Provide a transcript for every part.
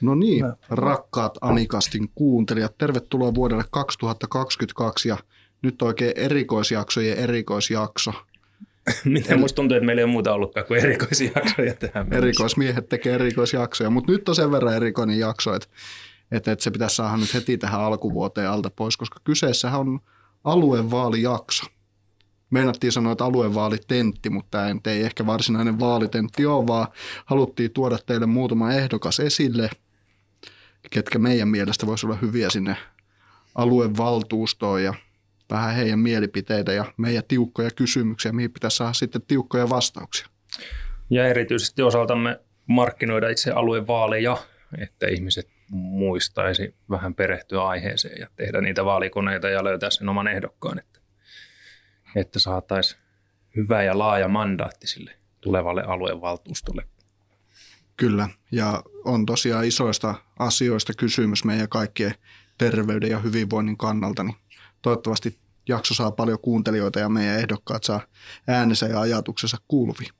No niin, no. rakkaat Amikastin kuuntelijat, tervetuloa vuodelle 2022 ja nyt oikein erikoisjaksojen erikoisjakso. Miten musta tuntuu, että meillä ei ole muuta ollutkaan kuin erikoisjaksoja tähän Erikoismiehet tekee erikoisjaksoja, mutta nyt on sen verran erikoinen jakso, että, että, että se pitäisi saada nyt heti tähän alkuvuoteen alta pois, koska kyseessähän on aluevaalijakso. Meinattiin sanoa, että aluevaalitentti, mutta tämä ei ehkä varsinainen vaalitentti ole, vaan haluttiin tuoda teille muutama ehdokas esille, ketkä meidän mielestä voisi olla hyviä sinne aluevaltuustoon ja vähän heidän mielipiteitä ja meidän tiukkoja kysymyksiä, mihin pitäisi saada sitten tiukkoja vastauksia. Ja erityisesti osaltamme markkinoida itse aluevaaleja, että ihmiset muistaisi vähän perehtyä aiheeseen ja tehdä niitä vaalikoneita ja löytää sen oman ehdokkaan, että, että saataisiin hyvä ja laaja mandaatti sille tulevalle aluevaltuustolle. Kyllä, ja on tosiaan isoista asioista kysymys meidän kaikkien terveyden ja hyvinvoinnin kannalta, niin toivottavasti jakso saa paljon kuuntelijoita ja meidän ehdokkaat saa äänensä ja ajatuksensa kuuluviin.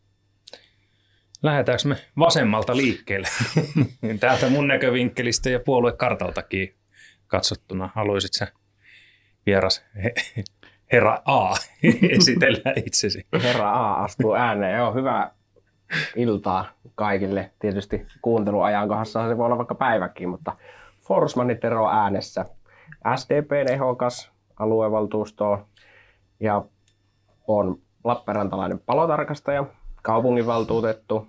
Lähdetäänkö me vasemmalta liikkeelle? Täältä mun näkövinkkelistä ja puoluekartaltakin katsottuna. Haluaisit sä vieras herra A esitellä itsesi? Herra A astuu ääneen. Joo, hyvää iltaa kaikille. Tietysti kuunteluajankohdassa se voi olla vaikka päiväkin, mutta Forsmani Tero äänessä. SDPn ehokas aluevaltuustoon ja on Lappeenrantalainen palotarkastaja, kaupunginvaltuutettu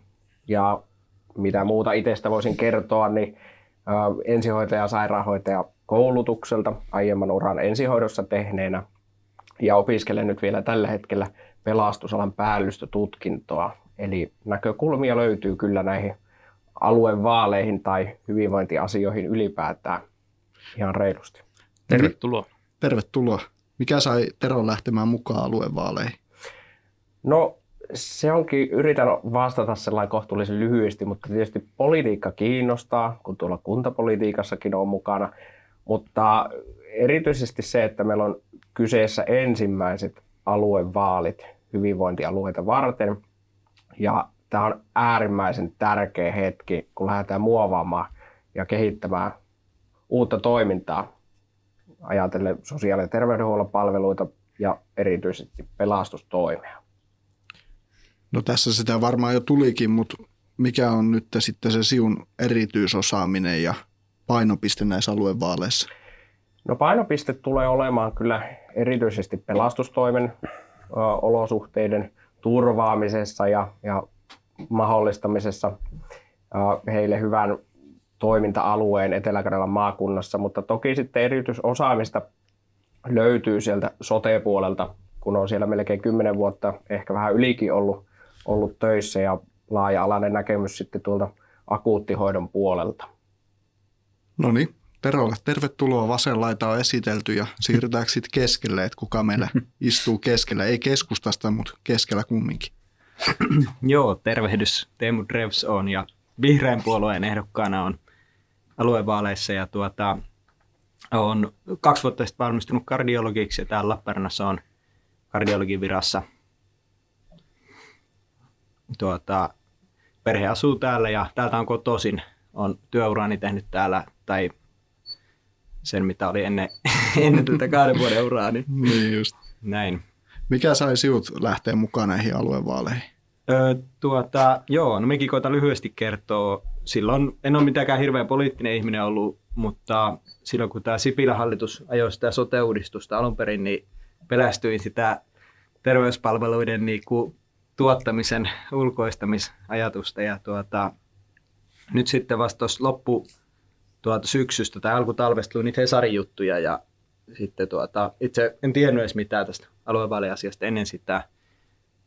ja mitä muuta itsestä voisin kertoa, niin ensihoitaja, sairaanhoitaja koulutukselta aiemman uran ensihoidossa tehneenä ja opiskelen nyt vielä tällä hetkellä pelastusalan päällystötutkintoa. Eli näkökulmia löytyy kyllä näihin aluevaaleihin tai hyvinvointiasioihin ylipäätään ihan reilusti. Tervetuloa. Tervetuloa. Mikä sai Teron lähtemään mukaan aluevaaleihin? No se onkin, yritän vastata sellainen kohtuullisen lyhyesti, mutta tietysti politiikka kiinnostaa, kun tuolla kuntapolitiikassakin on mukana. Mutta erityisesti se, että meillä on kyseessä ensimmäiset aluevaalit hyvinvointialueita varten. Ja tämä on äärimmäisen tärkeä hetki, kun lähdetään muovaamaan ja kehittämään uutta toimintaa ajatellen sosiaali- ja terveydenhuollon palveluita ja erityisesti pelastustoimea. No tässä sitä varmaan jo tulikin, mutta mikä on nyt sitten se siun erityisosaaminen ja painopiste näissä aluevaaleissa? No painopiste tulee olemaan kyllä erityisesti pelastustoimen ö, olosuhteiden turvaamisessa ja, ja mahdollistamisessa heille hyvän toiminta-alueen Etelä-Karjalan maakunnassa, mutta toki sitten erityisosaamista löytyy sieltä sote-puolelta, kun on siellä melkein 10 vuotta, ehkä vähän ylikin ollut, ollut töissä ja laaja-alainen näkemys sitten tuolta akuuttihoidon puolelta. No niin, Terolle tervetuloa. Vasen laita on esitelty ja siirrytäänkö sitten keskelle, että kuka meillä istuu keskellä. Ei keskustasta, mutta keskellä kumminkin. Joo, tervehdys. Teemu Drevs on ja vihreän puolueen ehdokkaana on aluevaaleissa ja tuota, on kaksi vuotta sitten valmistunut kardiologiksi ja täällä Lappeenrannassa on kardiologin virassa. Tuota, perhe asuu täällä ja täältä on kotoisin. On työurani tehnyt täällä tai sen, mitä oli ennen, ennen tätä kahden vuoden uraa. Niin, niin just. Näin. Mikä sai sinut lähteä mukaan näihin aluevaaleihin? Öö, tuota, joo, no mekin koitan lyhyesti kertoa. Silloin en ole mitenkään hirveän poliittinen ihminen ollut, mutta silloin kun tämä Sipilä-hallitus ajoi sitä sote-uudistusta alun perin, niin pelästyin sitä terveyspalveluiden niin kuin, tuottamisen ulkoistamisajatusta. Ja tuota, nyt sitten vasta tuossa loppu tuota, syksystä tai alkutalvesta tuli niitä Hesarin juttuja ja sitten tuota, itse en tiennyt edes mitään tästä aluevaaliasiasta ennen sitä.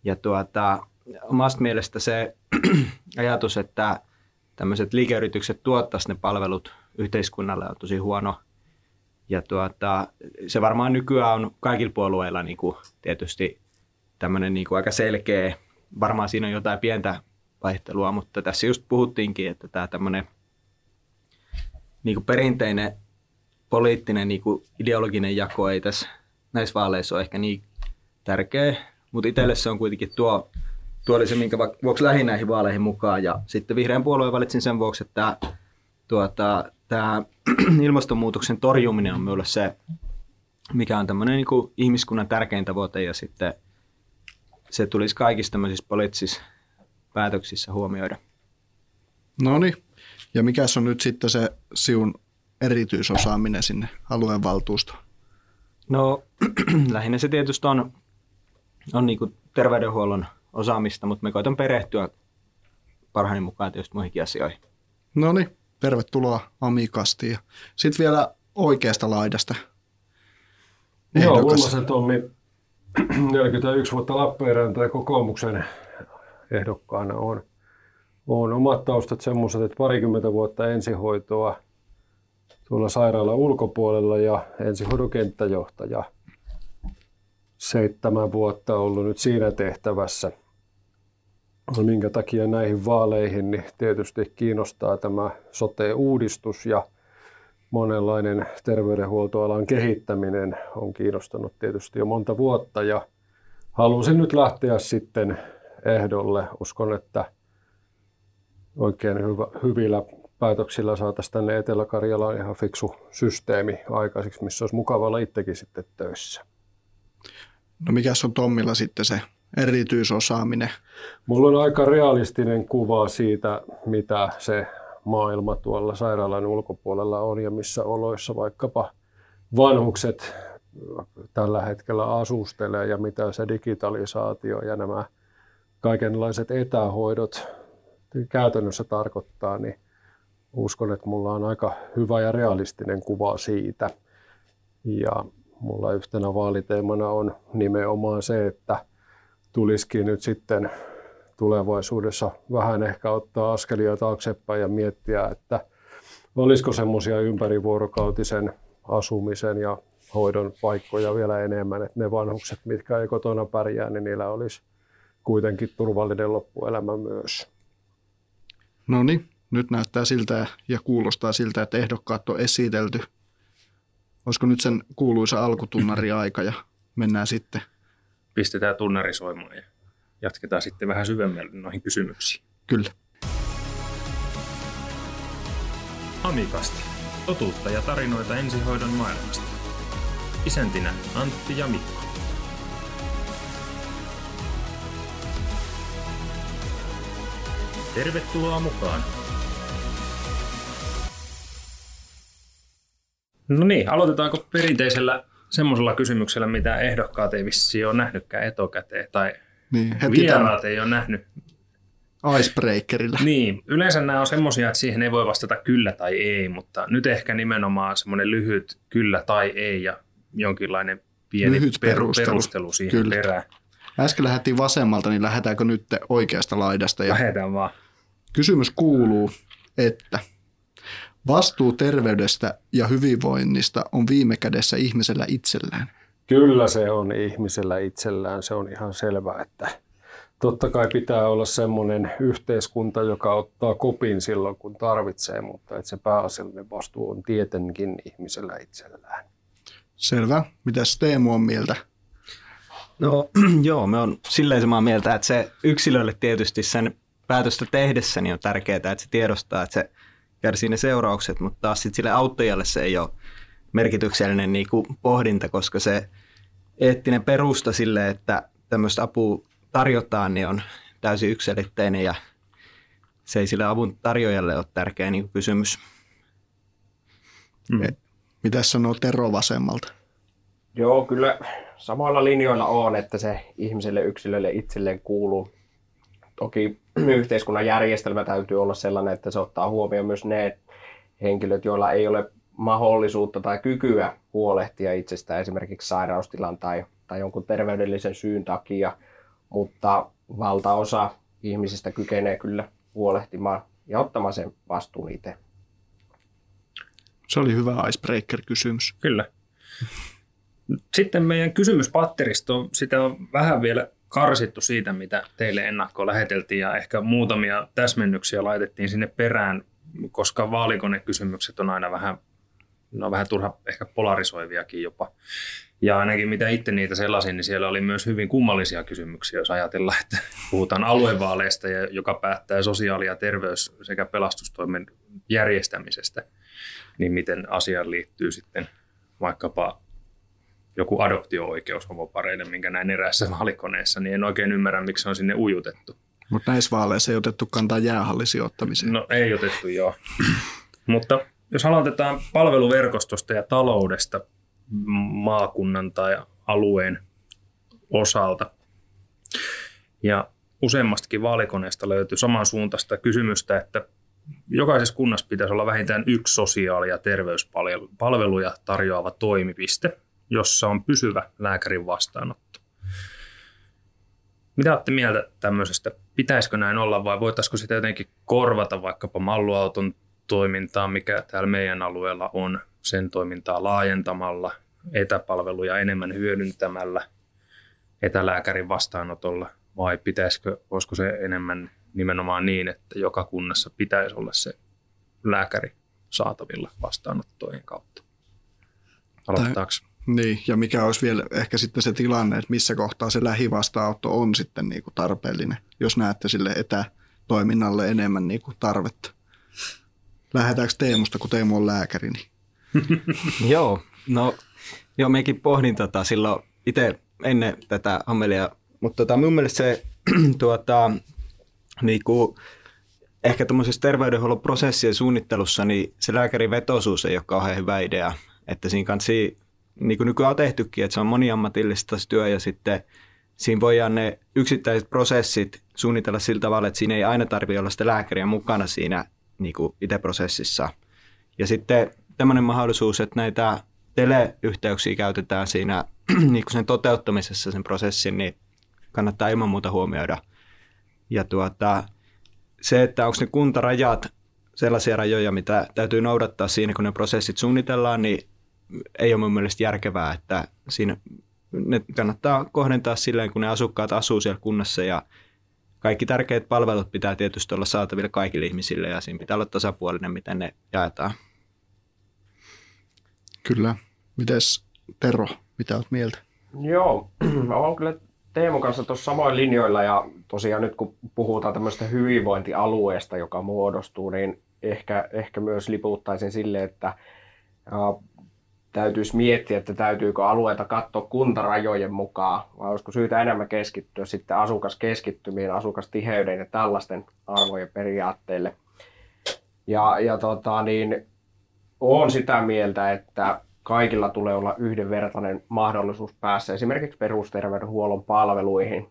Ja tuota, omasta mielestä se ajatus, että tämmöiset liikeyritykset tuottaisi ne palvelut yhteiskunnalle on tosi huono. Ja tuota, se varmaan nykyään on kaikilla puolueilla niin kuin tietysti tämmöinen niin kuin aika selkeä, varmaan siinä on jotain pientä vaihtelua, mutta tässä just puhuttiinkin, että tämä tämmöinen niin kuin perinteinen poliittinen niin kuin ideologinen jako ei tässä näissä vaaleissa ole ehkä niin tärkeä, mutta itselle se on kuitenkin tuo tuo oli se, minkä vuoksi lähdin näihin vaaleihin mukaan. Ja sitten vihreän puolueen valitsin sen vuoksi, että tuota, tämä ilmastonmuutoksen torjuminen on minulle se, mikä on tämmöinen niin ihmiskunnan tärkein tavoite ja sitten se tulisi kaikissa tämmöisissä poliittisissa päätöksissä huomioida. No niin. Ja mikä on nyt sitten se siun erityisosaaminen sinne aluevaltuustoon? No lähinnä se tietysti on, on niin terveydenhuollon osaamista, mutta me koitan perehtyä parhaani mukaan tietysti muihinkin asioihin. No niin, tervetuloa Amikastiin. Sitten vielä oikeasta laidasta. Joo, Ulmasen Tommi, 41 vuotta Lappeenrannan kokoomuksen ehdokkaana on. On omat taustat semmoiset, että parikymmentä vuotta ensihoitoa tuolla sairaalan ulkopuolella ja ensihoidon kenttäjohtaja. Seitsemän vuotta ollut nyt siinä tehtävässä. No, minkä takia näihin vaaleihin, niin tietysti kiinnostaa tämä sote-uudistus ja monenlainen terveydenhuoltoalan kehittäminen on kiinnostanut tietysti jo monta vuotta ja halusin nyt lähteä sitten ehdolle. Uskon, että oikein hyvä, hyvillä päätöksillä saataisiin tänne Etelä-Karjalaan ihan fiksu systeemi aikaiseksi, missä olisi mukava olla itsekin sitten töissä. No mikä on Tommilla sitten se erityisosaaminen? Mulla on aika realistinen kuva siitä, mitä se maailma tuolla sairaalan ulkopuolella on ja missä oloissa vaikkapa vanhukset tällä hetkellä asustelee ja mitä se digitalisaatio ja nämä kaikenlaiset etähoidot käytännössä tarkoittaa, niin uskon, että mulla on aika hyvä ja realistinen kuva siitä. Ja mulla yhtenä vaaliteemana on nimenomaan se, että tulisikin nyt sitten tulevaisuudessa vähän ehkä ottaa askelia taaksepäin ja miettiä, että olisiko semmoisia ympärivuorokautisen asumisen ja hoidon paikkoja vielä enemmän, että ne vanhukset, mitkä ei kotona pärjää, niin niillä olisi kuitenkin turvallinen loppuelämä myös. No niin, nyt näyttää siltä ja kuulostaa siltä, että ehdokkaat on esitelty. Olisiko nyt sen kuuluisa alkutunnari aika ja mennään sitten? Pistetään tunnari soimaan ja jatketaan sitten vähän syvemmälle noihin kysymyksiin. Kyllä. Amikasti. Totuutta ja tarinoita ensihoidon maailmasta. Isäntinä Antti ja Mikko. Tervetuloa mukaan! No niin, aloitetaanko perinteisellä semmoisella kysymyksellä, mitä ehdokkaat ei vissi ole nähnytkään etukäteen, tai niin, heti vieraat tämän... ei ole nähnyt. Icebreakerilla. Niin, yleensä nämä on semmoisia, että siihen ei voi vastata kyllä tai ei, mutta nyt ehkä nimenomaan semmoinen lyhyt kyllä tai ei ja jonkinlainen pieni lyhyt perustelu, perustelu siihen kyllä. perään. Äsken lähdettiin vasemmalta, niin lähdetäänkö nyt oikeasta laidasta? Ja Lähdetään vaan. Kysymys kuuluu, että vastuu terveydestä ja hyvinvoinnista on viime kädessä ihmisellä itsellään. Kyllä se on ihmisellä itsellään, se on ihan selvää, että totta kai pitää olla semmoinen yhteiskunta, joka ottaa kopin silloin, kun tarvitsee, mutta että se pääasiallinen vastuu on tietenkin ihmisellä itsellään. Selvä. Mitäs Teemu on mieltä? No joo, me on silleen samaa mieltä, että se yksilölle tietysti sen päätöstä tehdessä niin on tärkeää, että se tiedostaa, että se kärsii ne seuraukset, mutta taas sitten sille auttajalle se ei ole merkityksellinen niin kuin pohdinta, koska se eettinen perusta sille, että tämmöistä apua tarjotaan, niin on täysin yksilitteinen ja se ei sille avun tarjoajalle ole tärkeä niin kuin kysymys. Mm. Mitä sanoo Tero vasemmalta? Joo, kyllä samoilla linjoilla on, että se ihmiselle yksilölle itselleen kuuluu. Toki yhteiskunnan järjestelmä täytyy olla sellainen, että se ottaa huomioon myös ne henkilöt, joilla ei ole mahdollisuutta tai kykyä huolehtia itsestään esimerkiksi sairaustilan tai, tai jonkun terveydellisen syyn takia, mutta valtaosa ihmisistä kykenee kyllä huolehtimaan ja ottamaan sen vastuun itse. Se oli hyvä icebreaker-kysymys. Kyllä. Sitten meidän kysymyspatteristo, sitä on vähän vielä karsittu siitä, mitä teille ennakkoon läheteltiin ja ehkä muutamia täsmennyksiä laitettiin sinne perään, koska vaalikonekysymykset on aina vähän ne on vähän turha ehkä polarisoiviakin jopa. Ja ainakin mitä itse niitä selasin, niin siellä oli myös hyvin kummallisia kysymyksiä, jos ajatellaan, että puhutaan aluevaaleista, joka päättää sosiaali- ja terveys- sekä pelastustoimen järjestämisestä, niin miten asiaan liittyy sitten vaikkapa joku adoptio-oikeus homopareille, minkä näin eräässä vaalikoneessa, niin en oikein ymmärrä, miksi se on sinne ujutettu. Mutta näissä vaaleissa ei otettu kantaa jäähallisijoittamiseen. No ei otettu, joo. Mutta jos aloitetaan palveluverkostosta ja taloudesta maakunnan tai alueen osalta, ja useammastakin vaalikoneesta löytyy samansuuntaista kysymystä, että jokaisessa kunnassa pitäisi olla vähintään yksi sosiaali- ja terveyspalveluja tarjoava toimipiste, jossa on pysyvä lääkärin vastaanotto. Mitä olette mieltä tämmöisestä? Pitäisikö näin olla vai voitaisiko sitä jotenkin korvata vaikkapa malluauton toimintaa, mikä täällä meidän alueella on, sen toimintaa laajentamalla, etäpalveluja enemmän hyödyntämällä, etälääkärin vastaanotolla, vai pitäisikö, voisiko se enemmän nimenomaan niin, että joka kunnassa pitäisi olla se lääkäri saatavilla vastaanottojen kautta? Aloittaako? Niin, ja mikä olisi vielä ehkä sitten se tilanne, että missä kohtaa se lähivastaanotto on sitten niin kuin tarpeellinen, jos näette sille etätoiminnalle enemmän niin kuin tarvetta. Lähdetäänkö Teemusta, kun Teemu on lääkäri? Niin? joo, no joo, mekin pohdin tota silloin itse ennen tätä Amelia, mutta tota, mun mielestä se tuota, niinku, ehkä tuommoisessa terveydenhuollon prosessien suunnittelussa, niin se lääkärin vetosuus ei ole kauhean hyvä idea. Että siinä kanssa niin kuin nykyään on tehtykin, että se on moniammatillista työ ja sitten siinä voidaan ne yksittäiset prosessit suunnitella sillä tavalla, että siinä ei aina tarvitse olla sitä lääkäriä mukana siinä niin kuin itse prosessissa. Ja sitten tämmöinen mahdollisuus, että näitä teleyhteyksiä käytetään siinä niin kuin sen toteuttamisessa sen prosessin, niin kannattaa ilman muuta huomioida. Ja tuota, se, että onko ne kuntarajat sellaisia rajoja, mitä täytyy noudattaa siinä, kun ne prosessit suunnitellaan, niin ei ole mun mielestä järkevää, että siinä ne kannattaa kohdentaa silleen, kun ne asukkaat asuu siellä kunnassa ja kaikki tärkeät palvelut pitää tietysti olla saatavilla kaikille ihmisille ja siinä pitää olla tasapuolinen, miten ne jaetaan. Kyllä. Mites Tero, mitä olet mieltä? Joo, mä olen kyllä Teemu kanssa tuossa samoin linjoilla ja tosiaan nyt kun puhutaan tämmöistä hyvinvointialueesta, joka muodostuu, niin ehkä, ehkä myös liputtaisin sille, että täytyisi miettiä, että täytyykö alueita katsoa kuntarajojen mukaan, vai olisiko syytä enemmän keskittyä sitten asukaskeskittymiin, asukastiheyden ja tällaisten arvojen periaatteille. Ja, ja tota, niin, olen sitä mieltä, että kaikilla tulee olla yhdenvertainen mahdollisuus päässä esimerkiksi perusterveydenhuollon palveluihin.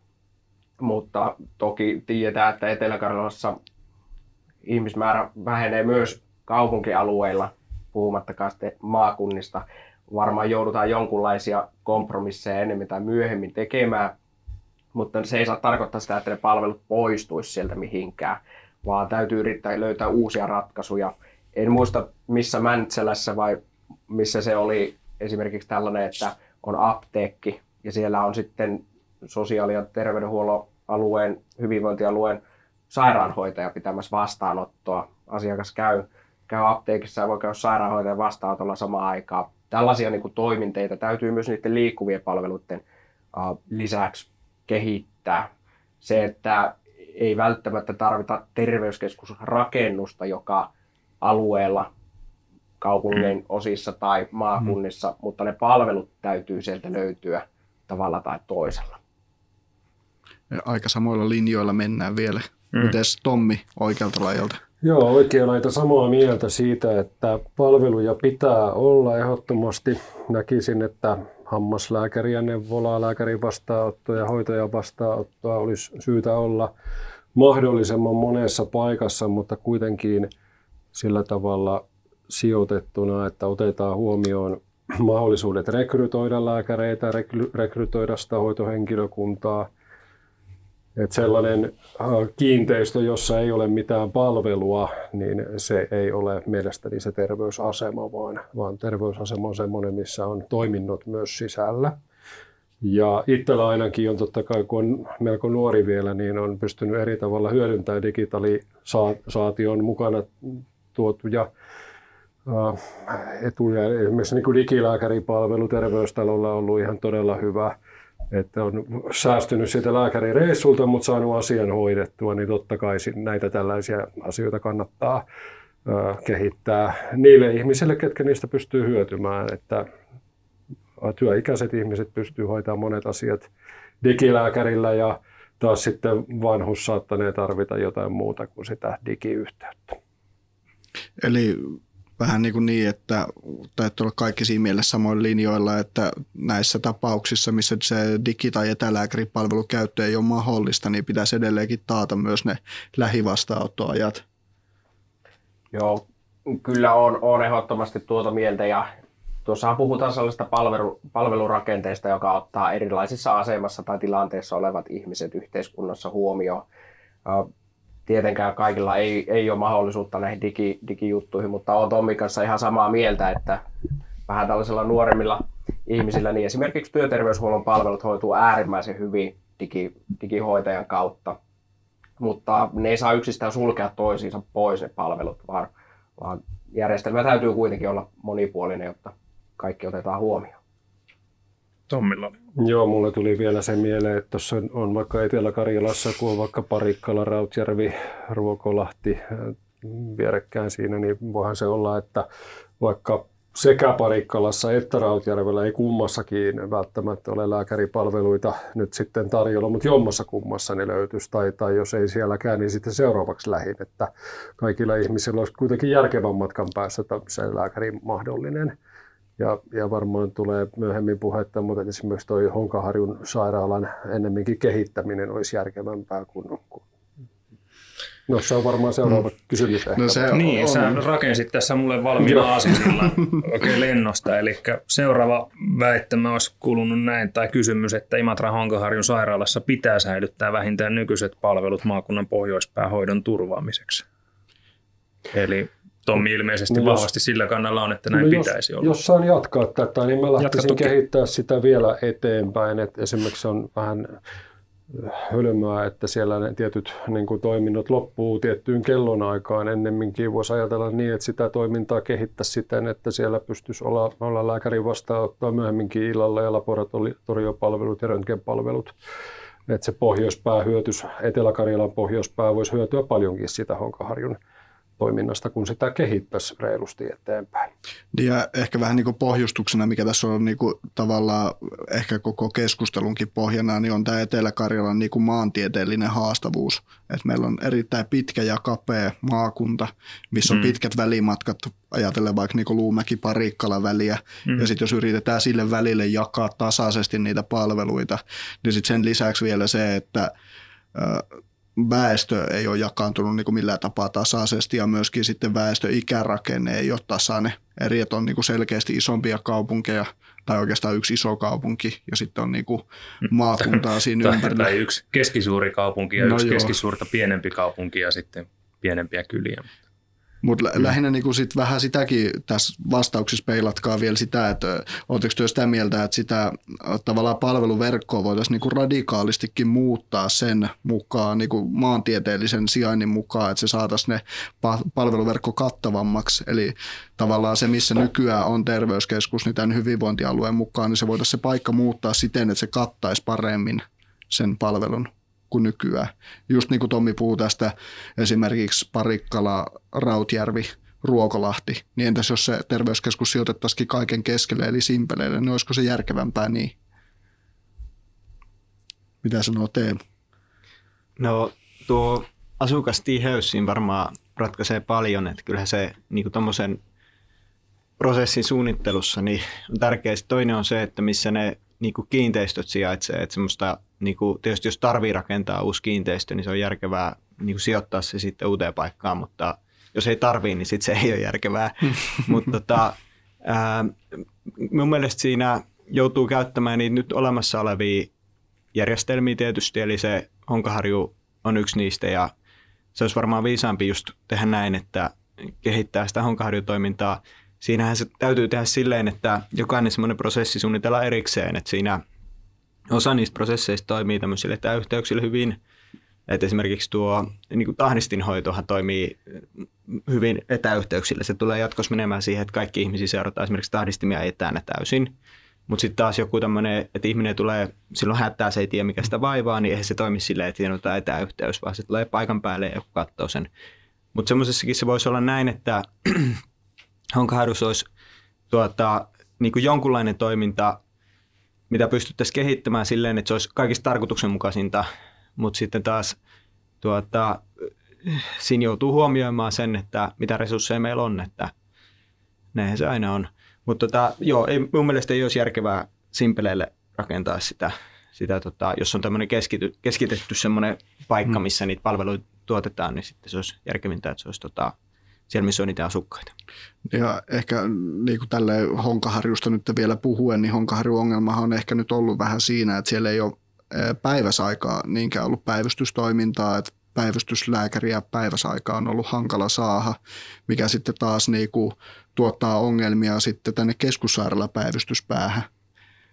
Mutta toki tiedetään, että Etelä-Karjalassa ihmismäärä vähenee myös kaupunkialueilla – puhumattakaan sitten maakunnista. Varmaan joudutaan jonkunlaisia kompromisseja enemmän tai myöhemmin tekemään, mutta se ei saa tarkoittaa sitä, että ne palvelut poistuisi sieltä mihinkään, vaan täytyy yrittää löytää uusia ratkaisuja. En muista missä Mäntsälässä vai missä se oli esimerkiksi tällainen, että on apteekki ja siellä on sitten sosiaali- ja terveydenhuollon alueen, hyvinvointialueen sairaanhoitaja pitämässä vastaanottoa. Asiakas käy käy apteekissa ja voi käydä sairaanhoitajan vastaanotolla samaan aikaan. Tällaisia niin kuin, toiminteita täytyy myös niiden liikkuvien palveluiden uh, lisäksi kehittää. Se, että ei välttämättä tarvita terveyskeskusrakennusta, joka alueella kaupungin mm. osissa tai maakunnissa, mm. mutta ne palvelut täytyy sieltä löytyä tavalla tai toisella. Aika samoilla linjoilla mennään vielä. Mm. Mites Tommi oikealta lajalta? Joo, oikein laita samaa mieltä siitä, että palveluja pitää olla ehdottomasti. Näkisin, että hammaslääkäriä, neuvolaa, lääkärin vastaanottoa ja hoitajan vastaanottoa olisi syytä olla mahdollisimman monessa paikassa, mutta kuitenkin sillä tavalla sijoitettuna, että otetaan huomioon mahdollisuudet rekrytoida lääkäreitä, rekrytoida sitä hoitohenkilökuntaa – että sellainen äh, kiinteistö, jossa ei ole mitään palvelua, niin se ei ole mielestäni se terveysasema, vaan, vaan terveysasema on sellainen, missä on toiminnot myös sisällä. Ja itsellä ainakin on totta kai, kun on melko nuori vielä, niin on pystynyt eri tavalla hyödyntämään digitalisaation mukana tuotuja etuja. Esimerkiksi niin kuin digilääkäripalvelu terveystalolla on ollut ihan todella hyvä että on säästynyt siitä lääkärireissulta, mutta saanut asian hoidettua, niin totta kai näitä tällaisia asioita kannattaa kehittää niille ihmisille, ketkä niistä pystyy hyötymään. Että työikäiset ihmiset pystyy hoitamaan monet asiat digilääkärillä ja taas sitten vanhus saattanee tarvita jotain muuta kuin sitä digiyhteyttä. Eli vähän niin, kuin niin että täytyy olla kaikki siinä mielessä samoin linjoilla, että näissä tapauksissa, missä se digi- tai etälääkäripalvelukäyttö ei ole mahdollista, niin pitäisi edelleenkin taata myös ne lähivastaanottoajat. Joo, kyllä on, on ehdottomasti tuota mieltä ja tuossa puhutaan sellaista palvelu, palvelurakenteesta, joka ottaa erilaisissa asemassa tai tilanteissa olevat ihmiset yhteiskunnassa huomioon tietenkään kaikilla ei, ei ole mahdollisuutta näihin digi, digijuttuihin, mutta olen Tommin kanssa ihan samaa mieltä, että vähän tällaisilla nuoremmilla ihmisillä, niin esimerkiksi työterveyshuollon palvelut hoituu äärimmäisen hyvin digi, digihoitajan kautta. Mutta ne ei saa yksistään sulkea toisiinsa pois ne palvelut, vaan, vaan järjestelmä täytyy kuitenkin olla monipuolinen, jotta kaikki otetaan huomioon. Tommilla. Joo, mulle tuli vielä se mieleen, että tuossa on vaikka Etelä-Karjalassa, kun on vaikka Parikkala, Rautjärvi, Ruokolahti äh, vierekkäin siinä, niin voihan se olla, että vaikka sekä Parikkalassa että Rautjärvellä ei kummassakin välttämättä ole lääkäripalveluita nyt sitten tarjolla, mutta jommassa kummassa ne löytyisi, tai, tai jos ei sielläkään, niin sitten seuraavaksi lähin, että kaikilla ihmisillä olisi kuitenkin järkevän matkan päässä se lääkäri mahdollinen. Ja, ja varmaan tulee myöhemmin puhetta, mutta esimerkiksi tuo Honkaharjun sairaalan ennemminkin kehittäminen olisi järkevämpää kuin, kuin No se on varmaan seuraava mm. kysymys ehkä. No se niin, on. sä rakensit tässä mulle valmiina aasisilla oikein lennosta. Eli seuraava väittämä olisi kuulunut näin, tai kysymys, että Imatra Honkaharjun sairaalassa pitää säilyttää vähintään nykyiset palvelut maakunnan pohjoispäähoidon turvaamiseksi. Eli Tommi ilmeisesti no vahvasti jos, sillä kannalla on, että näin no pitäisi jos, olla. Jos saan jatkaa tätä, niin mä lähtisin kehittää sitä vielä eteenpäin. Että esimerkiksi on vähän hölmöä, että siellä ne tietyt niin kuin toiminnot loppuu tiettyyn kellonaikaan ennemminkin. Voisi ajatella niin, että sitä toimintaa kehittää siten, että siellä pystyisi olla, olla lääkärin vastaanottaa myöhemminkin illalla ja laboratoriopalvelut ja röntgenpalvelut. Että se pohjoispää hyötys, Etelä-Karjalan pohjoispää voisi hyötyä paljonkin sitä Honkaharjun toiminnasta, kun sitä kehittäisi reilusti eteenpäin. Ja ehkä vähän niin kuin pohjustuksena, mikä tässä on niin kuin tavallaan ehkä koko keskustelunkin pohjana, niin on tämä Etelä-Karjalan niin kuin maantieteellinen haastavuus. Että meillä on erittäin pitkä ja kapea maakunta, missä on mm. pitkät välimatkat, ajatellen vaikka niin Luumäki-Parikkala väliä, mm. ja sitten jos yritetään sille välille jakaa tasaisesti niitä palveluita, niin sitten sen lisäksi vielä se, että väestö ei ole jakaantunut niin kuin millään tapaa tasaisesti ja myöskin sitten väestöikärakenne ei ole tasainen. Eri, että on niin kuin selkeästi isompia kaupunkeja tai oikeastaan yksi iso kaupunki ja sitten on niin kuin maakuntaa siinä tai, ympärillä. Tai yksi keskisuuri kaupunki ja no yksi joo. keskisuurta pienempi kaupunki ja sitten pienempiä kyliä. Mutta mm. lähinnä niin sit vähän sitäkin tässä vastauksessa peilatkaa vielä sitä, että oletteko te sitä mieltä, että sitä tavallaan palveluverkkoa voitaisiin niin radikaalistikin muuttaa sen mukaan, niin kuin maantieteellisen sijainnin mukaan, että se saataisiin ne palveluverkko kattavammaksi. Eli tavallaan se, missä nykyään on terveyskeskus, niin tämän hyvinvointialueen mukaan, niin se voitaisiin se paikka muuttaa siten, että se kattaisi paremmin sen palvelun kuin nykyään. Just niin kuin Tommi puhuu tästä esimerkiksi Parikkala, Rautjärvi, Ruokolahti, niin entäs jos se terveyskeskus sijoitettaisikin kaiken keskelle eli simpeleille, niin olisiko se järkevämpää niin? Mitä sanoo Teemu? No tuo asukastiheys siinä varmaan ratkaisee paljon, että kyllähän se niin tuommoisen prosessin suunnittelussa niin on tärkeää. Toinen on se, että missä ne niin kiinteistöt sijaitsee. Että semmoista, niin kuin, tietysti jos tarvii rakentaa uusi kiinteistö, niin se on järkevää niin kuin sijoittaa se sitten uuteen paikkaan, mutta jos ei tarvii, niin sitten se ei ole järkevää. mutta tota, ää, mun mielestä siinä joutuu käyttämään niitä nyt olemassa olevia järjestelmiä tietysti, eli se Honkaharju on yksi niistä ja se olisi varmaan viisaampi just tehdä näin, että kehittää sitä Honkaharju-toimintaa – siinähän se täytyy tehdä silleen, että jokainen semmoinen prosessi suunnitellaan erikseen, että siinä osa niistä prosesseista toimii tämmöisille etäyhteyksille hyvin, että esimerkiksi tuo niin kuin tahdistinhoitohan toimii hyvin etäyhteyksillä. Se tulee jatkossa menemään siihen, että kaikki ihmisiä seurataan esimerkiksi tahdistimia etänä täysin. Mutta sitten taas joku tämmöinen, että ihminen tulee, silloin hätää, se ei tiedä mikä sitä vaivaa, niin eihän se toimi silleen, että on etäyhteys, vaan se tulee paikan päälle ja joku katsoo sen. Mutta semmoisessakin se voisi olla näin, että Honkaharus olisi tuota, niin kuin jonkunlainen toiminta, mitä pystyttäisiin kehittämään silleen, että se olisi kaikista tarkoituksenmukaisinta, mutta sitten taas tuota, siinä joutuu huomioimaan sen, että mitä resursseja meillä on, että näinhän se aina on. Mutta tota, joo, ei, mun mielestä ei olisi järkevää simpeleille rakentaa sitä, sitä tota, jos on tämmöinen keskity, keskitetty semmoinen paikka, mm. missä niitä palveluita tuotetaan, niin sitten se olisi järkevintä, että se olisi tota, siellä, missä on niitä asukkaita. Ja ehkä niin kuin tälle Honkaharjusta nyt vielä puhuen, niin Honkaharjun ongelmahan on ehkä nyt ollut vähän siinä, että siellä ei ole päiväsaikaa niinkään ollut päivystystoimintaa, että päivystyslääkäriä päiväsaikaa on ollut hankala saada, mikä sitten taas niin kuin tuottaa ongelmia sitten tänne keskussairaala päivystyspäähän.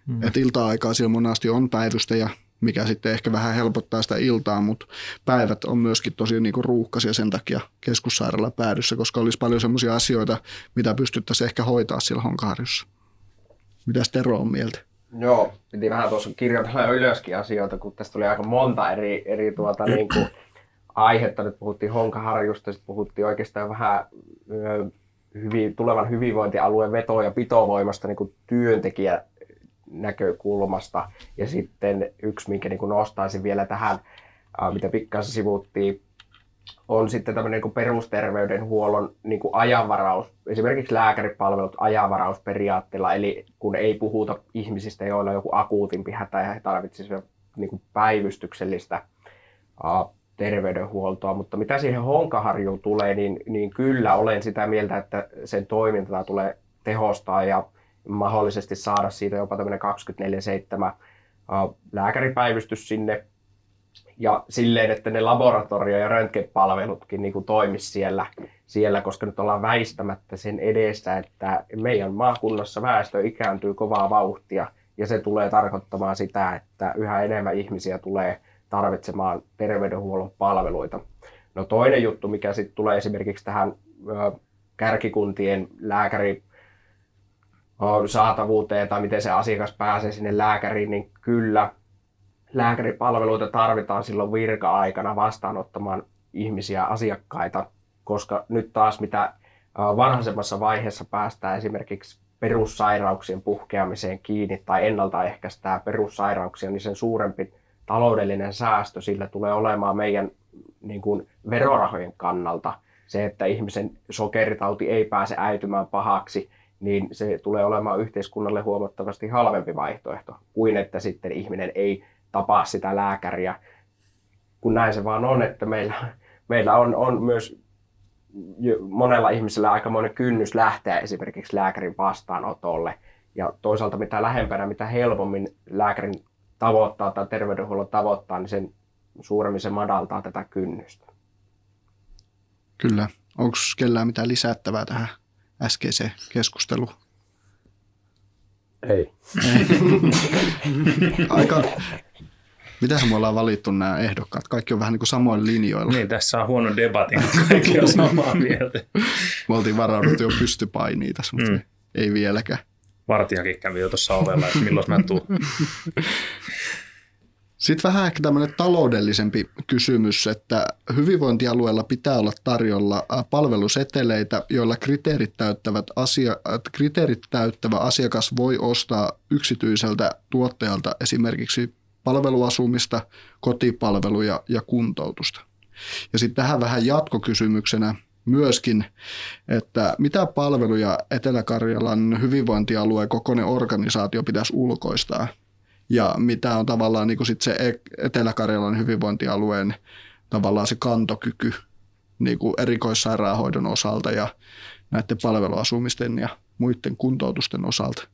Mm. Et ilta-aikaa siellä monasti on päivystäjä, mikä sitten ehkä vähän helpottaa sitä iltaa, mutta päivät on myöskin tosi niin kuin ruuhkaisia sen takia keskussairaala päädyssä, koska olisi paljon sellaisia asioita, mitä pystyttäisiin ehkä hoitaa sillä Honkaharjussa. Mitäs Tero on mieltä? Joo, piti vähän tuossa kirjoitella jo ylöskin asioita, kun tästä tuli aika monta eri, eri tuota, niin kuin, aihetta. Nyt puhuttiin Honkaharjusta, sitten puhuttiin oikeastaan vähän hyvin, tulevan hyvinvointialueen veto- ja pitovoimasta niin kuin työntekijä näkökulmasta. Ja sitten yksi, minkä niin kuin nostaisin vielä tähän, mitä pikkasen sivuttiin, on sitten tämmöinen niin perusterveydenhuollon niin kuin ajanvaraus, esimerkiksi lääkäripalvelut ajanvarausperiaatteella, eli kun ei puhuta ihmisistä, joilla on joku akuutimpi hätä ja he tarvitsisivat niin kuin päivystyksellistä terveydenhuoltoa, mutta mitä siihen Honkaharjuun tulee, niin, niin kyllä olen sitä mieltä, että sen toimintaa tulee tehostaa. Ja mahdollisesti saada siitä jopa tämmöinen 24-7 lääkäripäivystys sinne ja silleen, että ne laboratorio- ja röntgenpalvelutkin niin toimisi siellä, siellä, koska nyt ollaan väistämättä sen edessä, että meidän maakunnassa väestö ikääntyy kovaa vauhtia ja se tulee tarkoittamaan sitä, että yhä enemmän ihmisiä tulee tarvitsemaan terveydenhuollon palveluita. No toinen juttu, mikä sitten tulee esimerkiksi tähän kärkikuntien lääkäri saatavuuteen tai miten se asiakas pääsee sinne lääkäriin, niin kyllä lääkäripalveluita tarvitaan silloin virka-aikana vastaanottamaan ihmisiä, asiakkaita, koska nyt taas mitä vanhaisemmassa vaiheessa päästään esimerkiksi perussairauksien puhkeamiseen kiinni tai ennaltaehkäistää perussairauksia, niin sen suurempi taloudellinen säästö sillä tulee olemaan meidän niin kuin verorahojen kannalta. Se, että ihmisen sokeritauti ei pääse äitymään pahaksi, niin se tulee olemaan yhteiskunnalle huomattavasti halvempi vaihtoehto kuin että sitten ihminen ei tapaa sitä lääkäriä. Kun näin se vaan on, että meillä, meillä on, on myös monella ihmisellä aikamoinen kynnys lähteä esimerkiksi lääkärin vastaanotolle. Ja toisaalta mitä lähempänä, mitä helpommin lääkärin tavoittaa tai terveydenhuollon tavoittaa, niin sen suuremmin se madaltaa tätä kynnystä. Kyllä. Onko kellään mitään lisättävää tähän äskeiseen keskusteluun? Ei. Aika, Mitähän me ollaan valittu nämä ehdokkaat? Kaikki on vähän niin kuin samoin linjoilla. Niin, tässä on huono debatin, kaikki on samaa mieltä. me oltiin varauduttu jo pystypainiin tässä, mutta mm. ei vieläkään. Vartijakin kävi jo tuossa ovella, että milloin mä tuun. Sitten vähän ehkä tämmöinen taloudellisempi kysymys, että hyvinvointialueella pitää olla tarjolla palveluseteleitä, joilla kriteerit, täyttävät asia, kriteerit täyttävä asiakas voi ostaa yksityiseltä tuottajalta esimerkiksi palveluasumista, kotipalveluja ja kuntoutusta. Ja sitten tähän vähän jatkokysymyksenä myöskin, että mitä palveluja Etelä-Karjalan hyvinvointialueen kokoinen organisaatio pitäisi ulkoistaa ja mitä on tavallaan niin kuin sit se e- Etelä-Karjalan hyvinvointialueen tavallaan se kantokyky niin kuin erikoissairaanhoidon osalta ja näiden palveluasumisten ja muiden kuntoutusten osalta.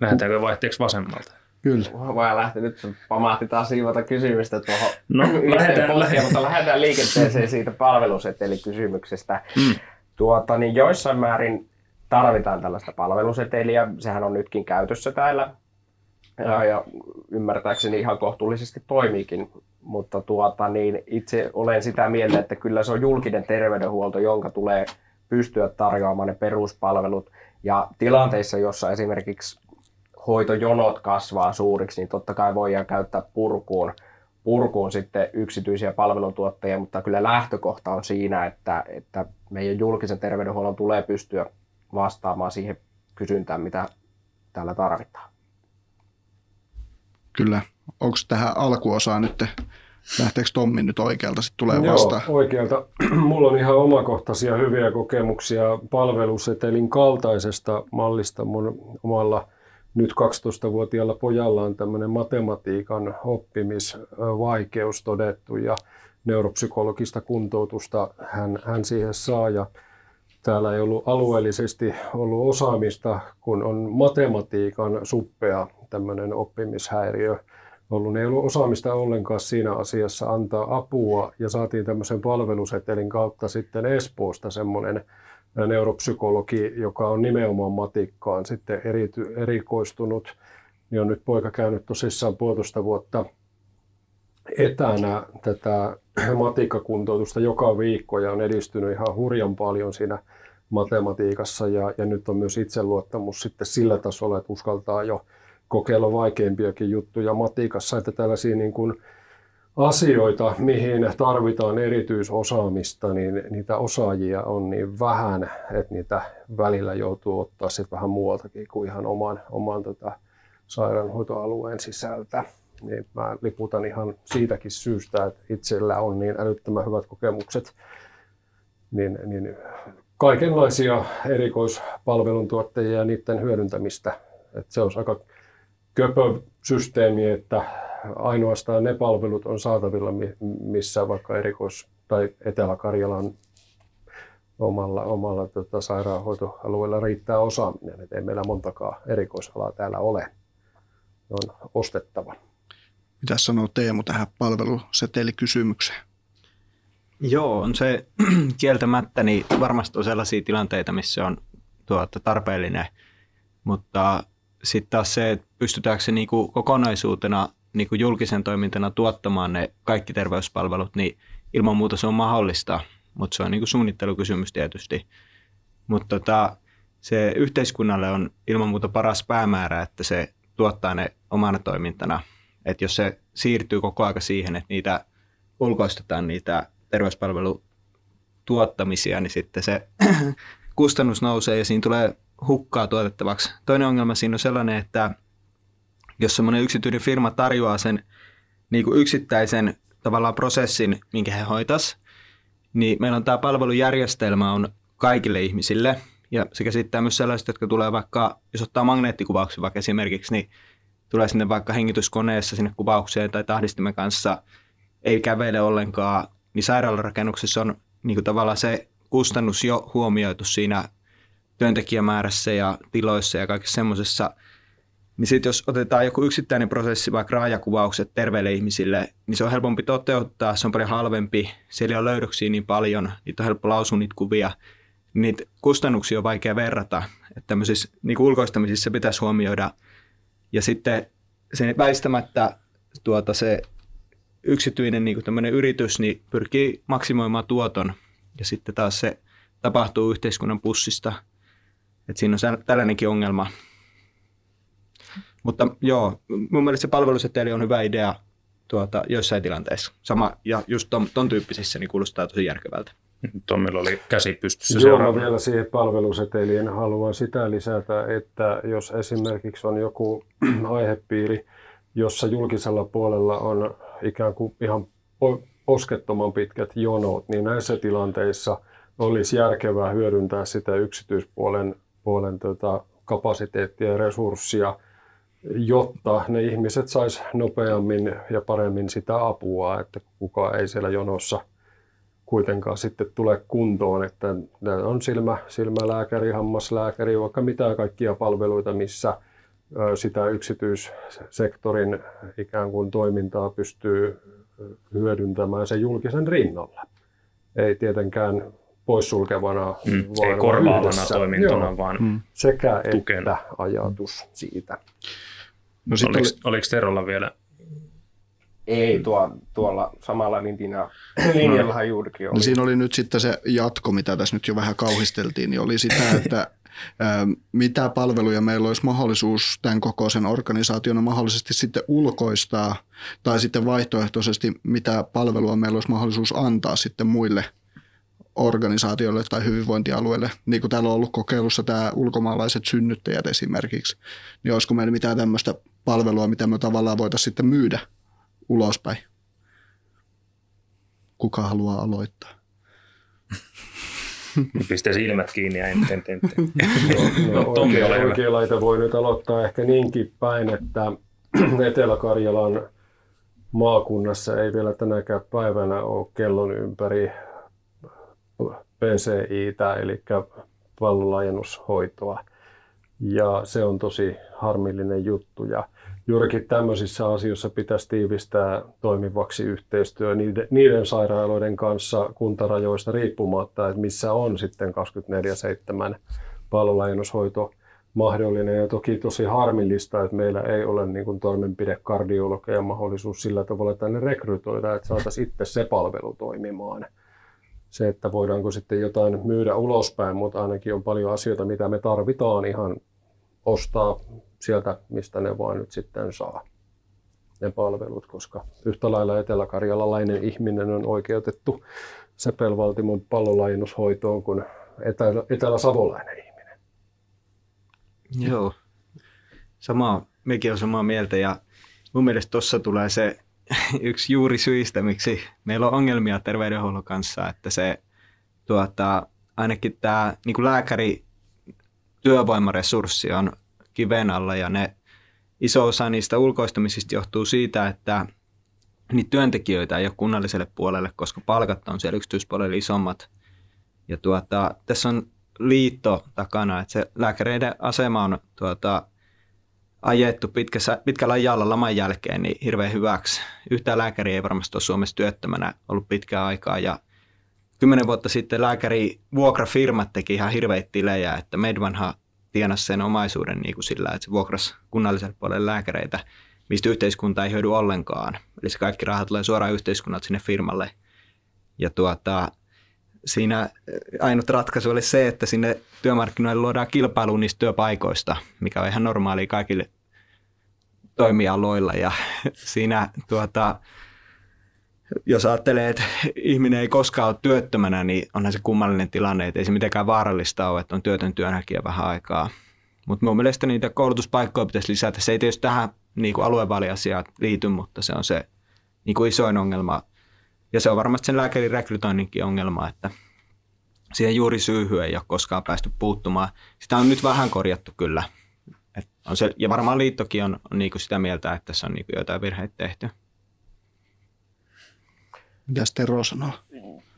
Lähdetäänkö vaihteeksi vasemmalta? Kyllä. Voi lähteä nyt, pamahti taas siivota kysymystä tuohon no, lähdetään, lähdetään. mutta lähdetään liikenteeseen siitä palvelusetelikysymyksestä. Mm. Tuota, niin joissain määrin tarvitaan tällaista palveluseteliä. Sehän on nytkin käytössä täällä ja, ja ymmärtääkseni ihan kohtuullisesti toimiikin, mutta tuota, niin itse olen sitä mieltä, että kyllä se on julkinen terveydenhuolto, jonka tulee pystyä tarjoamaan ne peruspalvelut. Ja tilanteissa, jossa esimerkiksi hoitojonot kasvaa suuriksi, niin totta kai voidaan käyttää purkuun, purkuun sitten yksityisiä palveluntuottajia, mutta kyllä lähtökohta on siinä, että, että meidän julkisen terveydenhuollon tulee pystyä vastaamaan siihen kysyntään, mitä täällä tarvitaan. Kyllä. Onko tähän alkuosaan nyt, lähteekö Tommi nyt oikealta sitten tulee vastaan? Joo, oikealta. Mulla on ihan omakohtaisia hyviä kokemuksia palvelusetelin kaltaisesta mallista mun omalla nyt 12-vuotiaalla pojalla on tämmöinen matematiikan oppimisvaikeus todettu ja neuropsykologista kuntoutusta hän, hän siihen saa. Ja täällä ei ollut alueellisesti ollut osaamista, kun on matematiikan suppea tämmöinen oppimishäiriö ollut. Ei ollut osaamista ollenkaan siinä asiassa antaa apua ja saatiin tämmöisen palvelusetelin kautta sitten Espoosta semmoinen neuropsykologi, joka on nimenomaan matikkaan sitten erity, erikoistunut, niin on nyt poika käynyt tosissaan puolitoista vuotta etänä tätä matikkakuntoutusta joka viikko ja on edistynyt ihan hurjan paljon siinä matematiikassa ja, ja nyt on myös itseluottamus sitten sillä tasolla, että uskaltaa jo kokeilla vaikeampiakin juttuja matikassa, että tällaisia niin kuin asioita, mihin tarvitaan erityisosaamista, niin niitä osaajia on niin vähän, että niitä välillä joutuu ottaa sitten vähän muualtakin kuin ihan oman, oman tota, sairaanhoitoalueen sisältä. Niin mä liputan ihan siitäkin syystä, että itsellä on niin älyttömän hyvät kokemukset, niin, niin kaikenlaisia erikoispalveluntuottajia ja niiden hyödyntämistä. Että se on aika köpö systeemi, että ainoastaan ne palvelut on saatavilla, missä vaikka erikois- tai Etelä-Karjalan omalla, omalla tota, sairaanhoitoalueella riittää osaaminen. Et ei meillä montakaan erikoisalaa täällä ole. Ne on ostettava. Mitä sanoo Teemu tähän palvelusetelikysymykseen? Joo, on se kieltämättä, niin varmasti on sellaisia tilanteita, missä on tuota, tarpeellinen, mutta sitten taas se, että pystytäänkö se niinku kokonaisuutena kuin julkisen toimintana tuottamaan ne kaikki terveyspalvelut, niin ilman muuta se on mahdollista, mutta se on niin kuin suunnittelukysymys tietysti. Mutta tota, se yhteiskunnalle on ilman muuta paras päämäärä, että se tuottaa ne omana toimintana. Että jos se siirtyy koko aika siihen, että niitä ulkoistetaan niitä terveyspalvelutuottamisia, niin sitten se kustannus nousee ja siinä tulee hukkaa tuotettavaksi. Toinen ongelma siinä on sellainen, että jos semmoinen yksityinen firma tarjoaa sen niin kuin yksittäisen tavallaan prosessin, minkä he hoitas, niin meillä on tämä palvelujärjestelmä on kaikille ihmisille, ja se käsittää myös sellaiset, jotka tulee vaikka, jos ottaa magneettikuvauksen vaikka esimerkiksi, niin tulee sinne vaikka hengityskoneessa sinne kuvaukseen tai tahdistimen kanssa, ei kävele ollenkaan, niin sairaalarakennuksessa on niin kuin tavallaan se kustannus jo huomioitu siinä työntekijämäärässä ja tiloissa ja kaikessa semmoisessa – niin sitten jos otetaan joku yksittäinen prosessi, vaikka raajakuvaukset terveille ihmisille, niin se on helpompi toteuttaa, se on paljon halvempi, siellä on löydöksiä niin paljon, niitä on helppo lausua niitä kuvia, niitä kustannuksia on vaikea verrata. Että tämmöisissä niin ulkoistamisissa pitäisi huomioida. Ja sitten se väistämättä tuota, se yksityinen niin kuin yritys niin pyrkii maksimoimaan tuoton ja sitten taas se tapahtuu yhteiskunnan pussista. että siinä on tällainenkin ongelma. Mutta joo, mun mielestä se palveluseteli on hyvä idea tuota, joissain tilanteissa. Sama, ja just ton, ton tyyppisissä niin kuulostaa tosi järkevältä. Tommilla oli käsi pystyssä Joo, mä vielä siihen palveluseteliin haluan sitä lisätä, että jos esimerkiksi on joku aihepiiri, jossa julkisella puolella on ikään kuin ihan poskettoman pitkät jonot, niin näissä tilanteissa olisi järkevää hyödyntää sitä yksityispuolen puolen tota, kapasiteettia ja resurssia jotta ne ihmiset sais nopeammin ja paremmin sitä apua, että kukaan ei siellä jonossa kuitenkaan sitten tule kuntoon, että on silmä, silmälääkäri, hammaslääkäri, vaikka mitä kaikkia palveluita, missä sitä yksityissektorin ikään kuin toimintaa pystyy hyödyntämään sen julkisen rinnalla. Ei tietenkään poissulkevana, mm, vaan ei korvaavana toimintona, Joo. vaan sekä tukena. että ajatus siitä. No sit Oliko, oli, oliko Terolla vielä? Ei tuo, tuolla samalla linjalla, linjallahan juurikin oli. niin siinä oli nyt sitten se jatko, mitä tässä nyt jo vähän kauhisteltiin, niin oli sitä, että mitä palveluja meillä olisi mahdollisuus tämän kokoisen organisaation mahdollisesti sitten ulkoistaa, tai sitten vaihtoehtoisesti mitä palvelua meillä olisi mahdollisuus antaa sitten muille organisaatioille tai hyvinvointialueille. Niin kuin täällä on ollut kokeilussa tämä ulkomaalaiset synnyttäjät esimerkiksi, niin olisiko meillä mitään tämmöistä palvelua, mitä me tavallaan voitaisiin sitten myydä ulospäin? Kuka haluaa aloittaa? Pistä silmät kiinni ja enten, enten. No, No, Tommi, oikea, oikea laita voi nyt aloittaa ehkä niinkin päin, että Etelä-Karjalan maakunnassa ei vielä tänäkään päivänä ole kellon ympäri PCItä, eli pallolaajennushoitoa. Ja se on tosi harmillinen juttu. Ja juurikin tämmöisissä asioissa pitäisi tiivistää toimivaksi yhteistyö niiden, niiden sairaaloiden kanssa kuntarajoista riippumatta, että missä on sitten 24-7 pallolaajennushoito mahdollinen. Ja toki tosi harmillista, että meillä ei ole niin kuin toimenpidekardiologeja mahdollisuus sillä tavalla tänne rekrytoida, että saataisiin itse se palvelu toimimaan. Se, että voidaanko sitten jotain myydä ulospäin, mutta ainakin on paljon asioita, mitä me tarvitaan ihan ostaa sieltä, mistä ne vaan nyt sitten saa ne palvelut, koska yhtä lailla eteläkarjalalainen ihminen on oikeutettu sepelvaltimon pallolaajennushoitoon kuin etelä, etelä-savolainen ihminen. Joo. Sama, mekin on samaa mieltä ja mun mielestä tuossa tulee se yksi juuri syistä, miksi meillä on ongelmia terveydenhuollon kanssa, että se tuota, ainakin tämä niin lääkäri työvoimaresurssi on kiven alla ja ne iso osa niistä ulkoistamisista johtuu siitä, että niitä työntekijöitä ei ole kunnalliselle puolelle, koska palkat on siellä yksityispuolelle isommat. Ja tuota, tässä on liitto takana, että se lääkäreiden asema on tuota, ajettu pitkässä, pitkällä ajalla laman jälkeen niin hirveän hyväksi. Yhtään lääkäri ei varmasti ole Suomessa työttömänä ollut pitkään aikaa ja kymmenen vuotta sitten lääkäri vuokrafirmat teki ihan hirveitä tilejä, että Medvanha tienasi sen omaisuuden niin kuin sillä, että se vuokrasi kunnalliselle puolelle lääkäreitä, mistä yhteiskunta ei hyödy ollenkaan. Eli se kaikki rahat tulee suoraan yhteiskunnalta sinne firmalle. Ja tuota, siinä ainut ratkaisu oli se, että sinne työmarkkinoille luodaan kilpailu niistä työpaikoista, mikä on ihan normaalia kaikille toimialoilla. Ja siinä tuota, jos ajattelee, että ihminen ei koskaan ole työttömänä, niin onhan se kummallinen tilanne, että ei se mitenkään vaarallista ole, että on työtön työnhakija vähän aikaa. Mutta mun mielestä niitä koulutuspaikkoja pitäisi lisätä. Se ei tietysti tähän niin kuin aluevaaliasiaan liity, mutta se on se niin kuin isoin ongelma. Ja se on varmasti sen lääkärin rekrytoinninkin ongelma, että siihen juuri syyhy ei ole koskaan päästy puuttumaan. Sitä on nyt vähän korjattu kyllä. Et on se, ja varmaan liittokin on, on niin kuin sitä mieltä, että tässä on niin kuin jotain virheitä tehty. Mitäs Tero sanoo?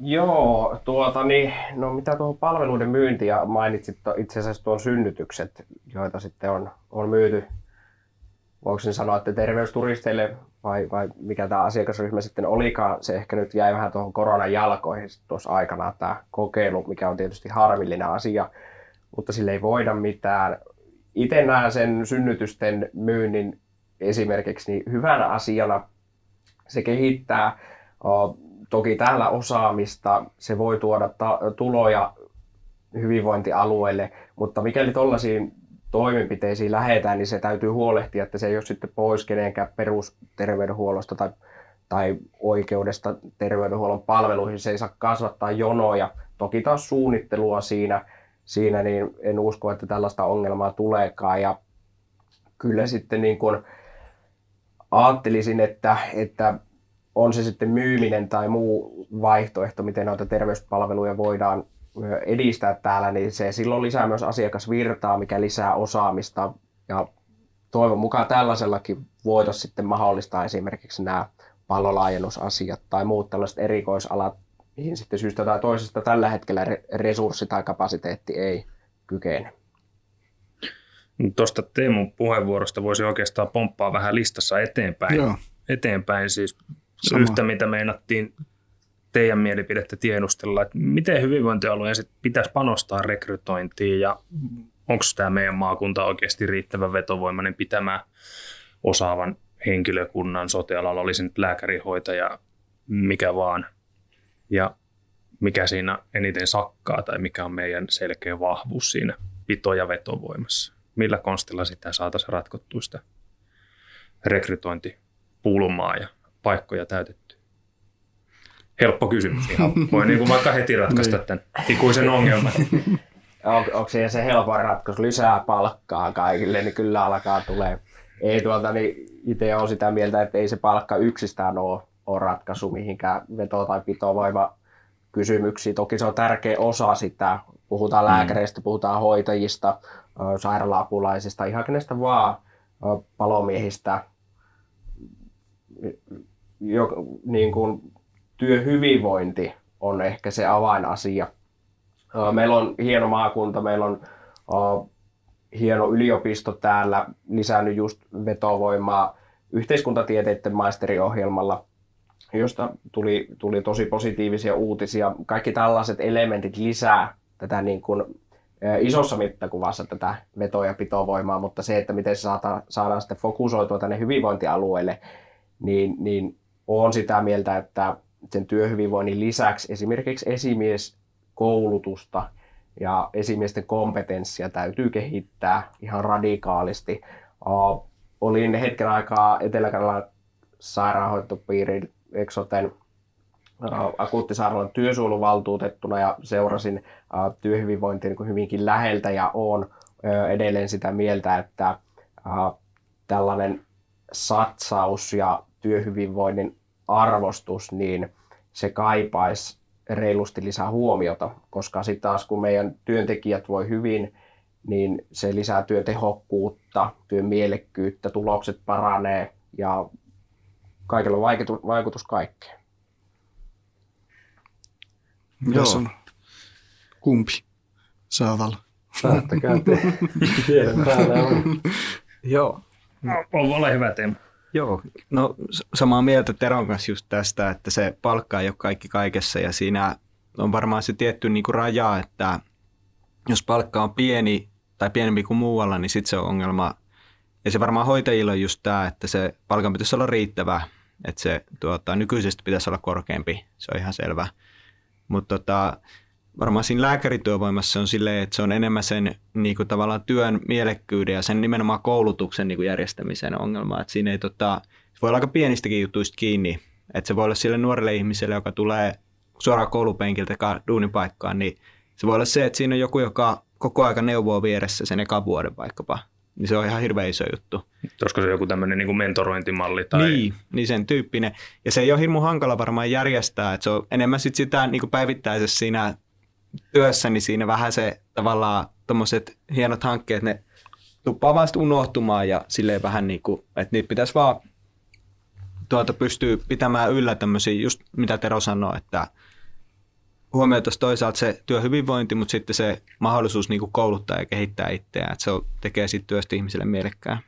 Joo, tuota niin, no mitä tuohon palveluiden myynti ja mainitsit itse asiassa tuon synnytykset, joita sitten on, on myyty, voiko sen sanoa, että terveysturisteille vai, vai mikä tämä asiakasryhmä sitten olikaan, se ehkä nyt jäi vähän tuohon koronan jalkoihin tuossa aikana tämä kokeilu, mikä on tietysti harmillinen asia, mutta sille ei voida mitään. Itse näen sen synnytysten myynnin esimerkiksi niin hyvänä asiana. Se kehittää toki täällä osaamista, se voi tuoda ta- tuloja hyvinvointialueelle, mutta mikäli tuollaisiin toimenpiteisiin lähetään, niin se täytyy huolehtia, että se ei ole sitten pois kenenkään perusterveydenhuollosta tai, tai oikeudesta terveydenhuollon palveluihin. Se ei saa kasvattaa jonoja. Toki taas suunnittelua siinä, siinä niin en usko, että tällaista ongelmaa tuleekaan. Ja kyllä sitten niin kuin ajattelisin, että, että on se sitten myyminen tai muu vaihtoehto, miten noita terveyspalveluja voidaan edistää täällä, niin se silloin lisää myös asiakasvirtaa, mikä lisää osaamista. Ja toivon mukaan tällaisellakin voitaisiin sitten mahdollistaa esimerkiksi nämä pallolaajennusasiat tai muut tällaiset erikoisalat, mihin sitten syystä tai toisesta tällä hetkellä resurssi tai kapasiteetti ei kykene. Tuosta Teemun puheenvuorosta voisi oikeastaan pomppaa vähän listassa eteenpäin. Joo. Eteenpäin siis Sama. yhtä, mitä meinattiin teidän mielipidettä tiedustella, että miten hyvinvointialueen sit pitäisi panostaa rekrytointiin ja onko tämä meidän maakunta oikeasti riittävän vetovoimainen pitämään osaavan henkilökunnan sotealalla, oli se nyt lääkärihoitaja, mikä vaan. Ja mikä siinä eniten sakkaa tai mikä on meidän selkeä vahvuus siinä pito- ja vetovoimassa. Millä konstilla sitä saataisiin ratkottua sitä rekrytointipulmaa ja paikkoja täytetty? Helppo kysymys. Ihan voi niin kuin vaikka heti ratkaista niin. tämän ikuisen ongelman. On, onko siihen se helpoin ratkaisu? Lisää palkkaa kaikille, niin kyllä alkaa tulee. Ei tuolta, niin itse olen sitä mieltä, että ei se palkka yksistään ole, ole ratkaisu mihinkään veto- tai pitovoima kysymyksiä. Toki se on tärkeä osa sitä. Puhutaan mm. lääkäreistä, puhutaan hoitajista, sairaala-apulaisista, ihan kenestä vaan palomiehistä. Jo, niin kuin työhyvinvointi on ehkä se avainasia. Meillä on hieno maakunta, meillä on hieno yliopisto täällä, lisännyt just vetovoimaa yhteiskuntatieteiden maisteriohjelmalla, josta tuli, tuli tosi positiivisia uutisia. Kaikki tällaiset elementit lisää tätä niin kuin, isossa mittakuvassa tätä veto- ja pitovoimaa, mutta se, että miten se saadaan, saadaan sitten fokusoitua tänne hyvinvointialueelle, niin, niin on sitä mieltä, että sen työhyvinvoinnin lisäksi esimerkiksi esimieskoulutusta ja esimiesten kompetenssia täytyy kehittää ihan radikaalisti. olin hetken aikaa Etelä-Karjalan sairaanhoitopiirin Exoten akuuttisairaalan työsuojeluvaltuutettuna ja seurasin työhyvinvointia niin hyvinkin läheltä ja olen edelleen sitä mieltä, että tällainen satsaus ja työhyvinvoinnin arvostus, niin se kaipaisi reilusti lisää huomiota, koska sitten taas kun meidän työntekijät voi hyvin, niin se lisää työtehokkuutta, työn mielekkyyttä, tulokset paranee ja kaikilla on vaikutus, vaikutus kaikkeen. Joo. on kumpi saavalla? Päättäkää te. Tiedän, täällä on. Joo. No, ole hyvä Teemu. Joo, no samaa mieltä Teron kanssa just tästä, että se palkka ei ole kaikki kaikessa ja siinä on varmaan se tietty niin kuin raja, että jos palkka on pieni tai pienempi kuin muualla, niin sitten se on ongelma. Ja se varmaan hoitajilla on just tämä, että se palkan pitäisi olla riittävä, että se tuota, nykyisestä pitäisi olla korkeampi, se on ihan selvä. Mutta tota, varmaan siinä lääkärityövoimassa on silleen, että se on enemmän sen niin kuin tavallaan työn mielekkyyden ja sen nimenomaan koulutuksen niin kuin järjestämisen ongelma. Että siinä ei tota, se voi olla aika pienistäkin jutuista kiinni. Että se voi olla sille nuorelle ihmiselle, joka tulee suoraan koulupenkiltä duunipaikkaan, niin se voi olla se, että siinä on joku, joka koko aika neuvoo vieressä sen ekan vuoden vaikkapa. Niin se on ihan hirveän iso juttu. Olisiko se joku tämmöinen niin mentorointimalli? Tai... Niin, niin sen tyyppinen. Ja se ei ole hirmu hankala varmaan järjestää, että se on enemmän sit sitä niin kuin päivittäisessä siinä työssäni niin siinä vähän se tavallaan tuommoiset hienot hankkeet, ne tuppaa vaan unohtumaan ja silleen vähän niin kuin, että niitä pitäisi vaan tuota pystyy pitämään yllä tämmöisiä, just mitä Tero sanoi, että huomioitaisiin toisaalta se työhyvinvointi, mutta sitten se mahdollisuus niin kuin kouluttaa ja kehittää itseään, että se tekee siitä työstä ihmisille mielekkää.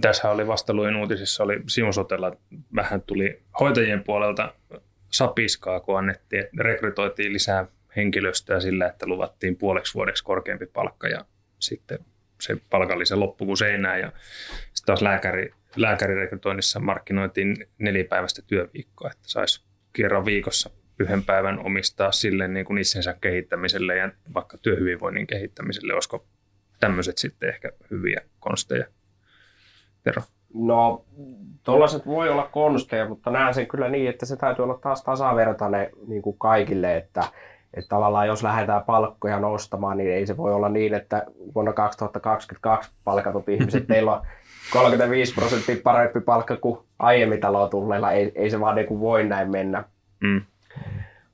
Tässä oli vasta luin uutisissa, oli Siunsotella vähän tuli hoitajien puolelta sapiskaa, kun annettiin, rekrytoitiin lisää henkilöstöä sillä, että luvattiin puoleksi vuodeksi korkeampi palkka ja sitten se palkallisen loppu kuin seinään. Ja sitten taas lääkäri, lääkärirekrytoinnissa markkinoitiin nelipäiväistä työviikkoa, että saisi kerran viikossa yhden päivän omistaa sille niin kuin itsensä kehittämiselle ja vaikka työhyvinvoinnin kehittämiselle. Olisiko tämmöiset sitten ehkä hyviä konsteja? Tero. No, tuollaiset voi olla konsteja, mutta näen sen kyllä niin, että se täytyy olla taas tasavertainen niin kuin kaikille, että että tavallaan jos lähdetään palkkoja nostamaan, niin ei se voi olla niin, että vuonna 2022 palkatut ihmiset, teillä on 35 prosenttia parempi palkka kuin aiemmin taloa tulleilla. Ei, ei se vaan niin kuin voi näin mennä. Mm.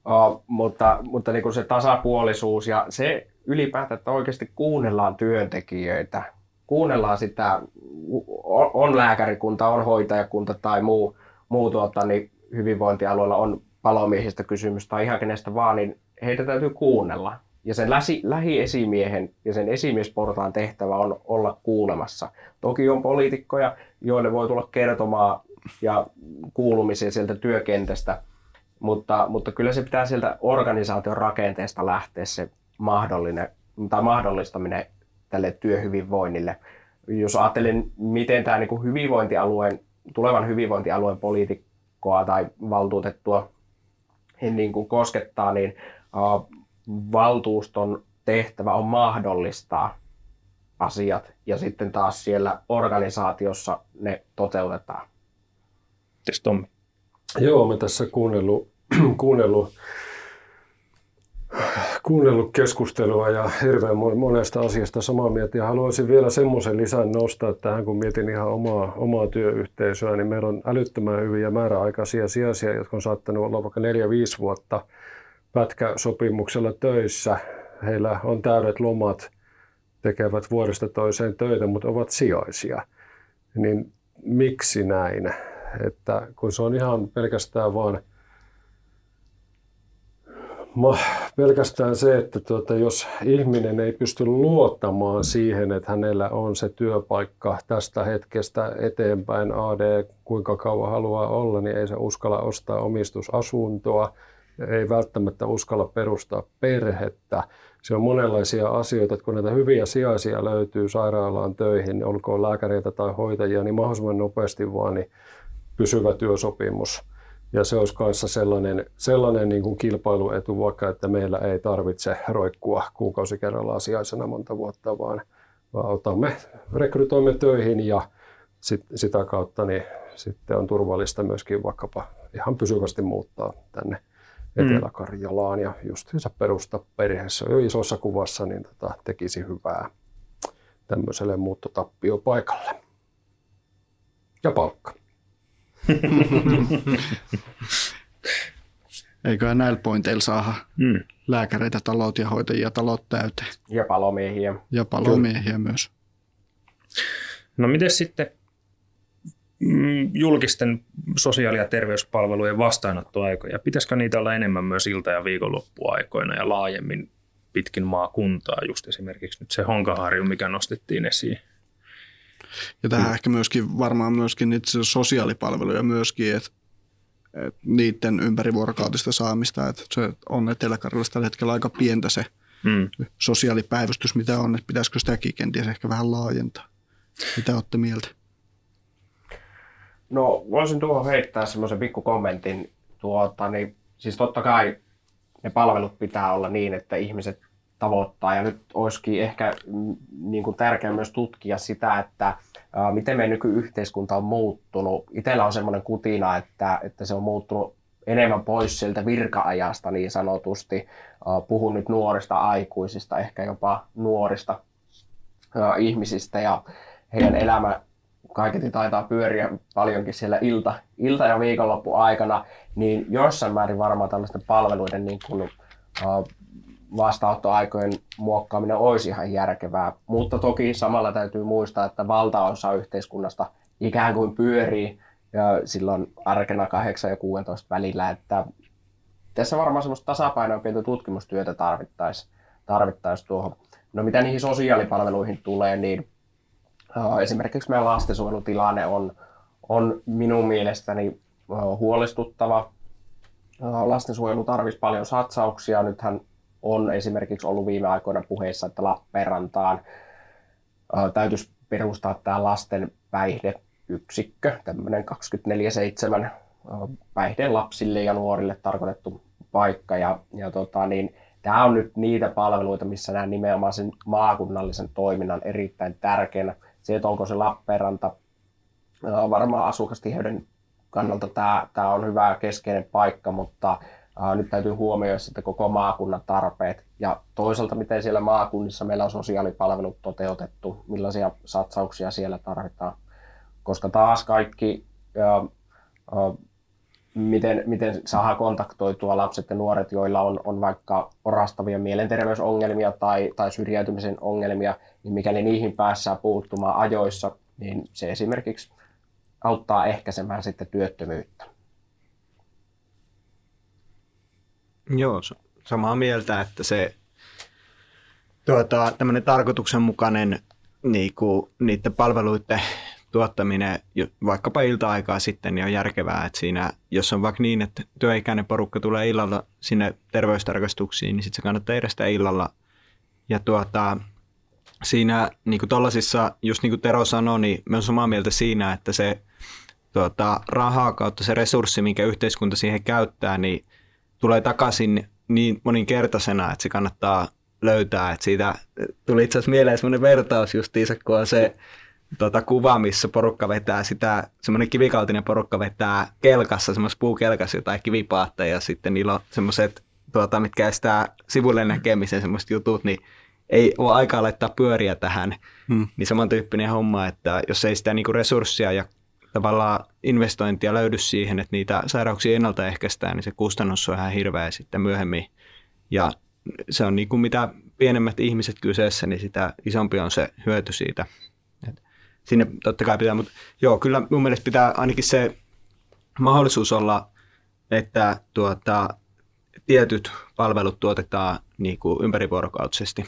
Uh, mutta mutta niin kuin se tasapuolisuus ja se ylipäätään, että oikeasti kuunnellaan työntekijöitä, kuunnellaan sitä, on lääkärikunta, on hoitajakunta tai muu, muu tuota, niin hyvinvointialueella on palomiehistä kysymys tai ihan kenestä vaan, niin heitä täytyy kuunnella. Ja sen läsi, lähiesimiehen ja sen esimiesportaan tehtävä on olla kuulemassa. Toki on poliitikkoja, joille voi tulla kertomaan ja kuulumisia sieltä työkentästä, mutta, mutta kyllä se pitää sieltä organisaation rakenteesta lähteä se mahdollinen, tai mahdollistaminen tälle työhyvinvoinnille. jos ajattelen, miten tämä niin hyvinvointialueen, tulevan hyvinvointialueen poliitikkoa tai valtuutettua niin kuin koskettaa, niin valtuuston tehtävä on mahdollistaa asiat ja sitten taas siellä organisaatiossa ne toteutetaan. Mites Tommi? Joo, mä tässä kuunnellut, kuunnellut, kuunnellut keskustelua ja hirveän monesta asiasta samaa mieltä. Ja haluaisin vielä semmoisen lisän nostaa tähän, kun mietin ihan omaa, omaa työyhteisöä, niin meillä on älyttömän hyviä määräaikaisia sijaisia, jotka on saattanut olla vaikka 4-5 vuotta pätkäsopimuksella töissä. Heillä on täydet lomat, tekevät vuodesta toiseen töitä, mutta ovat sijaisia. Niin miksi näin? Että kun se on ihan pelkästään vaan pelkästään se, että tuota, jos ihminen ei pysty luottamaan siihen, että hänellä on se työpaikka tästä hetkestä eteenpäin, AD kuinka kauan haluaa olla, niin ei se uskalla ostaa omistusasuntoa, ei välttämättä uskalla perustaa perhettä. Se on monenlaisia asioita, että kun näitä hyviä sijaisia löytyy sairaalaan töihin, olkoon lääkäreitä tai hoitajia, niin mahdollisimman nopeasti vaan niin pysyvä työsopimus. Ja se olisi kanssa sellainen, sellainen niin kuin kilpailuetu, vaikka että meillä ei tarvitse roikkua kuukausi kerrallaan sijaisena monta vuotta, vaan, vaan otamme, rekrytoimme töihin ja sit, sitä kautta niin sitten on turvallista myöskin vaikkapa ihan pysyvästi muuttaa tänne. Etelä-Karjalaan ja justiinsa perusta perheessä jo isossa kuvassa, niin tota, tekisi hyvää tämmöiselle muuttotappiopaikalle. Ja palkka. Eiköhän näillä pointeilla saada mm. lääkäreitä, talot ja hoitajia talot täyteen. Ja palomiehiä. Ja palomiehiä Kyllä. myös. No miten sitten mm, julkisten sosiaali- ja terveyspalvelujen vastaanottoaikoja? Pitäisikö niitä olla enemmän myös ilta- ja viikonloppuaikoina ja laajemmin pitkin maakuntaa, just esimerkiksi nyt se Honkaharju, mikä nostettiin esiin? Ja tähän mm. ehkä myöskin varmaan myöskin niitä sosiaalipalveluja myöskin, että, että niiden ympärivuorokautista saamista, että se on etelä tällä hetkellä aika pientä se mm. sosiaalipäivystys, mitä on, että pitäisikö sitäkin kenties ehkä vähän laajentaa. Mitä olette mieltä? No voisin tuohon heittää semmoisen pikku kommentin. Tuota, niin, siis totta kai ne palvelut pitää olla niin, että ihmiset tavoittaa. Ja nyt olisikin ehkä mm, niin kuin tärkeää myös tutkia sitä, että ää, miten meidän nykyyhteiskunta on muuttunut. Itellä on semmoinen kutina, että, että se on muuttunut enemmän pois sieltä virka-ajasta niin sanotusti. Ää, puhun nyt nuorista aikuisista, ehkä jopa nuorista ää, ihmisistä ja heidän elämä kaiketi taitaa pyöriä paljonkin siellä ilta, ilta- ja viikonloppu aikana, niin jossain määrin varmaan tällaisten palveluiden niin kuin, vastaanottoaikojen muokkaaminen olisi ihan järkevää, mutta toki samalla täytyy muistaa, että valtaosa yhteiskunnasta ikään kuin pyörii ja silloin arkena 8 ja 16 välillä, että tässä varmaan semmoista tasapainoa pientä tutkimustyötä tarvittaisiin tarvittais tuohon. No mitä niihin sosiaalipalveluihin tulee, niin uh, esimerkiksi meidän lastensuojelutilanne on, on minun mielestäni huolestuttava. Lastensuojelu tarvitsisi paljon satsauksia. Nythän on esimerkiksi ollut viime aikoina puheissa, että Lappeenrantaan täytyisi perustaa tämä lasten päihdeyksikkö, tämmöinen 24-7 päihde lapsille ja nuorille tarkoitettu paikka. Ja, ja tota, niin, tämä on nyt niitä palveluita, missä nämä nimenomaan sen maakunnallisen toiminnan erittäin tärkeänä. Se, että onko se Lappeenranta, varmaan asukastiheyden kannalta tämä, tämä on hyvä keskeinen paikka, mutta nyt täytyy huomioida sitten koko maakunnan tarpeet ja toisaalta miten siellä maakunnissa meillä on sosiaalipalvelut toteutettu, millaisia satsauksia siellä tarvitaan. Koska taas kaikki, miten, miten saadaan kontaktoitua lapset ja nuoret, joilla on, on vaikka orastavia mielenterveysongelmia tai, tai syrjäytymisen ongelmia, niin mikäli niihin päässään puuttumaan ajoissa, niin se esimerkiksi auttaa ehkäisemään sitten työttömyyttä. Joo, samaa mieltä, että se tuota, tämmöinen tarkoituksenmukainen niin kuin, niiden palveluiden tuottaminen vaikkapa ilta-aikaa sitten niin on järkevää, että siinä, jos on vaikka niin, että työikäinen porukka tulee illalla sinne terveystarkastuksiin, niin sitten se kannattaa edestä illalla. Ja tuota, siinä niin kuin tollasissa, just niin kuin Tero sanoi, niin me on samaa mieltä siinä, että se tuota, rahaa kautta se resurssi, minkä yhteiskunta siihen käyttää, niin tulee takaisin niin moninkertaisena, että se kannattaa löytää. Että siitä tuli itse asiassa mieleen semmoinen vertaus justiinsa, kun on se tota, kuva, missä porukka vetää sitä, semmoinen kivikautinen porukka vetää kelkassa, semmoisessa puukelkassa jotain kivipaatteja ja sitten niillä on semmoiset, tuota, mitkä estää sivulle näkemisen semmoiset jutut, niin ei ole aikaa laittaa pyöriä tähän. Hmm. Niin samantyyppinen homma, että jos ei sitä niinku resurssia ja tavallaan investointia löydy siihen, että niitä sairauksia ennaltaehkäistään, niin se kustannus on ihan hirveä sitten myöhemmin. Ja se on niin kuin mitä pienemmät ihmiset kyseessä, niin sitä isompi on se hyöty siitä. Sinne totta kai pitää, mutta joo, kyllä mun mielestä pitää ainakin se mahdollisuus olla, että tuota, tietyt palvelut tuotetaan niin kuin ympärivuorokautisesti.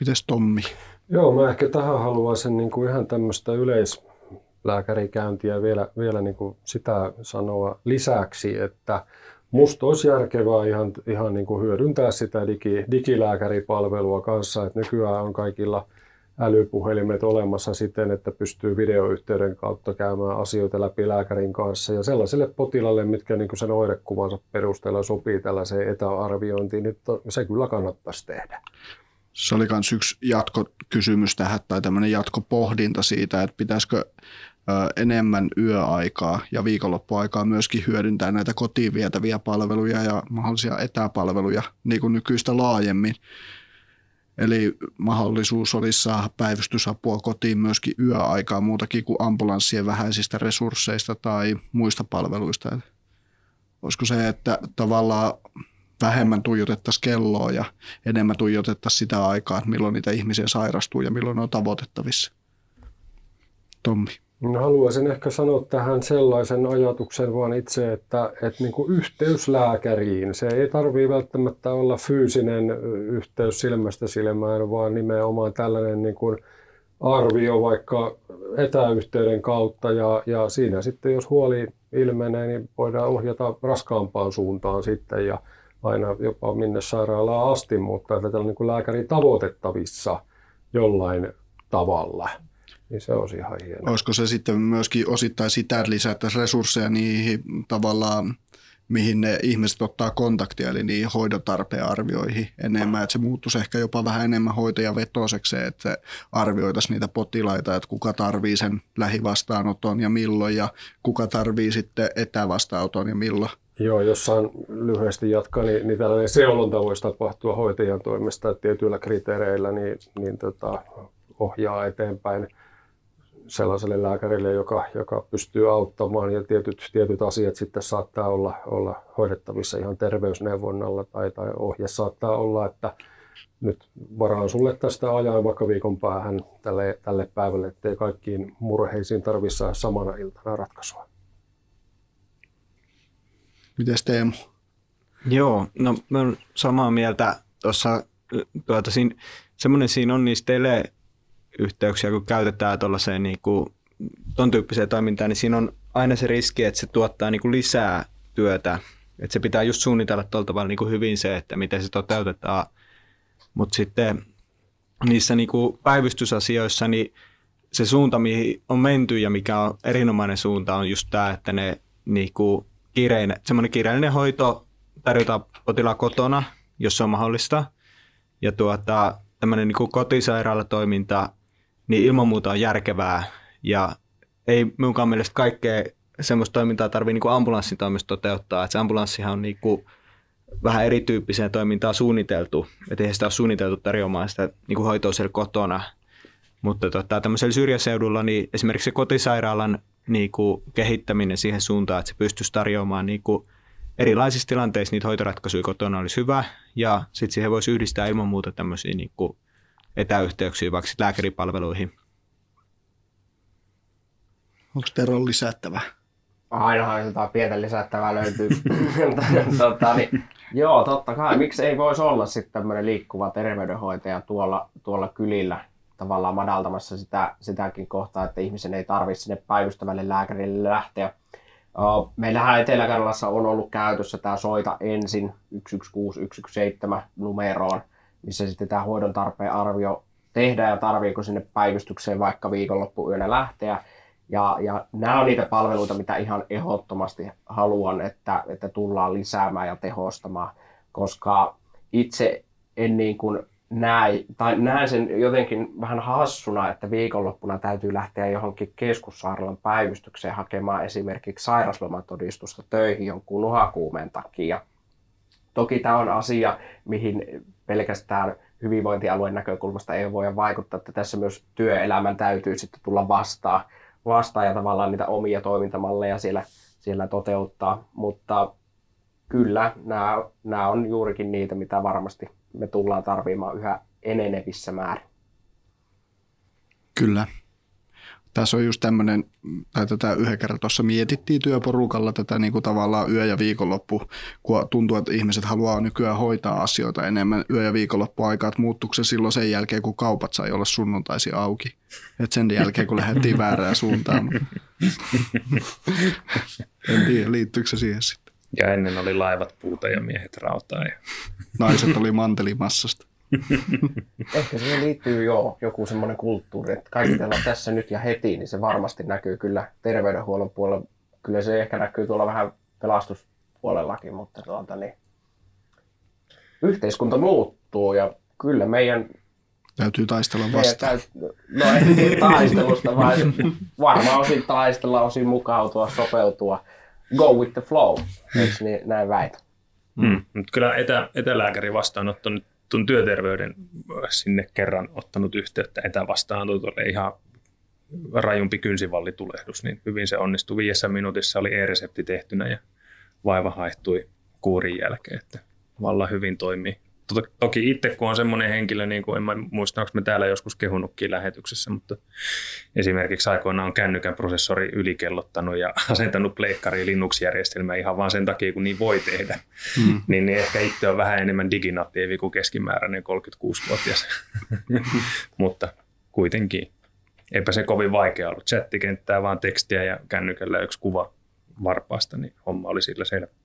Mites Tommi? Joo, mä ehkä tähän haluaisin niin kuin ihan tämmöistä yleislääkärikäyntiä vielä, vielä niin kuin sitä sanoa lisäksi, että Musta olisi järkevää ihan, ihan niin kuin hyödyntää sitä digi, digilääkäripalvelua kanssa, että nykyään on kaikilla älypuhelimet olemassa siten, että pystyy videoyhteyden kautta käymään asioita läpi lääkärin kanssa. Ja sellaiselle potilalle, mitkä niin sen oirekuvansa perusteella sopii tällaiseen etäarviointiin, niin se kyllä kannattaisi tehdä. Se oli myös yksi jatkokysymys tähän tai tämmöinen jatkopohdinta siitä, että pitäisikö enemmän yöaikaa ja viikonloppuaikaa myöskin hyödyntää näitä kotiin vietäviä palveluja ja mahdollisia etäpalveluja niin kuin nykyistä laajemmin. Eli mahdollisuus olisi saada päivystysapua kotiin myöskin yöaikaa muutakin kuin ambulanssien vähäisistä resursseista tai muista palveluista. Olisiko se, että tavallaan vähemmän tuijotettaisiin kelloa ja enemmän tuijotettaisiin sitä aikaa, että milloin niitä ihmisiä sairastuu ja milloin ne on tavoitettavissa? Tommi. Haluaisin ehkä sanoa tähän sellaisen ajatuksen vaan itse, että, että niin kuin yhteys lääkäriin, se ei tarvitse välttämättä olla fyysinen yhteys silmästä silmään, vaan nimenomaan tällainen niin kuin arvio vaikka etäyhteyden kautta. Ja, ja siinä sitten jos huoli ilmenee, niin voidaan ohjata raskaampaan suuntaan sitten ja aina jopa minne sairaalaan asti, mutta että tällä niin kuin lääkäri tavoitettavissa jollain tavalla niin se olisi ihan hienoa. Olisiko se sitten myöskin osittain sitä, että lisättäisiin resursseja niihin tavallaan, mihin ne ihmiset ottaa kontaktia, eli niihin hoidotarpeen arvioihin enemmän, että se muuttuisi ehkä jopa vähän enemmän hoitajavetoiseksi, että se arvioitaisiin niitä potilaita, että kuka tarvii sen lähivastaanoton ja milloin, ja kuka tarvii sitten etävastaanoton ja milloin. Joo, jos saan lyhyesti jatkaa, niin, niin tällainen seulonta voisi tapahtua hoitajan toimesta että tietyillä kriteereillä, niin, niin tota, ohjaa eteenpäin sellaiselle lääkärille, joka, joka pystyy auttamaan ja tietyt, tietyt asiat sitten saattaa olla, olla hoidettavissa ihan terveysneuvonnalla tai, tai ohje saattaa olla, että nyt varaan sulle tästä ajan vaikka viikon päähän tälle, tälle päivälle, ettei kaikkiin murheisiin tarvitse samana iltana ratkaisua. Mites Teemu? Joo, no mä olen samaa mieltä tuossa, tuota, siinä, semmoinen siinä on niissä tele, yhteyksiä, kun käytetään tuollaiseen niin kuin, ton tyyppiseen toimintaan, niin siinä on aina se riski, että se tuottaa niin kuin lisää työtä. Että se pitää just suunnitella tuolla tavalla niin kuin hyvin se, että miten se toteutetaan. Mutta sitten niissä niin kuin päivystysasioissa, niin se suunta, mihin on menty ja mikä on erinomainen suunta, on just tämä, että ne niin kuin kiireinen, semmoinen kiireellinen hoito tarjotaan potilaan kotona, jos se on mahdollista. Ja tuota, tämmöinen niin kotisairaalatoiminta niin ilman muuta on järkevää ja ei minunkaan mielestä kaikkea semmoista toimintaa tarvitse niin ambulanssin toimesta toteuttaa. Että se ambulanssihan on niin kuin vähän erityyppiseen toimintaan suunniteltu, että eihän sitä ole suunniteltu tarjoamaan sitä niin kuin hoitoa siellä kotona. Mutta tota, tämmöisellä syrjäseudulla niin esimerkiksi se kotisairaalan niin kuin kehittäminen siihen suuntaan, että se pystyisi tarjoamaan niin kuin erilaisissa tilanteissa niitä hoitoratkaisuja kotona olisi hyvä. Ja sitten siihen voisi yhdistää ilman muuta tämmöisiä niin kuin etäyhteyksiä vaikka lääkäripalveluihin. Onko Teron lisättävä? Ainahan jotain pientä lisättävää löytyy. tota, niin, joo, totta kai. Miksi ei voisi olla sitten tämmöinen liikkuva terveydenhoitaja tuolla, tuolla kylillä tavallaan madaltamassa sitä, sitäkin kohtaa, että ihmisen ei tarvitse sinne päivystävälle lääkärille lähteä. Meillähän Etelä-Karjalassa on ollut käytössä tämä soita ensin 116 117 numeroon missä sitten tämä hoidon tarpeen arvio tehdään ja tarviiko sinne päivystykseen vaikka viikonloppuyönä lähteä. Ja, ja nämä on niitä palveluita, mitä ihan ehdottomasti haluan, että, että tullaan lisäämään ja tehostamaan, koska itse en niin kuin näe, tai näen sen jotenkin vähän hassuna, että viikonloppuna täytyy lähteä johonkin keskussairaalan päivystykseen hakemaan esimerkiksi sairaslomatodistusta töihin jonkun nuhakuumeen takia. Toki tämä on asia, mihin pelkästään hyvinvointialueen näkökulmasta ei voi vaikuttaa, että tässä myös työelämän täytyy sitten tulla vastaan, vastaan ja tavallaan niitä omia toimintamalleja siellä, siellä toteuttaa, mutta kyllä nämä, nämä on juurikin niitä, mitä varmasti me tullaan tarvimaan yhä enenevissä määrin. Kyllä. Tässä on just tämmöinen, tai tätä yhden kerran tuossa mietittiin työporukalla tätä niin kuin tavallaan yö- ja viikonloppu, kun tuntuu, että ihmiset haluaa nykyään hoitaa asioita enemmän yö- ja viikonloppuaikaa, että muuttuuko se silloin sen jälkeen, kun kaupat sai olla sunnuntaisi auki. Että sen jälkeen, kun lähdettiin väärään suuntaan. en tiedä, liittyykö se siihen sitten. Ja ennen oli laivat puuta ja miehet rautaa. Ja... Naiset oli mantelimassasta. Ehkä siihen liittyy jo joku semmoinen kulttuuri, että kaikilla tässä nyt ja heti, niin se varmasti näkyy kyllä terveydenhuollon puolella. Kyllä se ehkä näkyy tuolla vähän pelastuspuolellakin, mutta tuota, niin, yhteiskunta muuttuu ja kyllä meidän Täytyy taistella vastaan. Täytyy, no ei taistelusta, vaan varmaan osin taistella, osin mukautua, sopeutua. Go with the flow, eikö niin, näin väitä? Mm. Mutta kyllä etä, etälääkäri vastaanotto nyt tuon työterveyden sinne kerran ottanut yhteyttä etävastaanotolle ihan rajumpi kynsivallitulehdus, niin hyvin se onnistui. Viidessä minuutissa oli e-resepti tehtynä ja vaiva haihtui kuurin jälkeen, että valla hyvin toimii toki itse kun on semmoinen henkilö, niin kuin en mä muista, onko me täällä joskus kehunutkin lähetyksessä, mutta esimerkiksi aikoinaan on kännykän prosessori ylikellottanut ja asentanut pleikkari Linux-järjestelmää ihan vaan sen takia, kun niin voi tehdä. Mm. niin, niin ehkä itse on vähän enemmän diginatiivi kuin keskimääräinen 36-vuotias. mutta kuitenkin eipä se kovin vaikea ollut. Chattikenttää vaan tekstiä ja kännykällä yksi kuva varpaasta, niin homma oli sillä selvä.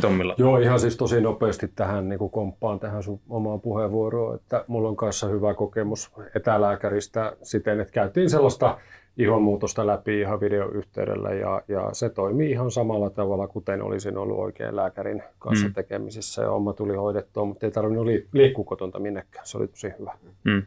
Tommilla? Joo, ihan siis tosi nopeasti tähän niin kuin komppaan tähän sun omaan puheenvuoroon, että mulla on kanssa hyvä kokemus etälääkäristä siten, että käytiin sellaista ihonmuutosta läpi ihan videoyhteydellä ja, ja se toimii ihan samalla tavalla, kuten olisin ollut oikein lääkärin kanssa mm. tekemisissä ja homma tuli hoidettua, mutta ei tarvinnut liikkua kotonta minnekään. Se oli tosi hyvä. Mm.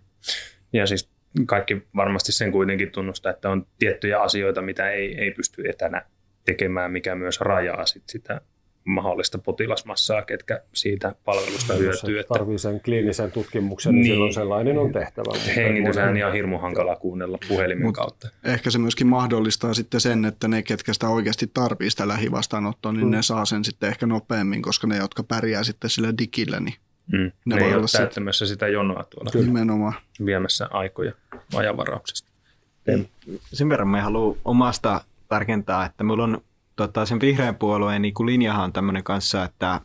Ja siis kaikki varmasti sen kuitenkin tunnustaa, että on tiettyjä asioita, mitä ei, ei pysty etänä tekemään, mikä myös rajaa sit sitä mahdollista potilasmassaa, ketkä siitä palvelusta hyötyy. Jos tarvii sen kliinisen tutkimuksen, niin, niin silloin sellainen on tehtävä. Hengitysääni on hirmu hankala kuunnella puhelimen Mut kautta. Ehkä se myöskin mahdollistaa sitten sen, että ne, ketkä sitä oikeasti tarvii sitä lähivastaanottoa, niin mm. ne saa sen sitten ehkä nopeammin, koska ne, jotka pärjää sitten sillä digillä, niin mm. ne, ne voi olla täyttämässä sit... sitä jonoa tuolla. Kyllä. Nimenomaan. Viemässä aikoja ajanvarauksesta. Sen verran me haluan omasta tarkentaa, että mulla on tota, sen vihreän puolueen niin kuin linjahan on tämmöinen kanssa, että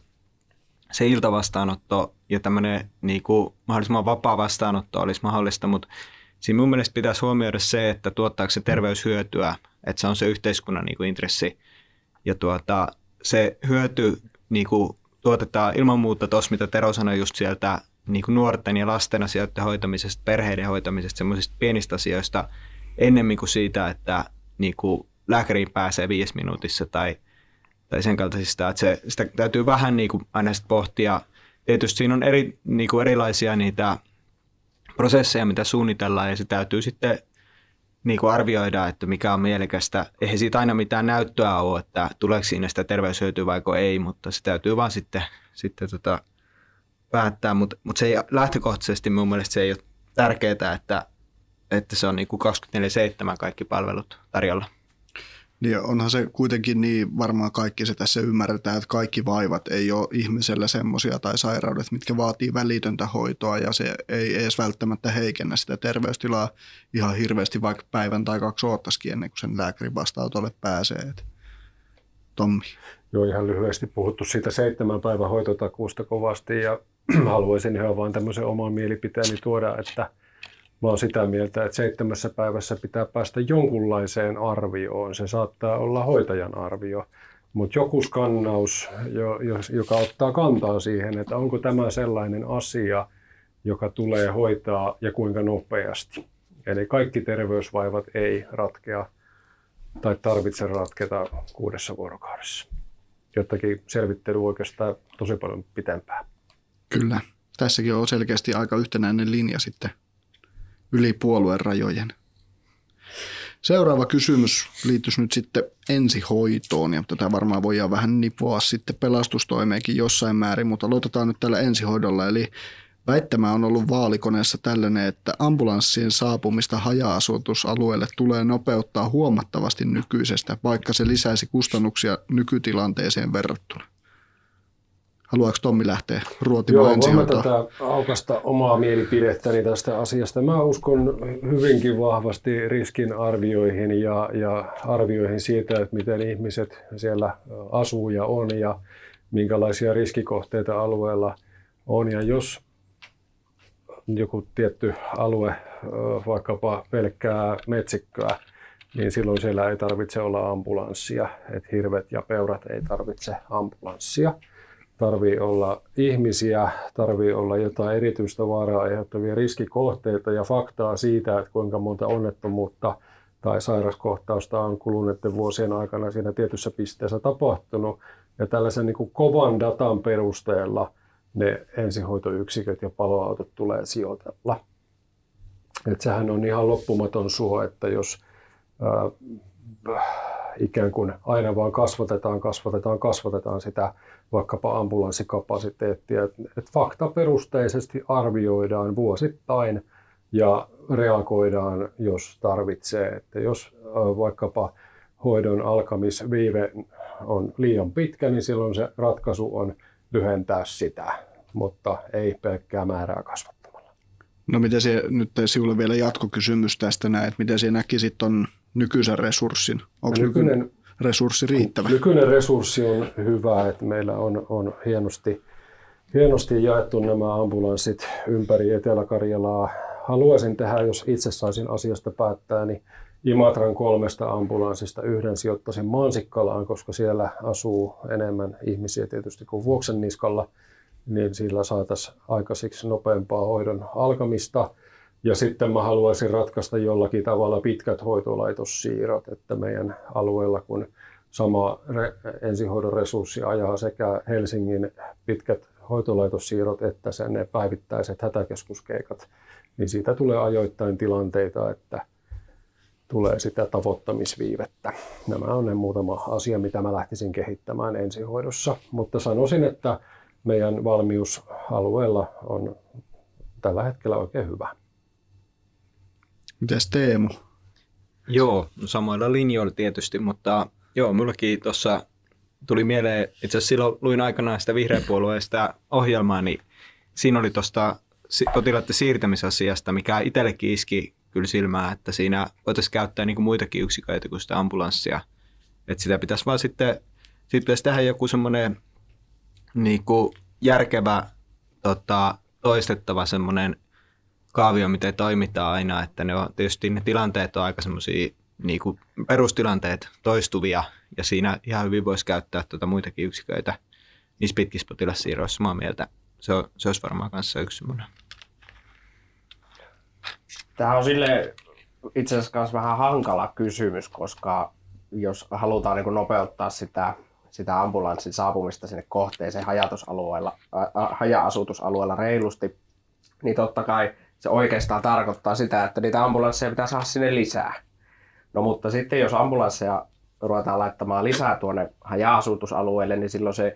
se iltavastaanotto ja tämmöinen niin kuin mahdollisimman vapaa vastaanotto olisi mahdollista, mutta siinä mun mielestä pitäisi huomioida se, että tuottaako se terveyshyötyä, että se on se yhteiskunnan niin kuin intressi. Ja tuota, se hyöty niin kuin tuotetaan ilman muuta tuossa, mitä Tero sanoi just sieltä niin kuin nuorten ja lasten asioiden hoitamisesta, perheiden hoitamisesta, semmoisista pienistä asioista, ennemmin kuin siitä, että niin kuin lääkäriin pääsee viisi minuutissa tai, tai sen kaltaisista, että se, sitä täytyy vähän niin kuin aina pohtia. Tietysti siinä on eri, niin kuin erilaisia niitä prosesseja, mitä suunnitellaan ja se täytyy sitten niin kuin arvioida, että mikä on mielekästä. Eihän siitä aina mitään näyttöä ole, että tuleeko siinä sitä terveyshyötyä vai ei, mutta se täytyy vaan sitten, sitten tota päättää. Mutta mut se ei, lähtökohtaisesti mun mielestä se ei ole tärkeää, että, että se on niin kuin 24-7 kaikki palvelut tarjolla. Niin onhan se kuitenkin niin, varmaan kaikki se tässä ymmärretään, että kaikki vaivat ei ole ihmisellä semmoisia tai sairaudet, mitkä vaatii välitöntä hoitoa ja se ei edes välttämättä heikennä sitä terveystilaa ihan hirveästi, vaikka päivän tai kaksi oottaisikin ennen kuin sen lääkärin vastaanotolle pääsee. Tommi. Joo, ihan lyhyesti puhuttu siitä seitsemän päivän hoitotakuusta kovasti ja haluaisin ihan vain tämmöisen oman mielipiteeni tuoda, että – Mä oon sitä mieltä, että seitsemässä päivässä pitää päästä jonkunlaiseen arvioon. Se saattaa olla hoitajan arvio, mutta joku skannaus, joka ottaa kantaa siihen, että onko tämä sellainen asia, joka tulee hoitaa ja kuinka nopeasti. Eli kaikki terveysvaivat ei ratkea tai tarvitse ratketa kuudessa vuorokaudessa. Jottakin selvittely oikeastaan tosi paljon pitempään. Kyllä. Tässäkin on selkeästi aika yhtenäinen linja sitten yli puolueen rajojen. Seuraava kysymys liittyisi nyt sitten ensihoitoon, ja tätä varmaan voidaan vähän nipoa sitten pelastustoimeenkin jossain määrin, mutta aloitetaan nyt tällä ensihoidolla. Eli väittämä on ollut vaalikoneessa tällainen, että ambulanssien saapumista haja-asutusalueelle tulee nopeuttaa huomattavasti nykyisestä, vaikka se lisäisi kustannuksia nykytilanteeseen verrattuna. Haluaako Tommi lähteä ruotimaan Joo, voimme tätä aukasta omaa mielipidettäni tästä asiasta. Mä uskon hyvinkin vahvasti riskin arvioihin ja, ja arvioihin siitä, että miten ihmiset siellä asuu ja on ja minkälaisia riskikohteita alueella on. Ja jos joku tietty alue, vaikkapa pelkkää metsikköä, niin silloin siellä ei tarvitse olla ambulanssia. Että hirvet ja peurat ei tarvitse ambulanssia tarvii olla ihmisiä, tarvii olla jotain erityistä vaaraa aiheuttavia riskikohteita ja faktaa siitä, että kuinka monta onnettomuutta tai sairaskohtausta on kuluneiden vuosien aikana siinä tietyssä pisteessä tapahtunut. Ja tällaisen niin kuin kovan datan perusteella ne ensihoitoyksiköt ja paloautot tulee sijoitella. Et sehän on ihan loppumaton suo, että jos ää, ikään kuin aina vaan kasvatetaan, kasvatetaan, kasvatetaan sitä vaikkapa ambulanssikapasiteettia. Et, et faktaperusteisesti arvioidaan vuosittain ja reagoidaan, jos tarvitsee. Että jos vaikkapa hoidon alkamisviive on liian pitkä, niin silloin se ratkaisu on lyhentää sitä, mutta ei pelkkää määrää kasvattamalla. No miten se nyt sinulle vielä jatkokysymys tästä näin, että miten sinä näkisit tuon nykyisen resurssin? Onko nykyinen, nykyinen resurssi riittävä? Nykyinen resurssi on hyvä, että meillä on, on hienosti, hienosti jaettu nämä ambulanssit ympäri Etelä-Karjalaa. Haluaisin tehdä, jos itse saisin asiasta päättää, niin Imatran kolmesta ambulanssista yhden sijoittaisin Mansikkalaan, koska siellä asuu enemmän ihmisiä tietysti kuin Vuoksen niskalla, niin sillä saataisiin aikaisiksi nopeampaa hoidon alkamista. Ja sitten mä haluaisin ratkaista jollakin tavalla pitkät hoitolaitossiirrot, että meidän alueella kun sama re- ensihoidon resurssi ajaa sekä Helsingin pitkät hoitolaitossiirrot että sen ne päivittäiset hätäkeskuskeikat, niin siitä tulee ajoittain tilanteita, että tulee sitä tavoittamisviivettä. Nämä on ne muutama asia, mitä mä lähtisin kehittämään ensihoidossa, mutta sanoisin, että meidän valmiusalueella on tällä hetkellä oikein hyvä. Mites Teemu? Joo, samoilla linjoilla tietysti, mutta joo, mullakin tuossa tuli mieleen, itse asiassa silloin luin aikanaan sitä vihreän puolueesta ohjelmaa, niin siinä oli tuosta potilaiden siirtämisasiasta, mikä itsellekin iski kyllä silmää, että siinä voitaisiin käyttää niin kuin muitakin yksiköitä kuin sitä ambulanssia. Että sitä pitäisi vaan sitten, sitten pitäisi tehdä joku semmoinen niin kuin järkevä, tota, toistettava semmoinen kaavio, miten toimitaan aina, että ne on tietysti ne tilanteet on aika semmoisia niin kuin perustilanteet toistuvia ja siinä ihan hyvin voisi käyttää tuota muitakin yksiköitä niissä pitkissä potilassiirroissa samaa mieltä. Se, on, se olisi varmaan kanssa yksi semmoinen. Tämä on sille itse asiassa vähän hankala kysymys, koska jos halutaan niin nopeuttaa sitä, sitä ambulanssin saapumista sinne kohteeseen haja-asutusalueella reilusti, niin totta kai se oikeastaan tarkoittaa sitä, että niitä ambulansseja pitää saada sinne lisää. No mutta sitten jos ambulansseja ruvetaan laittamaan lisää tuonne haja-asutusalueelle, niin silloin se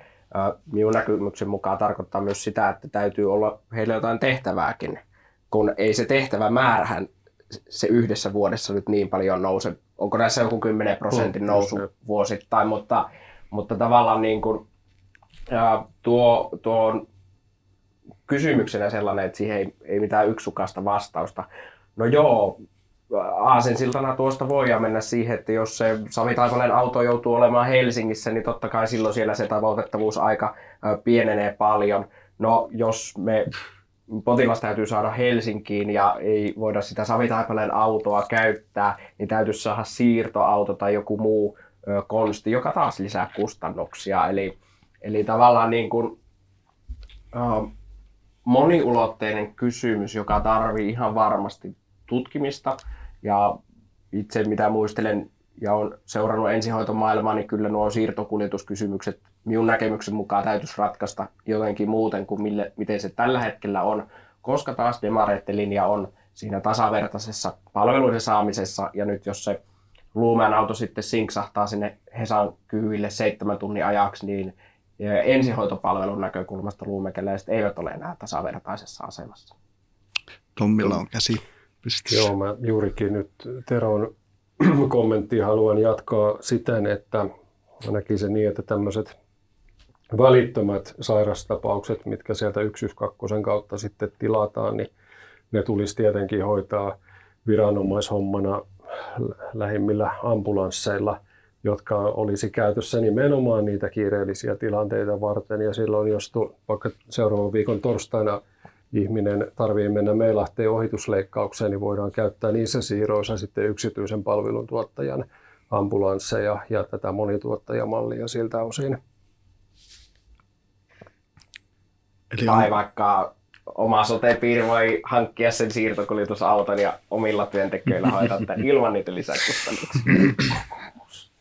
minun näkymyksen mukaan tarkoittaa myös sitä, että täytyy olla heille jotain tehtävääkin, kun ei se tehtävä määrähän se yhdessä vuodessa nyt niin paljon nouse. Onko näissä joku 10 prosentin nousu vuosittain, mutta, mutta tavallaan niin kuin, tuo, tuo on kysymyksenä sellainen, että siihen ei, ei mitään yksukasta vastausta. No joo, aasensiltana tuosta voidaan mennä siihen, että jos se Sami auto joutuu olemaan Helsingissä, niin totta kai silloin siellä se tavoitettavuusaika pienenee paljon. No jos me potilas täytyy saada Helsinkiin ja ei voida sitä Sami Taipanen autoa käyttää, niin täytyisi saada siirtoauto tai joku muu konsti, joka taas lisää kustannuksia. Eli, eli tavallaan niin kuin, moniulotteinen kysymys, joka tarvii ihan varmasti tutkimista. Ja itse mitä muistelen ja on seurannut ensihoitomaailmaa, niin kyllä nuo siirtokuljetuskysymykset minun näkemyksen mukaan täytyisi ratkaista jotenkin muuten kuin mille, miten se tällä hetkellä on, koska taas demareiden linja on siinä tasavertaisessa palveluiden saamisessa, ja nyt jos se Luumäen auto sitten sinksahtaa sinne Hesan kyhyille seitsemän tunnin ajaksi, niin ensihoitopalvelun näkökulmasta luumekeläiset eivät ole enää tasavertaisessa asemassa. Tommilla on käsi pystyssä. Joo, mä juurikin nyt Teron kommenttia haluan jatkaa siten, että mä näkisin niin, että tämmöiset välittömät sairastapaukset, mitkä sieltä 112 kautta sitten tilataan, niin ne tulisi tietenkin hoitaa viranomaishommana lähimmillä ambulansseilla, jotka olisi käytössä nimenomaan niitä kiireellisiä tilanteita varten. Ja silloin, jos tu, vaikka seuraavan viikon torstaina ihminen tarvii mennä meilahteen ohitusleikkaukseen, niin voidaan käyttää niissä siirroissa sitten yksityisen palveluntuottajan ambulansseja ja tätä monituottajamallia siltä osin. Eli tai vaikka oma sote-piiri voi hankkia sen siirtokuljetusauton ja omilla työntekijöillä hoitaa tämän ilman niitä lisäkustannuksia.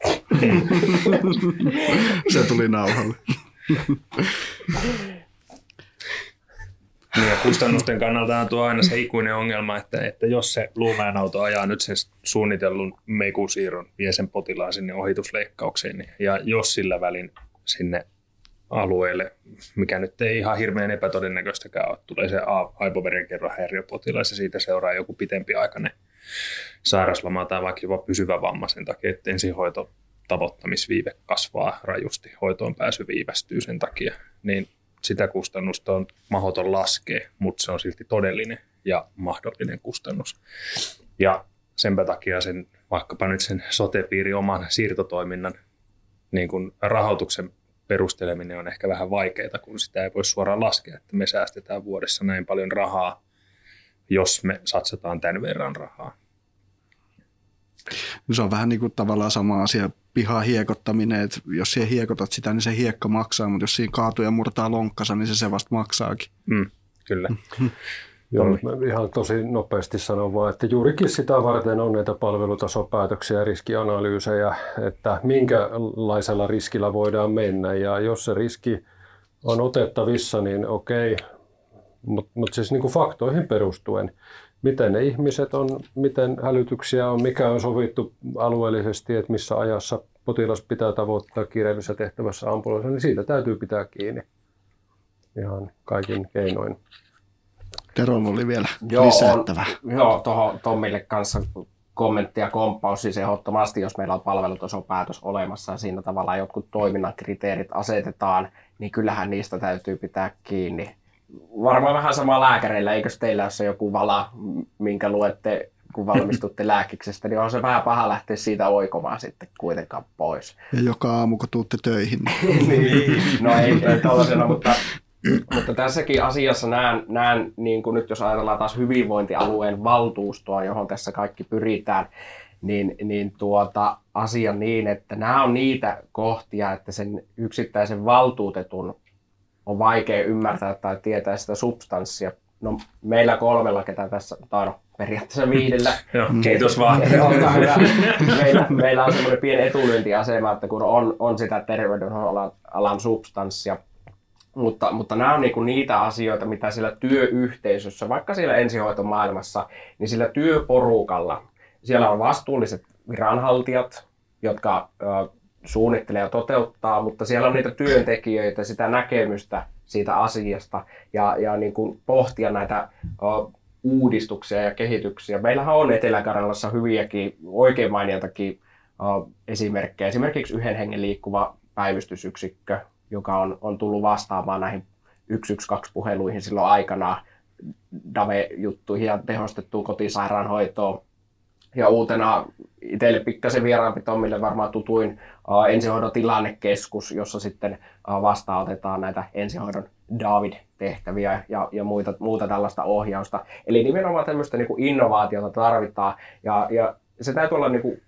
Se tuli nauhalle. Niin ja kustannusten kannalta on tuo aina se ikuinen ongelma, että, että jos se Luumäen auto ajaa nyt sen suunnitellun mekusiirron, vie sen potilaan sinne ohitusleikkaukseen, niin, ja jos sillä välin sinne alueelle, mikä nyt ei ihan hirveän epätodennäköistäkään ole. Tulee se aivoverenkerron häiriöpotilas ja siitä seuraa joku pitempi aikainen sairasloma tai vaikka jopa pysyvä vamma sen takia, että ensihoito tavoittamisviive kasvaa rajusti, hoitoon pääsy viivästyy sen takia, niin sitä kustannusta on mahdoton laskea, mutta se on silti todellinen ja mahdollinen kustannus. Ja sen takia sen, vaikkapa nyt sen sotepiiri oman siirtotoiminnan niin kuin rahoituksen perusteleminen on ehkä vähän vaikeaa, kun sitä ei voi suoraan laskea, että me säästetään vuodessa näin paljon rahaa, jos me satsataan tämän verran rahaa. Se on vähän niin kuin tavallaan sama asia, pihaa hiekottaminen, että jos siihen hiekotat sitä, niin se hiekka maksaa, mutta jos siinä kaatuu ja murtaa lonkkansa, niin se se vasta maksaakin. Mm, kyllä. Joo, mä ihan tosi nopeasti sanon vaan, että juurikin sitä varten on näitä palvelutasopäätöksiä ja riskianalyysejä, että minkälaisella riskillä voidaan mennä. Ja jos se riski on otettavissa, niin okei, mutta mut siis niin kuin faktoihin perustuen, miten ne ihmiset on, miten hälytyksiä on, mikä on sovittu alueellisesti, että missä ajassa potilas pitää tavoittaa kiireellisessä tehtävässä ambulanssia, niin siitä täytyy pitää kiinni ihan kaikin keinoin. Teron oli vielä joo, lisättävä. On, joo, tuohon Tommille kanssa kommentti ja komppaus siis ehdottomasti, jos meillä on palvelutasopäätös olemassa ja siinä tavallaan jotkut toiminnan kriteerit asetetaan, niin kyllähän niistä täytyy pitää kiinni. Varmaan vähän sama lääkäreillä, eikö teillä ole se joku vala, minkä luette, kun valmistutte lääkiksestä, niin on se vähän paha lähteä siitä oikomaan sitten kuitenkaan pois. Ja joka aamu, kun tuutte töihin. niin, no ei, ei tällaisena, mutta mutta tässäkin asiassa näen, näen niin kuin nyt jos ajatellaan taas hyvinvointialueen valtuustoa, johon tässä kaikki pyritään, niin, niin tuota, asia niin, että nämä on niitä kohtia, että sen yksittäisen valtuutetun on vaikea ymmärtää tai tietää sitä substanssia. No meillä kolmella, ketä tässä, tai no periaatteessa viidellä. Joo, kiitos vaan. meillä, meillä on semmoinen pieni etulyöntiasema, että kun on, on sitä terveydenhuollon alan substanssia, mutta, mutta nämä on niinku niitä asioita, mitä sillä työyhteisössä, vaikka siellä ensihoitomaailmassa, niin sillä työporukalla, siellä on vastuulliset viranhaltijat, jotka ö, suunnittelee ja toteuttaa, mutta siellä on niitä työntekijöitä, sitä näkemystä siitä asiasta ja, ja niin kuin pohtia näitä ö, uudistuksia ja kehityksiä. Meillähän on Etelä-Karjalassa hyviäkin, oikein mainiotakin esimerkkejä. Esimerkiksi yhden hengen liikkuva päivystysyksikkö, joka on, on tullut vastaamaan näihin 112-puheluihin silloin aikana DAVE-juttuihin ja tehostettuun kotisairaanhoitoon. Ja uutena itselle pikkasen vieraampi Tommille varmaan tutuin uh, ensihoidon tilannekeskus, jossa sitten uh, vastaanotetaan näitä ensihoidon David-tehtäviä ja, ja muita, muuta tällaista ohjausta. Eli nimenomaan tämmöistä niin kuin innovaatiota tarvitaan ja, ja se täytyy olla niin kuin,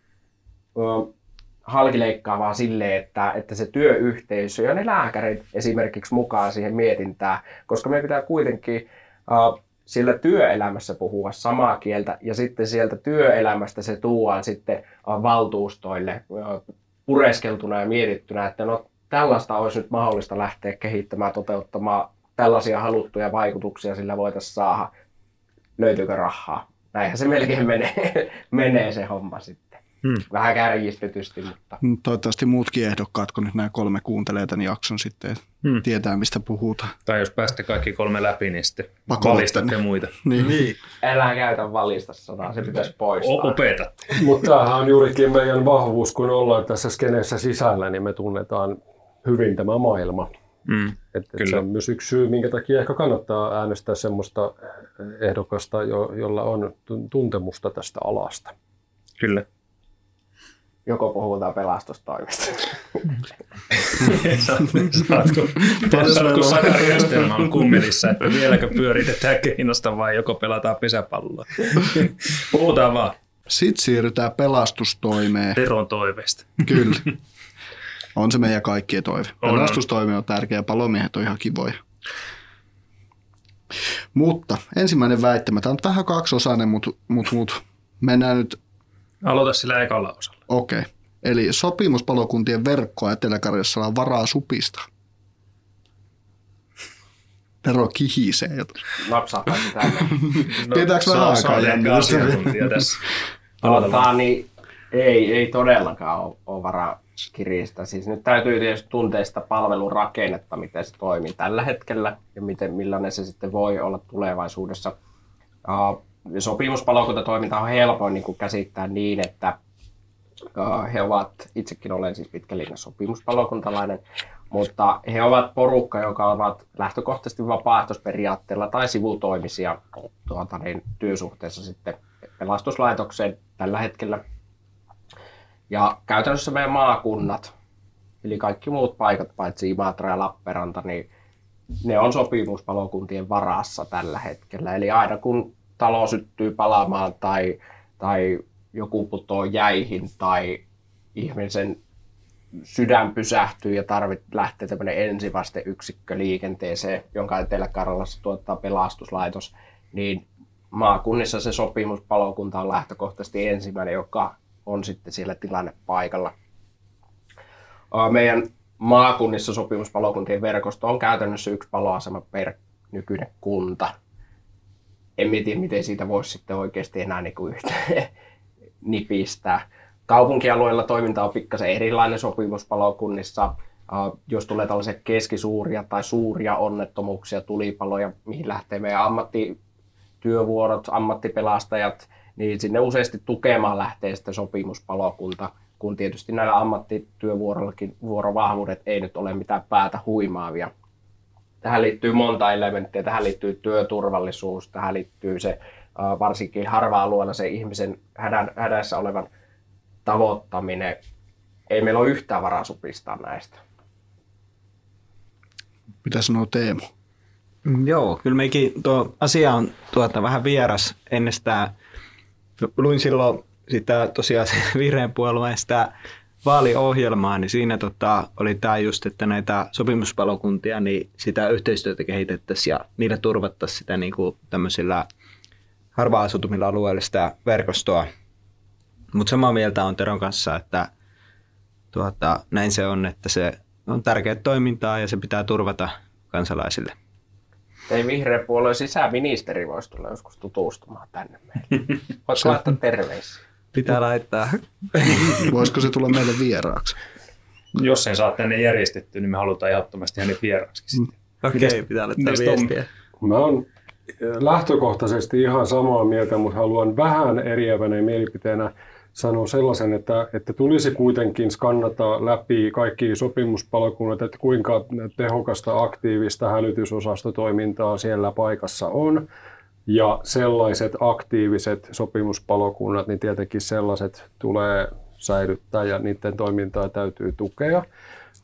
uh, halkileikkaavaa silleen, että, että se työyhteisö ja ne lääkärit esimerkiksi mukaan siihen mietintään, koska me pitää kuitenkin uh, sillä työelämässä puhua samaa kieltä ja sitten sieltä työelämästä se tuodaan sitten uh, valtuustoille uh, pureskeltuna ja mietittynä, että no tällaista olisi nyt mahdollista lähteä kehittämään, toteuttamaan tällaisia haluttuja vaikutuksia sillä voitaisiin saada. Löytyykö rahaa? Näinhän se melkein menee, menee se homma sitten. Hmm. Vähän kärjistetysti, mutta... Mm, toivottavasti muutkin ehdokkaat, kun nyt nämä kolme kuuntelee tämän jakson sitten, hmm. tietää mistä puhutaan. Tai jos päästä kaikki kolme läpi, niin sitten valistatte muita. Niin. niin. Älä käytä valista sanaa, se pitäisi poistaa. O- opetat. Mutta tämähän on juurikin meidän vahvuus, kun ollaan tässä skeneessä sisällä, niin me tunnetaan hyvin tämä maailma. Mm, et, et se on myös yksi syy, minkä takia ehkä kannattaa äänestää sellaista ehdokasta, jo, jolla on tuntemusta tästä alasta. Kyllä. Joko puhutaan pelastustoimista. Saatko, saatko Sakari Östelman kummelissa, että vieläkö pyöritetään keinosta vai joko pelataan pesäpalloa? Puhutaan vaan. Sitten siirrytään pelastustoimeen. Teron toiveesta. Kyllä. On se meidän kaikkien toive. Pelastustoimi on tärkeä, palomiehet on ihan kivoja. Mutta ensimmäinen väittämä, tämä on vähän kaksiosainen, mutta mut, mut, mennään nyt... Aloita sillä ekalla osalla. Okei. Okay. Eli sopimuspalokuntien verkkoa etelä on varaa supista. Tero kihisee jo. Napsaa tänne. No, Pidetäänkö vähän aikaa jännitystä? tässä. Aloitetaan. Niin, ei, ei todellakaan ole, ole varaa kiristä. Siis nyt täytyy tietysti tuntea sitä palvelurakennetta, miten se toimii tällä hetkellä ja miten, millainen se sitten voi olla tulevaisuudessa. Uh, sopimuspalokuntatoiminta on helpoin niin käsittää niin, että he ovat, itsekin olen siis pitkällinen sopimuspalokuntalainen, mutta he ovat porukka, joka ovat lähtökohtaisesti vapaaehtoisperiaatteella tai sivutoimisia tuota, niin, työsuhteessa sitten pelastuslaitokseen tällä hetkellä ja käytännössä meidän maakunnat, eli kaikki muut paikat paitsi Imatra ja Lappeenranta, niin ne on sopimuspalokuntien varassa tällä hetkellä. Eli aina kun talo syttyy palaamaan tai, tai joku putoo jäihin tai ihmisen sydän pysähtyy ja tarvit lähteä tämmöinen ensivasteyksikkö liikenteeseen, jonka Etelä-Karjalassa tuottaa pelastuslaitos, niin maakunnissa se sopimuspalokunta on lähtökohtaisesti ensimmäinen, joka on sitten siellä tilannepaikalla. Meidän maakunnissa sopimuspalokuntien verkosto on käytännössä yksi paloasema per nykyinen kunta. En tiedä, miten siitä voisi sitten oikeasti enää niin kuin nipistää. Kaupunkialueilla toiminta on pikkasen erilainen sopimuspalokunnissa. Jos tulee tällaisia keskisuuria tai suuria onnettomuuksia, tulipaloja, mihin lähtee meidän ammattityövuorot, ammattipelastajat, niin sinne useasti tukemaan lähtee sitten sopimuspalokunta, kun tietysti näillä ammattityövuorollakin vuorovahvuudet ei nyt ole mitään päätä huimaavia. Tähän liittyy monta elementtiä. Tähän liittyy työturvallisuus, tähän liittyy se varsinkin harva-alueella se ihmisen hädän, hädässä olevan tavoittaminen. Ei meillä ole yhtään varaa supistaa näistä. Mitä sanoo Teemu? Joo, kyllä meikin tuo asia on tuota, vähän vieras ennestään luin silloin sitä tosiaan se vihreän puolueen sitä vaaliohjelmaa, niin siinä tota, oli tämä just, että näitä sopimuspalokuntia, niin sitä yhteistyötä kehitettäisiin ja niillä turvattaisiin sitä niin kuin tämmöisillä harvaan asutumilla alueilla sitä verkostoa. Mutta samaa mieltä on Teron kanssa, että tuota, näin se on, että se on tärkeää toimintaa ja se pitää turvata kansalaisille. Ei vihreä puolueen sisäministeri voisi tulla joskus tutustumaan tänne meille. Voitko laittaa terveisiä? Pitää laittaa. Voisiko se tulla meille vieraaksi? Jos sen saa tänne järjestetty, niin me halutaan ehdottomasti hänet vieraaksi. Okei, okay, pitää laittaa viestiä. Mä oon lähtökohtaisesti ihan samaa mieltä, mutta haluan vähän eriäväneen mielipiteenä sanoo sellaisen, että, että tulisi kuitenkin skannata läpi kaikki sopimuspalokunnat, että kuinka tehokasta aktiivista hälytysosastotoimintaa siellä paikassa on. Ja sellaiset aktiiviset sopimuspalokunnat, niin tietenkin sellaiset tulee säilyttää ja niiden toimintaa täytyy tukea.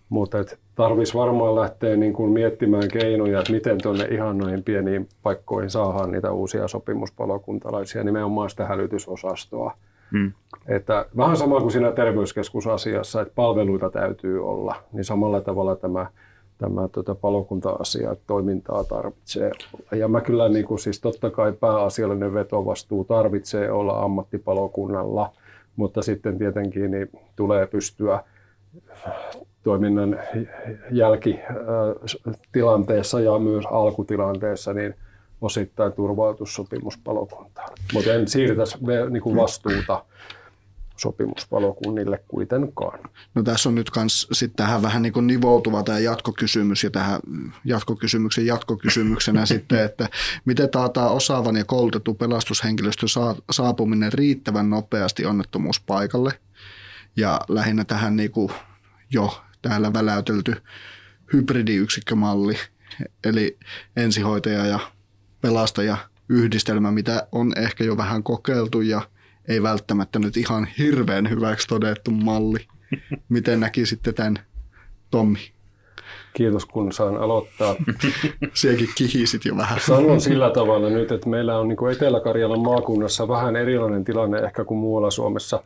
Mutta tarvitsisi varmaan lähteä niin kuin miettimään keinoja, että miten tuonne ihan noihin pieniin paikkoihin saadaan niitä uusia sopimuspalokuntalaisia, nimenomaan sitä hälytysosastoa Hmm. Että vähän sama kuin siinä terveyskeskusasiassa, että palveluita täytyy olla, niin samalla tavalla tämä, tämä tota, palokunta-asia, että toimintaa tarvitsee olla. Ja mä kyllä niin kuin, siis totta kai pääasiallinen vetovastuu tarvitsee olla ammattipalokunnalla, mutta sitten tietenkin niin tulee pystyä toiminnan jälkitilanteessa ja myös alkutilanteessa niin osittain turvautussopimuspalokuntaan. Mutta en siirtäisi niin vastuuta sopimuspalokunnille kuitenkaan. No tässä on nyt kans sit tähän vähän niin kuin nivoutuva tämä jatkokysymys ja tähän jatkokysymyksen jatkokysymyksenä sitten, että miten taataan osaavan ja koulutettu pelastushenkilöstö saapuminen riittävän nopeasti onnettomuuspaikalle ja lähinnä tähän niin kuin jo täällä väläytelty hybridiyksikkömalli, eli ensihoitaja ja pelastaja yhdistelmä, mitä on ehkä jo vähän kokeiltu ja ei välttämättä nyt ihan hirveän hyväksi todettu malli. Miten näkisitte tämän, Tommi? Kiitos kun saan aloittaa. Siekin kihisit jo vähän. Sanon sillä tavalla nyt, että meillä on niin Etelä-Karjalan maakunnassa vähän erilainen tilanne ehkä kuin muualla Suomessa.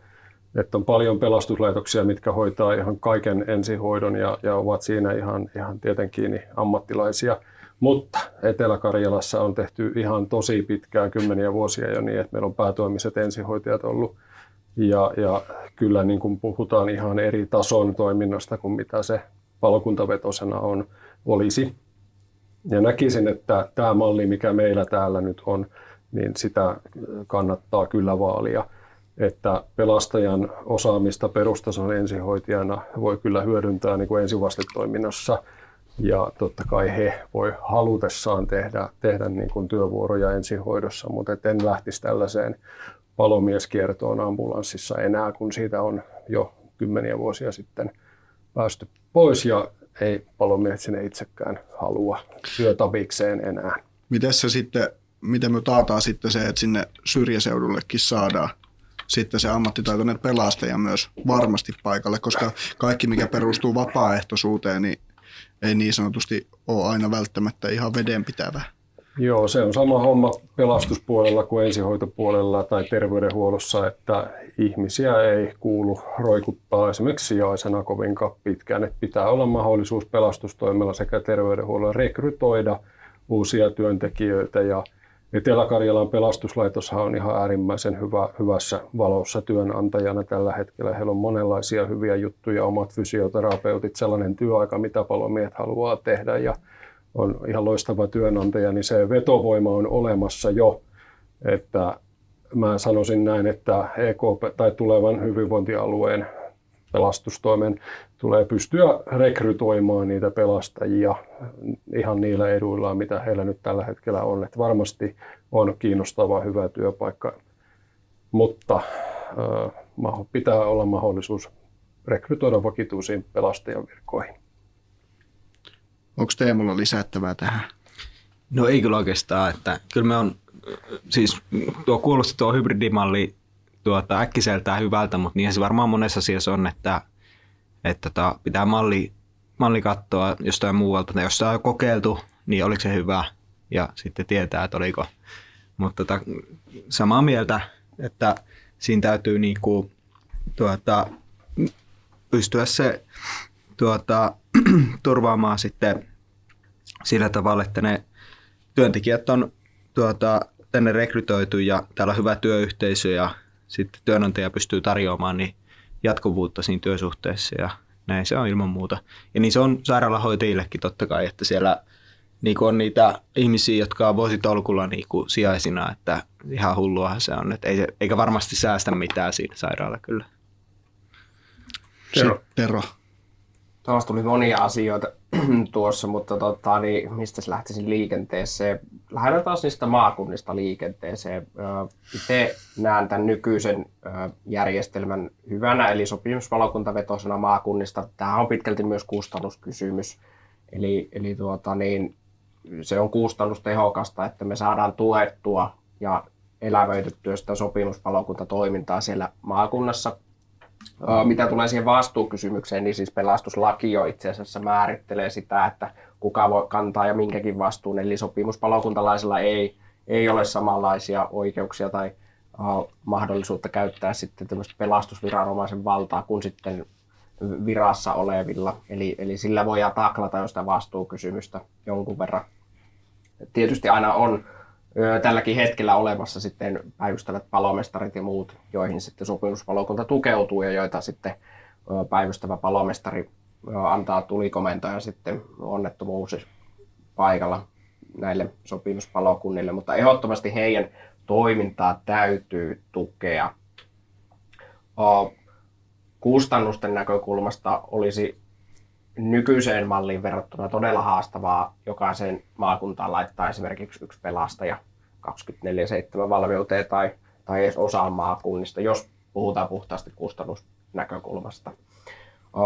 Että on paljon pelastuslaitoksia, mitkä hoitaa ihan kaiken ensihoidon ja, ja ovat siinä ihan, ihan tietenkin ammattilaisia – mutta Etelä-Karjalassa on tehty ihan tosi pitkään, kymmeniä vuosia jo niin, että meillä on päätoimiset ensihoitajat ollut. Ja, ja kyllä niin kuin puhutaan ihan eri tason toiminnasta kuin mitä se palokuntavetosena on, olisi. Ja näkisin, että tämä malli, mikä meillä täällä nyt on, niin sitä kannattaa kyllä vaalia. Että pelastajan osaamista perustason ensihoitajana voi kyllä hyödyntää niin kuin ensivastetoiminnassa – ja totta kai he voi halutessaan tehdä, tehdä niin kuin työvuoroja ensihoidossa, mutta en lähtisi tällaiseen palomieskiertoon ambulanssissa enää, kun siitä on jo kymmeniä vuosia sitten päästy pois ja ei palomiehet sinne itsekään halua työtavikseen enää. Miten se sitten, miten me taataan sitten se, että sinne syrjäseudullekin saadaan sitten se ammattitaitoinen pelastaja myös varmasti paikalle, koska kaikki mikä perustuu vapaaehtoisuuteen, niin ei niin sanotusti ole aina välttämättä ihan vedenpitävä. Joo, se on sama homma pelastuspuolella kuin ensihoitopuolella tai terveydenhuollossa, että ihmisiä ei kuulu roikuttaa esimerkiksi sijaisena kovinkaan pitkään. Että pitää olla mahdollisuus pelastustoimella sekä terveydenhuollolla rekrytoida uusia työntekijöitä ja Etelä-Karjalan pelastuslaitos on ihan äärimmäisen hyvä, hyvässä valossa työnantajana tällä hetkellä. Heillä on monenlaisia hyviä juttuja, omat fysioterapeutit, sellainen työaika, mitä palomiehet haluaa tehdä ja on ihan loistava työnantaja, niin se vetovoima on olemassa jo. Että mä sanoisin näin, että EKP tai tulevan hyvinvointialueen pelastustoimen tulee pystyä rekrytoimaan niitä pelastajia ihan niillä eduilla, mitä heillä nyt tällä hetkellä on. Että varmasti on kiinnostava hyvä työpaikka, mutta pitää olla mahdollisuus rekrytoida vakituisiin pelastajan virkoihin. Onko Teemulla lisättävää tähän? No ei kyllä oikeastaan, että kyllä me on, siis tuo kuulosti tuo hybridimalli tuota, äkkiseltään hyvältä, mutta niinhän se varmaan monessa asiassa on, että, että tota, pitää malli, malli katsoa jostain muualta. Tai jos sitä on kokeiltu, niin oliko se hyvä ja sitten tietää, että oliko. Mutta tota, samaa mieltä, että siinä täytyy niinku, tuota, pystyä se tuota, turvaamaan sitten sillä tavalla, että ne työntekijät on tuota, tänne rekrytoitu ja täällä on hyvä työyhteisö ja sitten työnantaja pystyy tarjoamaan niin jatkuvuutta siinä työsuhteessa ja näin se on ilman muuta. Ja niin se on sairaalahoitajillekin totta kai, että siellä niin on niitä ihmisiä, jotka on vuositolkulla niin kuin sijaisina, että ihan hullua se on, että ei se, eikä varmasti säästä mitään siinä sairaala kyllä. Tero. Tero. Tuossa tuli monia asioita tuossa, mutta tota, niin mistä se lähtisin liikenteeseen? Lähdetään taas niistä maakunnista liikenteeseen. Itse näen tämän nykyisen järjestelmän hyvänä, eli sopimuspalokuntavetosena maakunnista. Tämä on pitkälti myös kustannuskysymys. Eli, eli tuota, niin, se on kustannustehokasta, että me saadaan tuettua ja elävöitettyä sitä sopimuspalokuntatoimintaa siellä maakunnassa mitä tulee siihen vastuukysymykseen, niin siis pelastuslaki jo itse asiassa määrittelee sitä, että kuka voi kantaa ja minkäkin vastuun. Eli sopimuspalokuntalaisilla ei, ei ole samanlaisia oikeuksia tai mahdollisuutta käyttää sitten tämmöistä pelastusviranomaisen valtaa kuin sitten virassa olevilla. Eli, eli sillä voidaan taklata jo sitä vastuukysymystä jonkun verran. Tietysti aina on tälläkin hetkellä olemassa sitten päivystävät palomestarit ja muut, joihin sitten sopimuspalokunta tukeutuu ja joita sitten päivystävä palomestari antaa tulikomentoja sitten onnettomuus paikalla näille sopimuspalokunnille, mutta ehdottomasti heidän toimintaa täytyy tukea. Kustannusten näkökulmasta olisi nykyiseen malliin verrattuna todella haastavaa jokaiseen maakuntaan laittaa esimerkiksi yksi pelastaja 24-7 valmiuteen tai, tai edes osaan maakunnista, jos puhutaan puhtaasti kustannusnäkökulmasta.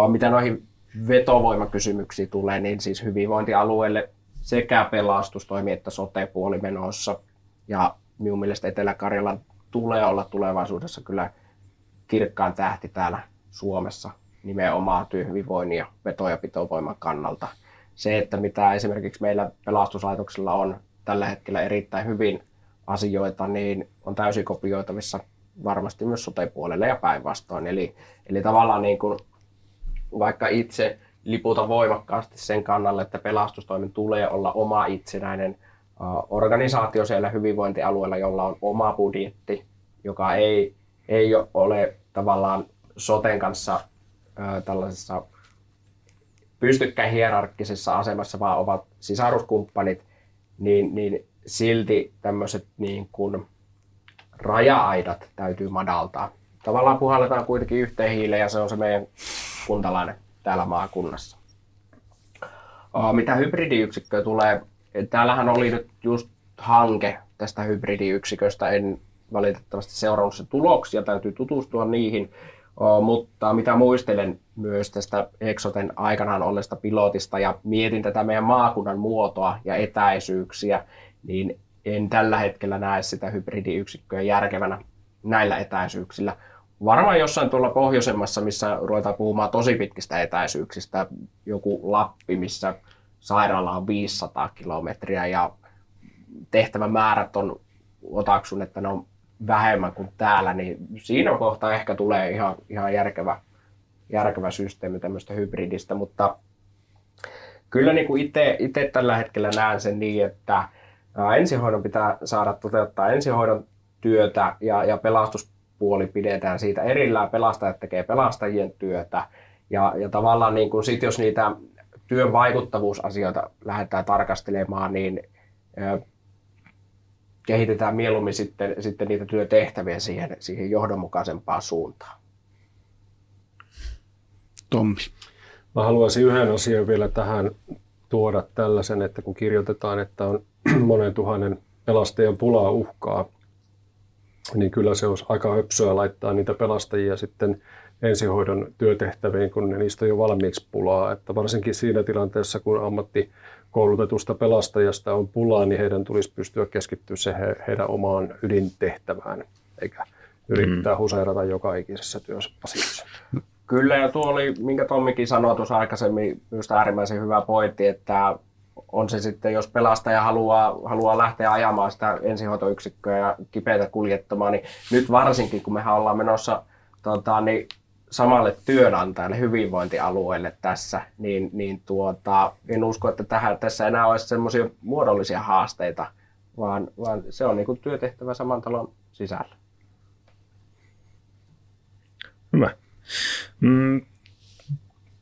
Mitä noihin vetovoimakysymyksiin tulee, niin siis hyvinvointialueelle sekä pelastustoimi että sote-puoli menossa. Ja minun mielestä Etelä-Karjalan tulee olla tulevaisuudessa kyllä kirkkaan tähti täällä Suomessa nimenomaan työhyvinvoinnin ja veto- ja pitovoiman kannalta. Se, että mitä esimerkiksi meillä pelastuslaitoksella on tällä hetkellä erittäin hyvin asioita, niin on täysin kopioitavissa varmasti myös sote-puolelle ja päinvastoin. Eli, eli tavallaan niin kuin, vaikka itse liputa voimakkaasti sen kannalle, että pelastustoimen tulee olla oma itsenäinen organisaatio siellä hyvinvointialueella, jolla on oma budjetti, joka ei, ei ole tavallaan soten kanssa tällaisessa pystykkäin hierarkkisessa asemassa, vaan ovat sisaruskumppanit, niin, niin silti tämmöiset niin kuin raja-aidat täytyy madaltaa. Tavallaan puhalletaan kuitenkin yhteen hiileen ja se on se meidän kuntalainen täällä maakunnassa. Mitä hybridiyksikköä tulee, täällähän oli nyt just hanke tästä hybridiyksiköstä, en valitettavasti seurannut sen tuloksia, täytyy tutustua niihin, mutta mitä muistelen myös tästä Exoten aikanaan olleesta pilotista ja mietin tätä meidän maakunnan muotoa ja etäisyyksiä, niin en tällä hetkellä näe sitä hybridiyksikköä järkevänä näillä etäisyyksillä. Varmaan jossain tuolla pohjoisemmassa, missä ruvetaan puhumaan tosi pitkistä etäisyyksistä, joku Lappi, missä sairaala on 500 kilometriä ja tehtävän määrät on, otaksun, että ne on vähemmän kuin täällä, niin siinä kohtaa ehkä tulee ihan, ihan järkevä, järkevä systeemi tämmöistä hybridistä, mutta kyllä niin kuin itse tällä hetkellä näen sen niin, että ensihoidon pitää saada toteuttaa ensihoidon työtä ja, ja pelastuspuoli pidetään siitä erillään. Pelastajat tekee pelastajien työtä ja, ja tavallaan niin kuin sit, jos niitä työn vaikuttavuusasioita lähdetään tarkastelemaan, niin kehitetään mieluummin sitten, sitten niitä työtehtäviä siihen, siihen johdonmukaisempaan suuntaan. Tommi. Mä haluaisin yhden asian vielä tähän tuoda tällaisen, että kun kirjoitetaan, että on monen tuhannen pelastajan pulaa uhkaa, niin kyllä se olisi aika höpsöä laittaa niitä pelastajia sitten ensihoidon työtehtäviin, kun ne niistä jo valmiiksi pulaa. Että varsinkin siinä tilanteessa, kun ammattikoulutetusta pelastajasta on pulaa, niin heidän tulisi pystyä keskittyä se he, heidän omaan ydintehtävään, eikä yrittää mm. huseerata joka ikisessä työssä asiassa. Kyllä, ja tuo oli, minkä Tommikin sanoi tuossa aikaisemmin, just äärimmäisen hyvä pointti, että on se sitten, jos pelastaja haluaa, haluaa lähteä ajamaan sitä ensihoitoyksikköä ja kipeitä kuljettamaan, niin nyt varsinkin, kun mehän ollaan menossa tota, niin samalle työnantajalle, hyvinvointialueelle tässä, niin, niin tuota, en usko, että tähän, tässä enää olisi semmoisia muodollisia haasteita, vaan, vaan se on niin kuin työtehtävä saman talon sisällä. Hyvä. Mm,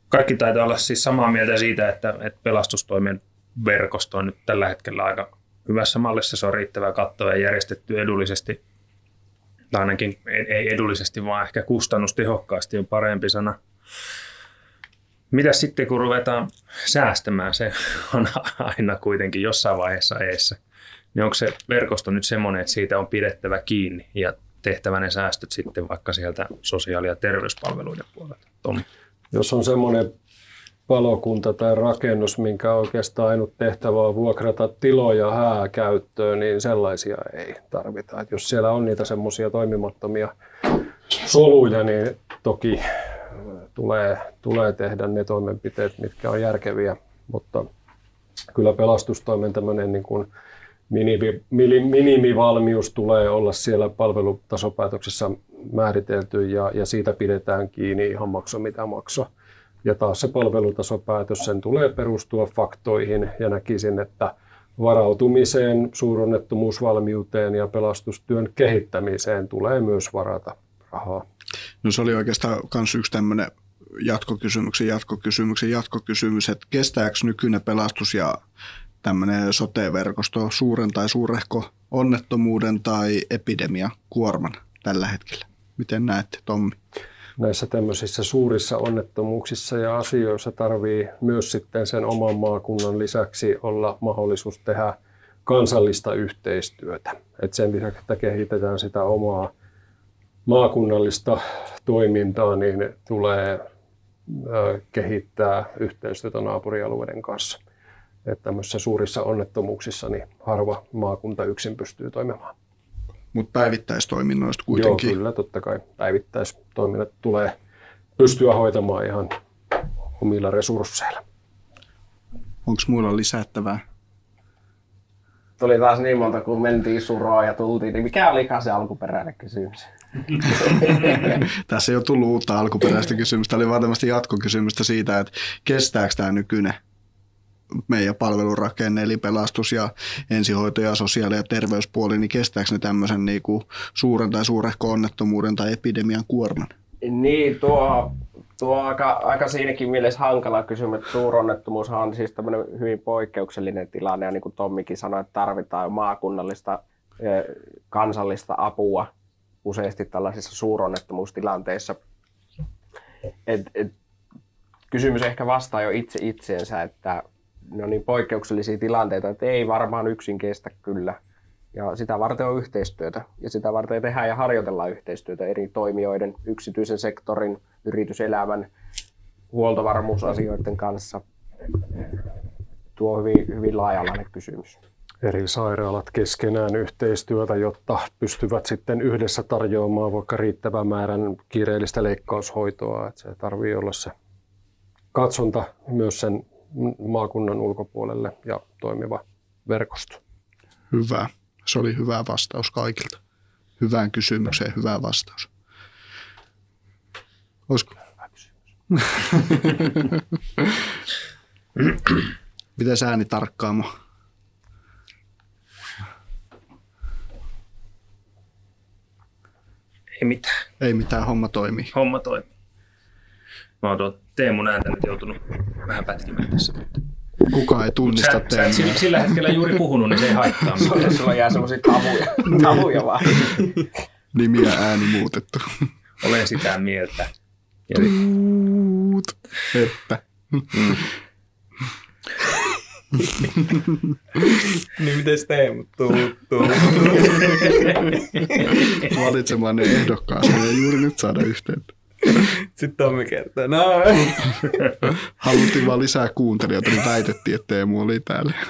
kaikki taitaa olla siis samaa mieltä siitä, että, että pelastustoimen verkosto on nyt tällä hetkellä aika hyvässä mallissa. Se on riittävää kattoa ja järjestetty edullisesti tai ainakin ei edullisesti, vaan ehkä kustannustehokkaasti on parempi sana. Mitä sitten, kun ruvetaan säästämään, se on aina kuitenkin jossain vaiheessa eessä. Niin onko se verkosto nyt semmoinen, että siitä on pidettävä kiinni ja tehtävä ne säästöt sitten vaikka sieltä sosiaali- ja terveyspalveluiden puolelta? Tom. Jos on semmoinen palokunta tai rakennus, minkä oikeastaan ainut tehtävä on vuokrata tiloja hääkäyttöön, niin sellaisia ei tarvita. Et jos siellä on niitä semmoisia toimimattomia soluja, niin toki tulee, tulee tehdä ne toimenpiteet, mitkä on järkeviä, mutta kyllä pelastustoimen tämmöinen niin kuin minimi, minimivalmius tulee olla siellä palvelutasopäätöksessä määritelty ja, ja siitä pidetään kiinni ihan makso mitä makso. Ja taas se palvelutasopäätös, sen tulee perustua faktoihin ja näkisin, että varautumiseen, suuronnettomuusvalmiuteen ja pelastustyön kehittämiseen tulee myös varata rahaa. No se oli oikeastaan myös yksi tämmöinen jatkokysymyksen, jatkokysymyksen, jatkokysymys, että kestääkö nykyinen pelastus ja tämmöinen sote-verkosto suuren tai suurehko onnettomuuden tai epidemia kuorman tällä hetkellä? Miten näette, Tommi? Näissä tämmöisissä suurissa onnettomuuksissa ja asioissa tarvii myös sitten sen oman maakunnan lisäksi olla mahdollisuus tehdä kansallista yhteistyötä. Et sen lisäksi, että kehitetään sitä omaa maakunnallista toimintaa, niin tulee kehittää yhteistyötä naapurialueiden kanssa. Että tämmöisissä suurissa onnettomuuksissa niin harva maakunta yksin pystyy toimimaan. Mutta päivittäistoiminnoista kuitenkin. Joo, kyllä, totta kai. Päivittäistoiminnat tulee pystyä hoitamaan ihan omilla resursseilla. Onko muilla lisättävää? Tuli taas niin monta, kun mentiin suroa ja tultiin, niin mikä oli se alkuperäinen kysymys? Tässä ei ole tullut uutta alkuperäistä kysymystä, oli vaan tämmöistä jatkokysymystä siitä, että kestääkö tämä nykyinen meidän palvelurakenne, eli pelastus ja ensihoito ja sosiaali- ja terveyspuoli, niin kestääkö ne tämmöisen niin kuin suuren tai suurehko onnettomuuden tai epidemian kuorman? Niin, tuo, tuo aika, aika siinäkin mielessä hankala kysymys. Suuronnettomuus on siis tämmöinen hyvin poikkeuksellinen tilanne, ja niin kuin Tommikin sanoi, että tarvitaan maakunnallista kansallista apua useasti tällaisissa suuronnettomuustilanteissa. Et, et, kysymys ehkä vastaa jo itse itseensä, että ne on niin poikkeuksellisia tilanteita, että ei varmaan yksin kestä kyllä. Ja sitä varten on yhteistyötä. Ja sitä varten tehdään ja harjoitellaan yhteistyötä eri toimijoiden, yksityisen sektorin, yrityselämän, huoltovarmuusasioiden kanssa. Tuo on hyvin, hyvin laaja kysymys. Eri sairaalat keskenään yhteistyötä, jotta pystyvät sitten yhdessä tarjoamaan vaikka riittävän määrän kiireellistä leikkaushoitoa. Että se tarvii olla se katsonta myös sen maakunnan ulkopuolelle ja toimiva verkosto. Hyvä. Se oli hyvä vastaus kaikilta. Hyvään kysymykseen hyvä vastaus. Olisiko? Miten ääni tarkkaamo? Ei mitään. Ei mitään, homma toimii. Homma toimii. Mä oon tuon Teemun ääntä nyt joutunut vähän pätkimään tässä. Kukaan ei tunnista Teemua. Sä, sillä hetkellä juuri puhunut, niin se ei haittaa. Sulla jää semmoisia tavuja, tavuja vaan. Nimiä ääni muutettu. Olen sitä mieltä. Tuut, että. Mm. niin miten Teemu? Tuut, tuut. Valitsemaan ne ehdokkaaseen ja juuri nyt saada yhteyttä. Sitten Tommi kertoo, no. Haluttiin vaan lisää kuuntelijoita, niin väitettiin, että Teemu oli täällä.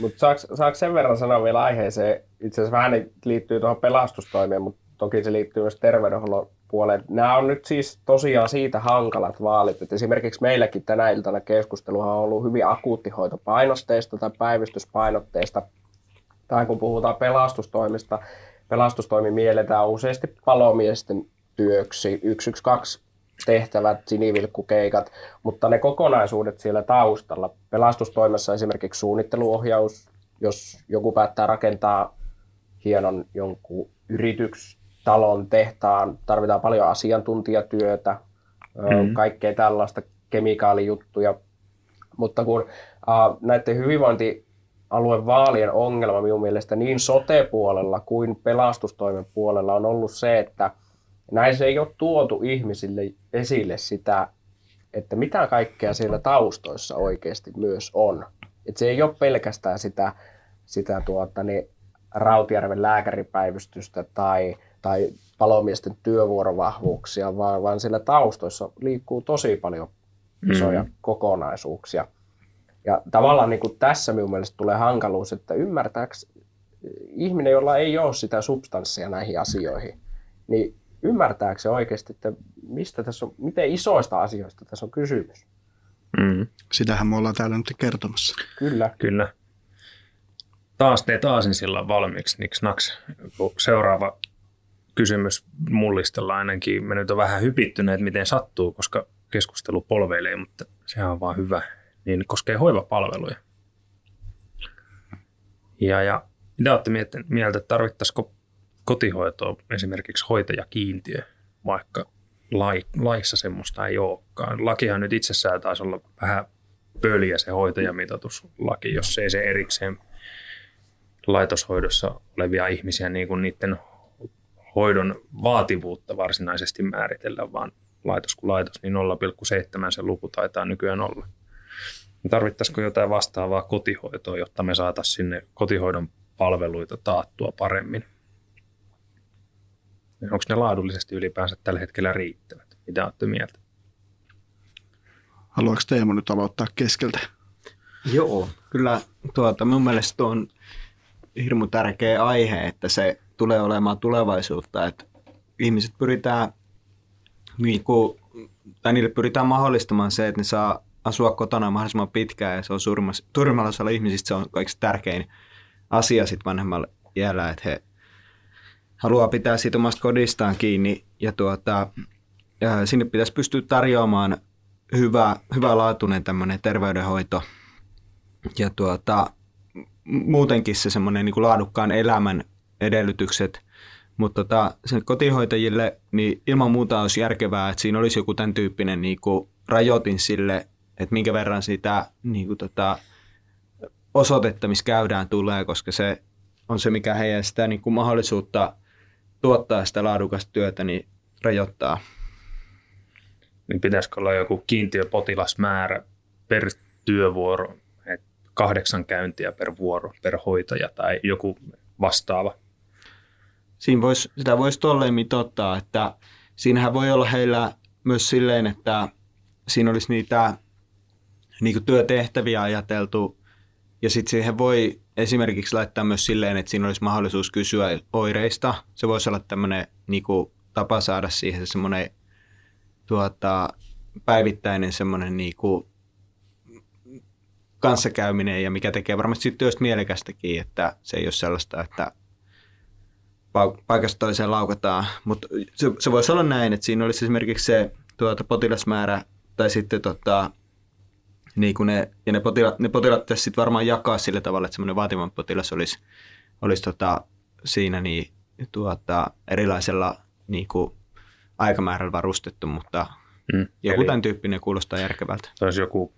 Mutta saako, saako sen verran sanoa vielä aiheeseen? Itse asiassa vähän liittyy tuohon pelastustoimeen, mutta toki se liittyy myös terveydenhuollon puoleen. Nämä on nyt siis tosiaan siitä hankalat vaalit, että esimerkiksi meilläkin tänä iltana keskusteluhan on ollut hyvin akuuttihoitopainosteista tai päivystyspainotteista, tai kun puhutaan pelastustoimista, pelastustoimi mielletään useasti palomiesten työksi, 112 tehtävät, sinivilkkukeikat, mutta ne kokonaisuudet siellä taustalla. Pelastustoimessa esimerkiksi suunnitteluohjaus, jos joku päättää rakentaa hienon jonkun yrityks, talon, tehtaan, tarvitaan paljon asiantuntijatyötä, mm. kaikkea tällaista kemikaalijuttuja. Mutta kun äh, näiden hyvinvointialueen vaalien ongelma minun mielestä niin sote-puolella kuin pelastustoimen puolella on ollut se, että näissä ei ole tuotu ihmisille esille sitä, että mitä kaikkea siellä taustoissa oikeasti myös on. Et se ei ole pelkästään sitä, sitä tuota, niin Rautjärven lääkäripäivystystä tai, tai palomiesten työvuorovahvuuksia, vaan, vaan siellä taustoissa liikkuu tosi paljon isoja mm. kokonaisuuksia. Ja tavallaan niin kuin tässä minun mielestä tulee hankaluus, että ymmärtääkö ihminen, jolla ei ole sitä substanssia näihin asioihin, niin ymmärtääkö se oikeasti, että mistä tässä on, miten isoista asioista tässä on kysymys? Mm. Sitähän me ollaan täällä nyt kertomassa. Kyllä. Kyllä. taas teet aasinsillan valmiiksi, niks naks. Seuraava kysymys mullistella ainakin. Me nyt on vähän hypittyneet, miten sattuu, koska keskustelu polveilee, mutta sehän on vaan hyvä. Niin koskee hoivapalveluja. Ja, ja mitä olette mieltä, että tarvittaisiko kotihoitoa esimerkiksi hoitajakiintiö, vaikka lai, laissa semmoista ei olekaan. Lakihan nyt itsessään taisi olla vähän pöliä se hoitajamitoituslaki, jos ei se erikseen laitoshoidossa olevia ihmisiä niin kuin niiden hoidon vaativuutta varsinaisesti määritellä, vaan laitos kuin laitos, niin 0,7 se luku taitaa nykyään olla. Tarvittaisiko jotain vastaavaa kotihoitoa, jotta me saataisiin sinne kotihoidon palveluita taattua paremmin? Onko ne laadullisesti ylipäänsä tällä hetkellä riittävät? Mitä olette mieltä? Haluatko Teemu nyt aloittaa keskeltä? Joo, kyllä tuota, mun mielestä on hirmu tärkeä aihe, että se tulee olemaan tulevaisuutta, että ihmiset pyritään, niin kuin, tai niille pyritään mahdollistamaan se, että ne saa asua kotona mahdollisimman pitkään ja se on suurimmalla osalla ihmisistä se on kaikista tärkein asia sitten vanhemmalle iällä, että he haluaa pitää siitä omasta kodistaan kiinni ja tuota, sinne pitäisi pystyä tarjoamaan hyvä, hyvälaatuinen tämmöinen terveydenhoito ja tuota, muutenkin se semmoinen niin laadukkaan elämän edellytykset. Mutta tota, sen kotihoitajille niin ilman muuta olisi järkevää, että siinä olisi joku tämän tyyppinen niin kuin rajoitin sille, että minkä verran sitä niin kuin tota, osoitetta, missä käydään, tulee, koska se on se, mikä heidän sitä niin kuin mahdollisuutta tuottaa sitä laadukasta työtä, niin rajoittaa. Niin pitäisikö olla joku kiintiöpotilasmäärä per työvuoro, että kahdeksan käyntiä per vuoro per hoitaja tai joku vastaava? Siinä vois, sitä voisi tolleen mitottaa, että siinähän voi olla heillä myös silleen, että siinä olisi niitä niin kuin työtehtäviä ajateltu ja sitten siihen voi esimerkiksi laittaa myös silleen, että siinä olisi mahdollisuus kysyä oireista. Se voisi olla tämmöinen niin tapa saada siihen semmoinen tuota, päivittäinen semmoinen niin kuin, kanssakäyminen ja mikä tekee varmasti työstä mielekästäkin, että se ei ole sellaista, että paikasta toiseen laukataan. Mutta se, se voisi olla näin, että siinä olisi esimerkiksi se tuota, potilasmäärä tai sitten tota, niin kuin ne, ja ne potilaat, ne potilaat tässä sitten varmaan jakaa sillä tavalla, että semmoinen vaativan potilas olisi, olisi tota, siinä niin, tuota, erilaisella niin kuin aikamäärällä varustettu, mutta mm, joku eli tämän tyyppinen kuulostaa järkevältä. Se olisi joku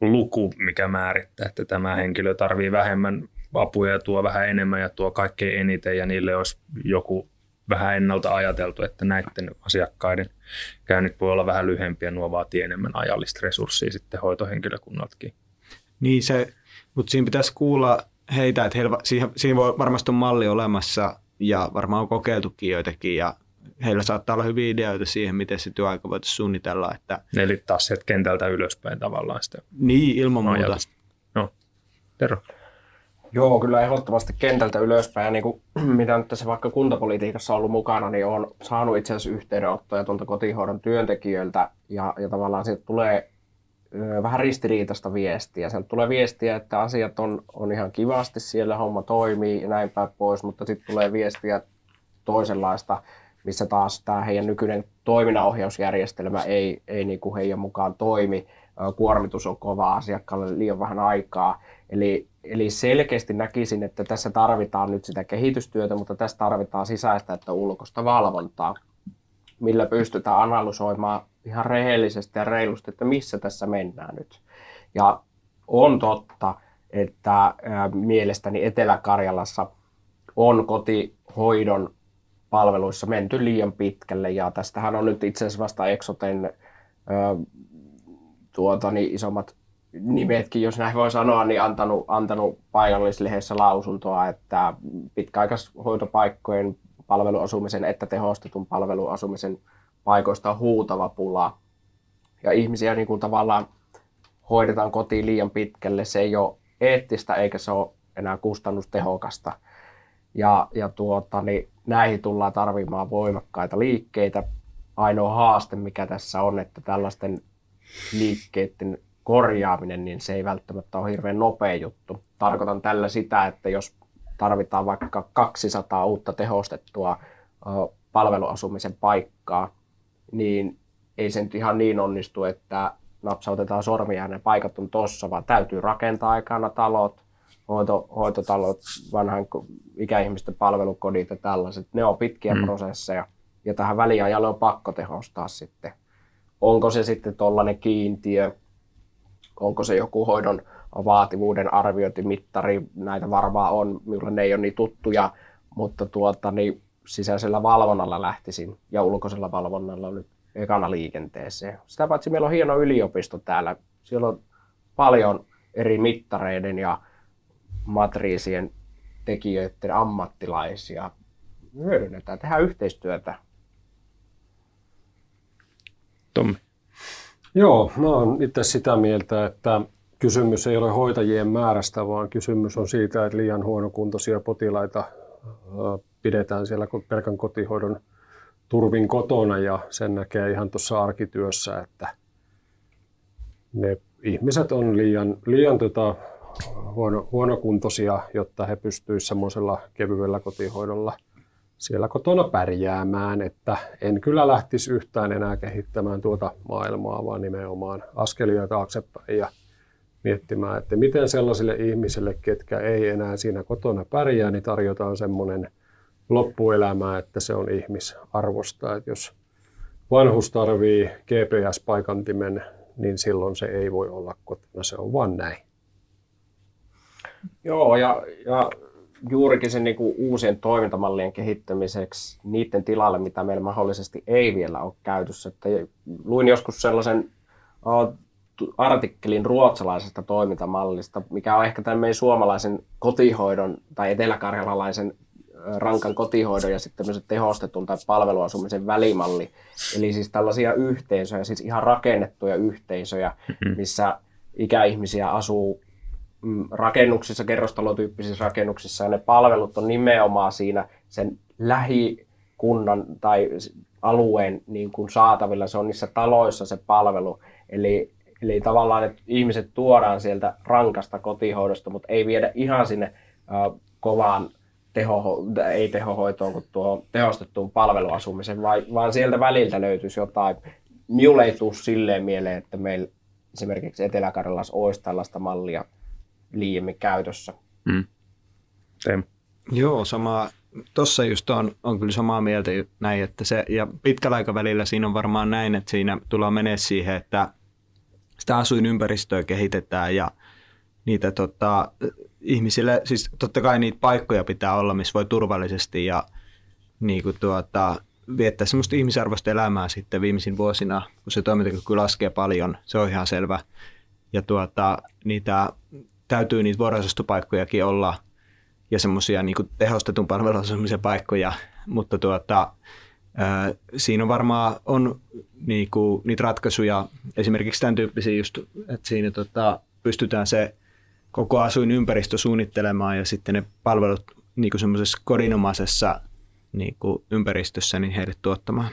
luku, mikä määrittää, että tämä henkilö tarvii vähemmän apuja ja tuo vähän enemmän ja tuo kaikkein eniten ja niille olisi joku vähän ennalta ajateltu, että näiden asiakkaiden käynnit voi olla vähän lyhempiä, nuo vaatii enemmän ajallista resurssia sitten hoitohenkilökunnaltakin. Niin se, mutta siinä pitäisi kuulla heitä, että heillä, siihen, siihen voi varmasti on malli olemassa ja varmaan on kokeiltukin joitakin ja heillä saattaa olla hyviä ideoita siihen, miten se työaika voitaisiin suunnitella. Että... Eli taas sieltä kentältä ylöspäin tavallaan sitä Niin, ilman muuta. No, Tero. Joo, kyllä ehdottomasti kentältä ylöspäin. Ja niin kuin, mitä nyt tässä vaikka kuntapolitiikassa on ollut mukana, niin on saanut itse asiassa yhteydenottoja tuolta kotihoidon työntekijöiltä. Ja, ja tavallaan sieltä tulee ö, vähän ristiriitaista viestiä. Sieltä tulee viestiä, että asiat on, on ihan kivasti, siellä homma toimii ja näin päin pois, mutta sitten tulee viestiä toisenlaista, missä taas tämä heidän nykyinen toiminnanohjausjärjestelmä ei, ei niin kuin heidän mukaan toimi. Kuormitus on kova, asiakkaalle liian vähän aikaa. Eli Eli selkeästi näkisin, että tässä tarvitaan nyt sitä kehitystyötä, mutta tässä tarvitaan sisäistä että ulkoista valvontaa, millä pystytään analysoimaan ihan rehellisesti ja reilusti, että missä tässä mennään nyt. Ja on totta, että mielestäni Etelä-Karjalassa on kotihoidon palveluissa menty liian pitkälle ja tästähän on nyt itse asiassa vasta Exoten tuota, niin isommat nimetkin, jos näin voi sanoa, niin antanut, antanut paikallislehdessä lausuntoa, että pitkäaikaishoitopaikkojen palveluasumisen että tehostetun palveluasumisen paikoista on huutava pula. Ja ihmisiä niin kuin tavallaan hoidetaan kotiin liian pitkälle. Se ei ole eettistä eikä se ole enää kustannustehokasta. Ja, ja tuota, niin näihin tullaan tarvimaan voimakkaita liikkeitä. Ainoa haaste, mikä tässä on, että tällaisten liikkeiden korjaaminen, niin se ei välttämättä ole hirveän nopea juttu. Tarkoitan tällä sitä, että jos tarvitaan vaikka 200 uutta tehostettua palveluasumisen paikkaa, niin ei se nyt ihan niin onnistu, että napsautetaan sormia ja ne paikat on tossa, vaan täytyy rakentaa aikana talot, hoito, hoitotalot, vanhan ikäihmisten palvelukodit ja tällaiset. Ne on pitkiä mm. prosesseja ja tähän väliajalle on pakko tehostaa sitten. Onko se sitten tuollainen kiintiö, onko se joku hoidon vaativuuden arviointimittari, näitä varmaan on, minulle ne ei ole niin tuttuja, mutta tuota, niin sisäisellä valvonnalla lähtisin ja ulkoisella valvonnalla nyt ekana liikenteeseen. Sitä paitsi meillä on hieno yliopisto täällä. Siellä on paljon eri mittareiden ja matriisien tekijöiden ammattilaisia. Hyödynnetään, tehdään yhteistyötä. Tommi. Joo, mä oon itse sitä mieltä, että kysymys ei ole hoitajien määrästä, vaan kysymys on siitä, että liian huonokuntoisia potilaita pidetään siellä pelkän kotihoidon turvin kotona ja sen näkee ihan tuossa arkityössä, että ne ihmiset on liian, liian tota, huono, huonokuntoisia, jotta he pystyisivät semmoisella kevyellä kotihoidolla siellä kotona pärjäämään, että en kyllä lähtisi yhtään enää kehittämään tuota maailmaa, vaan nimenomaan askelia taaksepäin ja miettimään, että miten sellaisille ihmisille, ketkä ei enää siinä kotona pärjää, niin tarjotaan semmoinen loppuelämää, että se on ihmisarvosta. Että jos vanhus tarvii GPS-paikantimen, niin silloin se ei voi olla kotona, se on vaan näin. Joo, ja, ja juurikin sen niin kuin uusien toimintamallien kehittämiseksi niiden tilalle, mitä meillä mahdollisesti ei vielä ole käytössä. Että luin joskus sellaisen artikkelin ruotsalaisesta toimintamallista, mikä on ehkä tämän meidän suomalaisen kotihoidon tai eteläkarjalalaisen rankan kotihoidon ja sitten tämmöisen tehostetun tai palveluasumisen välimalli. Eli siis tällaisia yhteisöjä, siis ihan rakennettuja yhteisöjä, mm-hmm. missä ikäihmisiä asuu rakennuksissa, kerrostalotyyppisissä rakennuksissa ja ne palvelut on nimenomaan siinä sen lähikunnan tai alueen niin kuin saatavilla, se on niissä taloissa se palvelu. Eli, eli tavallaan että ihmiset tuodaan sieltä rankasta kotihoidosta, mutta ei viedä ihan sinne äh, kovaan teho, ei tehohoitoon kuin tuo tehostettuun palveluasumisen, vaan sieltä väliltä löytyisi jotain. Minulle ei tule silleen mieleen, että meillä esimerkiksi Etelä-Karjalassa olisi tällaista mallia liiemmin käytössä. Mm. Teemu. Joo, sama. Tuossa just on, on kyllä samaa mieltä näin, että se, ja pitkällä aikavälillä siinä on varmaan näin, että siinä tullaan menee siihen, että sitä asuinympäristöä kehitetään ja niitä tota, ihmisille, siis totta kai niitä paikkoja pitää olla, missä voi turvallisesti ja niin kuin tuota, viettää semmoista ihmisarvoista elämää sitten viimeisin vuosina, kun se toimintakyky laskee paljon, se on ihan selvä. Ja tuota, niitä täytyy niitä vuoroasustopaikkojakin olla ja semmoisia niin tehostetun palveluasumisen paikkoja, mutta tuota, ää, siinä on varmaan on niin kuin, niitä ratkaisuja, esimerkiksi tämän tyyppisiä just, että siinä tota, pystytään se koko asuinympäristö suunnittelemaan ja sitten ne palvelut niin semmoisessa kodinomaisessa niin kuin ympäristössä niin heille tuottamaan.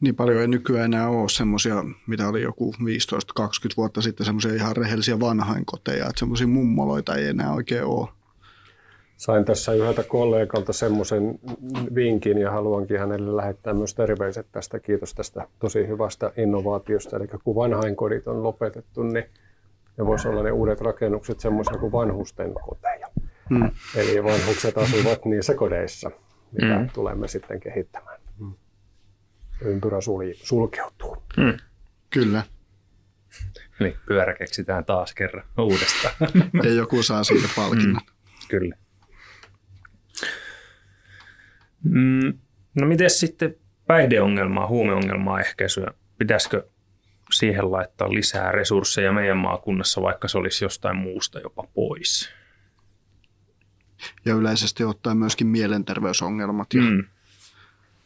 Niin paljon ei nykyään enää ole semmoisia, mitä oli joku 15-20 vuotta sitten, semmoisia ihan rehellisiä vanhainkoteja, että semmoisia mummoloita ei enää oikein ole. Sain tässä yhdeltä kollegalta semmoisen vinkin ja haluankin hänelle lähettää myös terveiset tästä. Kiitos tästä tosi hyvästä innovaatiosta. Eli kun vanhainkodit on lopetettu, niin ne voisi olla ne uudet rakennukset semmoisia kuin vanhusten koteja. Mm. Eli vanhukset asuvat niissä kodeissa, mitä mm. tulemme sitten kehittämään. Ympyrä sulki, sulkeutuu. Mm. Kyllä. Eli pyörä keksitään taas kerran uudestaan. ja joku saa siitä palkinnon. Mm. Kyllä. Mm. No miten sitten päihdeongelmaa, huumeongelmaa ehkäisyä? Pitäisikö siihen laittaa lisää resursseja meidän maakunnassa, vaikka se olisi jostain muusta jopa pois. Ja yleisesti ottaen myöskin mielenterveysongelmat. Ja... Mm.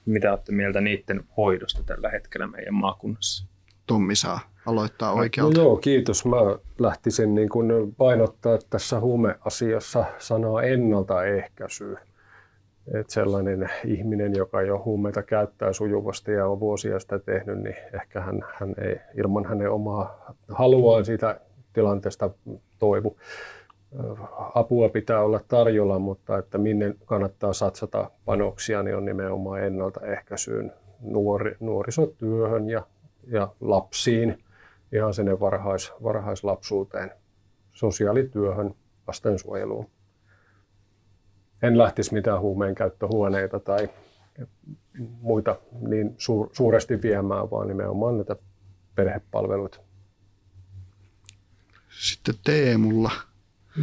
Mitä olette mieltä niiden hoidosta tällä hetkellä meidän maakunnassa? Tommi saa aloittaa no, oikealta. No joo, kiitos. Mä lähtisin niin kuin painottaa tässä huumeasiassa sanaa ennaltaehkäisy. että sellainen ihminen, joka jo huumeita käyttää sujuvasti ja on vuosia sitä tehnyt, niin ehkä hän, hän ei ilman hänen omaa haluaan siitä tilanteesta toivu. Apua pitää olla tarjolla, mutta että minne kannattaa satsata panoksia, niin on nimenomaan ennaltaehkäisyyn, nuori, nuorisotyöhön ja, ja lapsiin, ihan sinne varhais, varhaislapsuuteen, sosiaalityöhön, lastensuojeluun en lähtisi mitään huumeen käyttöhuoneita tai muita niin suur, suuresti viemään, vaan nimenomaan näitä perhepalveluita. Sitten Teemulla.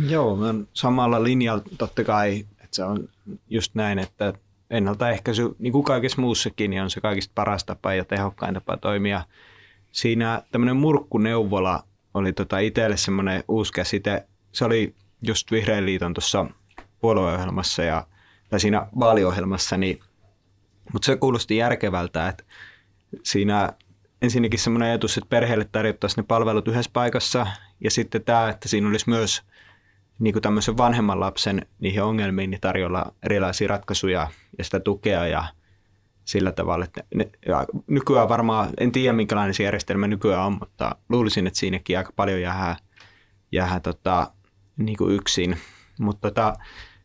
Joo, mä samalla linjalla totta kai, että se on just näin, että ennaltaehkäisy, niin kuin kaikessa muussakin, niin on se kaikista paras tapa ja tehokkain tapa toimia. Siinä tämmöinen murkkuneuvola oli tota itselle semmoinen uusi käsite. Se oli just Vihreän liiton tuossa puolueohjelmassa ja, tai siinä vaaliohjelmassa, niin, mutta se kuulosti järkevältä, että siinä ensinnäkin semmoinen ajatus, että perheelle tarjottaisiin ne palvelut yhdessä paikassa ja sitten tämä, että siinä olisi myös niin kuin tämmöisen vanhemman lapsen niihin ongelmiin niin tarjolla erilaisia ratkaisuja ja sitä tukea ja sillä tavalla, että ne, ja nykyään varmaan, en tiedä minkälainen se järjestelmä nykyään on, mutta luulisin, että siinäkin aika paljon jää, jää tota, niin kuin yksin. Mutta tota,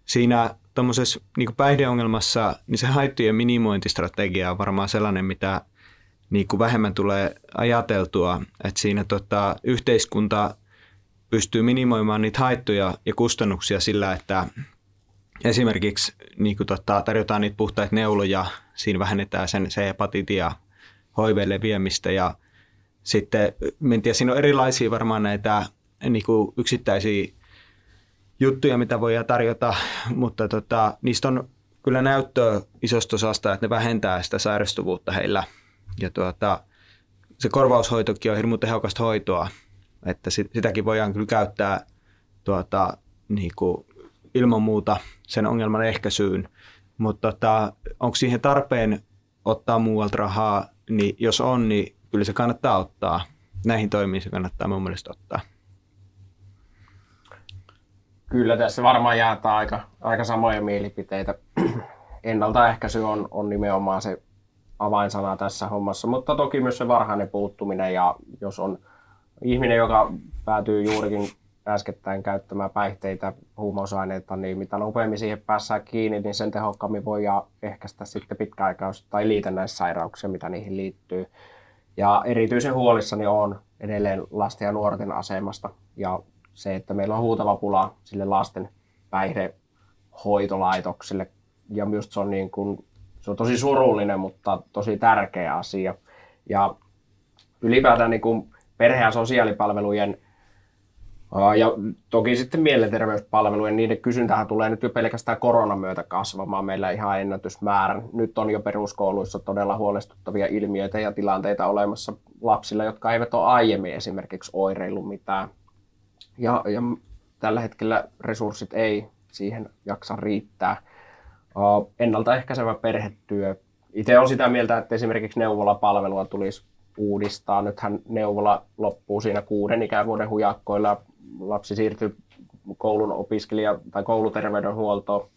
siinä tuommoisessa niin päihdeongelmassa, niin se haittojen minimointistrategia on varmaan sellainen, mitä niin kuin vähemmän tulee ajateltua, että siinä tota, yhteiskunta pystyy minimoimaan niitä haittoja ja kustannuksia sillä, että esimerkiksi niin kuin tota, tarjotaan niitä puhtaita neuloja, siinä vähennetään sen C-hepatiitin ja HIV-leviämistä ja sitten, en tiedä, siinä on erilaisia varmaan näitä niin kuin yksittäisiä juttuja, mitä voidaan tarjota, mutta tota, niistä on kyllä näyttöä isosta osasta, että ne vähentää sitä sairastuvuutta heillä. Ja tuota, se korvaushoitokin on hirmu tehokasta hoitoa, että sit, sitäkin voidaan kyllä käyttää tuota, niin kuin ilman muuta sen ongelman ehkäisyyn. Mutta tota, onko siihen tarpeen ottaa muualta rahaa, niin jos on, niin kyllä se kannattaa ottaa. Näihin toimiin se kannattaa mun mielestä ottaa. Kyllä tässä varmaan jaetaan aika, aika samoja mielipiteitä. Ennaltaehkäisy on, on nimenomaan se avainsana tässä hommassa, mutta toki myös se varhainen puuttuminen ja jos on ihminen, joka päätyy juurikin äskettäin käyttämään päihteitä, huumausaineita, niin mitä nopeammin siihen päässään kiinni, niin sen tehokkaammin voi ehkäistä sitten pitkäaikaus- tai liitännäissairauksia, mitä niihin liittyy. Ja erityisen huolissani on edelleen lasten ja nuorten asemasta ja se, että meillä on huutava pula sille lasten päihdehoitolaitokselle. Ja myös se on, niin kuin, se on tosi surullinen, mutta tosi tärkeä asia. Ja ylipäätään niin kuin perhe- ja sosiaalipalvelujen ja toki sitten mielenterveyspalvelujen, niiden kysyntähän tulee nyt jo pelkästään koronan myötä kasvamaan meillä ihan ennätysmäärän. Nyt on jo peruskouluissa todella huolestuttavia ilmiöitä ja tilanteita olemassa lapsilla, jotka eivät ole aiemmin esimerkiksi oireillut mitään ja, ja tällä hetkellä resurssit ei siihen jaksa riittää. Ennaltaehkäisevä perhetyö. Itse olen sitä mieltä, että esimerkiksi neuvolapalvelua tulisi uudistaa. Nythän neuvola loppuu siinä kuuden ikävuoden hujakkoilla. Lapsi siirtyy koulun opiskelija- tai kouluterveydenhuoltoon.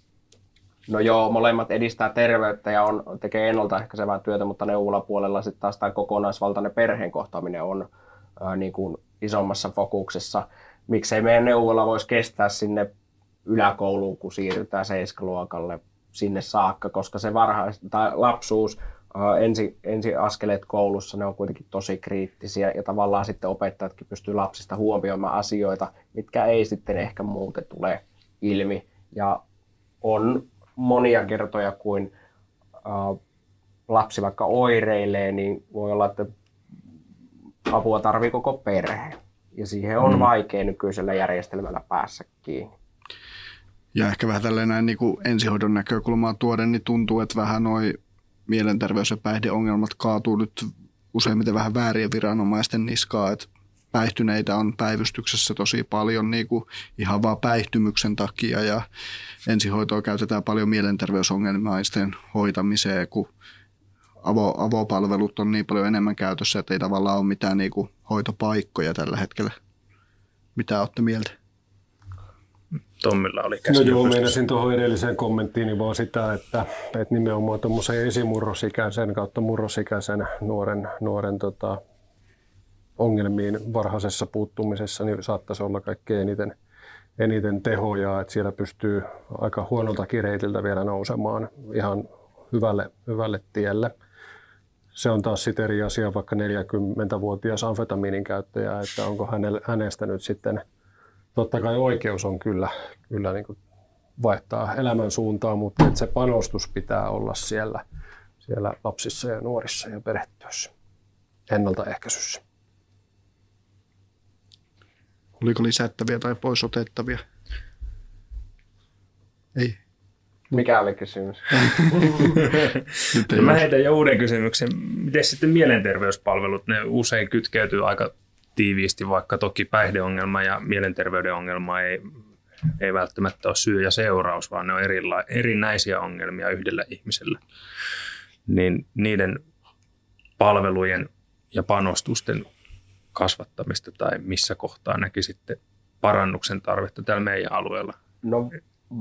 No joo, molemmat edistää terveyttä ja on, tekee ennaltaehkäisevää työtä, mutta neuvolapuolella sitten taas tämä kokonaisvaltainen perheen kohtaaminen on ää, niin kuin isommassa fokuksessa miksei meidän neuvola voisi kestää sinne yläkouluun, kun siirrytään seiskaluokalle sinne saakka, koska se varhais, tai lapsuus, ensi, ensi askeleet koulussa, ne on kuitenkin tosi kriittisiä ja tavallaan sitten opettajatkin pystyy lapsista huomioimaan asioita, mitkä ei sitten ehkä muuten tule ilmi. Ja on monia kertoja, kuin lapsi vaikka oireilee, niin voi olla, että apua tarvii koko perhe. Ja siihen on mm. vaikea nykyisellä järjestelmällä päässä kiinni. Ja ehkä vähän tälleen näin niin kuin ensihoidon näkökulmaa tuoden, niin tuntuu, että vähän noin mielenterveys- ja päihdeongelmat kaatuu nyt useimmiten vähän väärien viranomaisten niskaa, että päihtyneitä on päivystyksessä tosi paljon niin kuin ihan vaan päihtymyksen takia ja ensihoitoa käytetään paljon mielenterveysongelmaisten hoitamiseen, kun avo, avopalvelut on niin paljon enemmän käytössä, että ei tavallaan ole mitään niin kuin hoitopaikkoja tällä hetkellä. Mitä olette mieltä? Tommilla oli No käsi joo, pystyssä. meinasin tuohon edelliseen kommenttiin niin vaan sitä, että, että nimenomaan tuommoisen esimurrosikäisen kautta murrosikäisen nuoren, nuoren tota, ongelmiin varhaisessa puuttumisessa niin saattaisi olla kaikkein eniten, eniten tehoja, että siellä pystyy aika huonolta reitiltä vielä nousemaan ihan hyvälle, hyvälle tielle. Se on taas sitten eri asia vaikka 40-vuotias amfetamiinin käyttäjä, että onko hänestä nyt sitten, totta kai oikeus on kyllä, kyllä niin kuin vaihtaa elämän suuntaa, mutta että se panostus pitää olla siellä, siellä lapsissa ja nuorissa ja perhetyössä, ennaltaehkäisyssä. Oliko lisättäviä tai pois otettavia? Ei. Mikä oli kysymys? Nyt ei No Mä heitän jo uuden kysymyksen. Miten sitten mielenterveyspalvelut? Ne usein kytkeytyy aika tiiviisti, vaikka toki päihdeongelma ja mielenterveyden ongelma ei, ei välttämättä ole syy ja seuraus, vaan ne on erila- erinäisiä ongelmia yhdellä ihmisellä. Niin niiden palvelujen ja panostusten kasvattamista tai missä kohtaa näki sitten parannuksen tarvetta tällä meidän alueella? No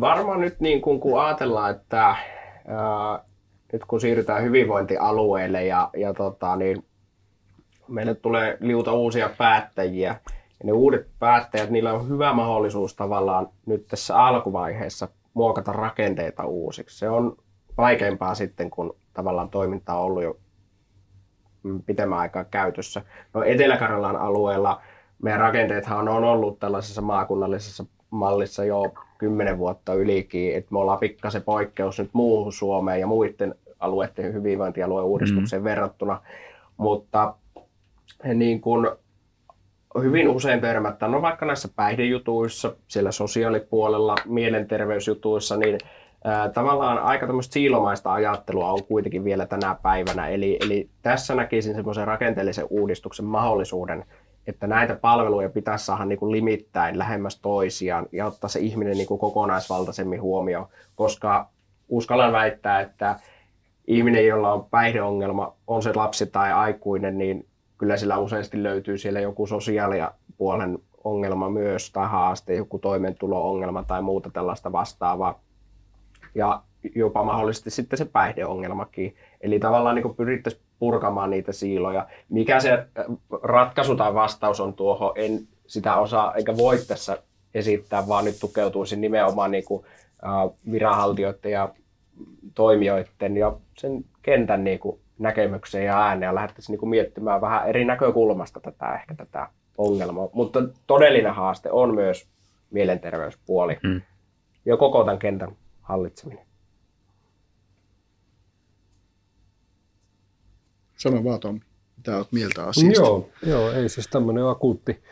varmaan nyt niin kun, kun ajatellaan, että ää, nyt kun siirrytään hyvinvointialueelle ja, ja tota, niin meille tulee liuta uusia päättäjiä. Ja ne uudet päättäjät, niillä on hyvä mahdollisuus tavallaan nyt tässä alkuvaiheessa muokata rakenteita uusiksi. Se on vaikeampaa sitten, kun tavallaan toiminta on ollut jo mm, pitemmän aikaa käytössä. No Etelä-Karjalan alueella meidän rakenteethan on ollut tällaisessa maakunnallisessa mallissa jo kymmenen vuotta ylikin, että me ollaan pikkasen poikkeus nyt muuhun Suomeen ja muiden alueiden hyvinvointialueen uudistukseen mm. verrattuna, mutta niin kuin hyvin usein törmätään, no vaikka näissä päihdejutuissa, siellä sosiaalipuolella, mielenterveysjutuissa, niin ää, tavallaan aika tämmöistä siilomaista ajattelua on kuitenkin vielä tänä päivänä. Eli, eli tässä näkisin semmoisen rakenteellisen uudistuksen mahdollisuuden, että näitä palveluja pitäisi saada niin kuin limittäin lähemmäs toisiaan ja ottaa se ihminen niin kuin kokonaisvaltaisemmin huomioon, koska uskallan väittää, että ihminen, jolla on päihdeongelma, on se lapsi tai aikuinen, niin kyllä sillä useasti löytyy siellä joku sosiaalipuolen ongelma myös tai haaste, joku toimeentulo-ongelma tai muuta tällaista vastaavaa. Ja jopa mahdollisesti sitten se päihdeongelmakin. Eli tavallaan niin pyrittäisiin purkamaan niitä siiloja. Mikä se äh, ratkaisu tai vastaus on tuohon, en sitä osaa eikä voi tässä esittää, vaan nyt tukeutuisin nimenomaan niin kuin, äh, viranhaltijoiden ja toimijoiden ja sen kentän niin kuin, näkemykseen ja ääneen ja lähdettäisiin niin kuin, miettimään vähän eri näkökulmasta tätä ehkä tätä ongelmaa. Mutta todellinen haaste on myös mielenterveyspuoli Hmm. ja koko tämän kentän hallitseminen. Sano vaan Tommi, mitä olet mieltä asiasta? Joo, joo, ei siis tämmöinen akuutti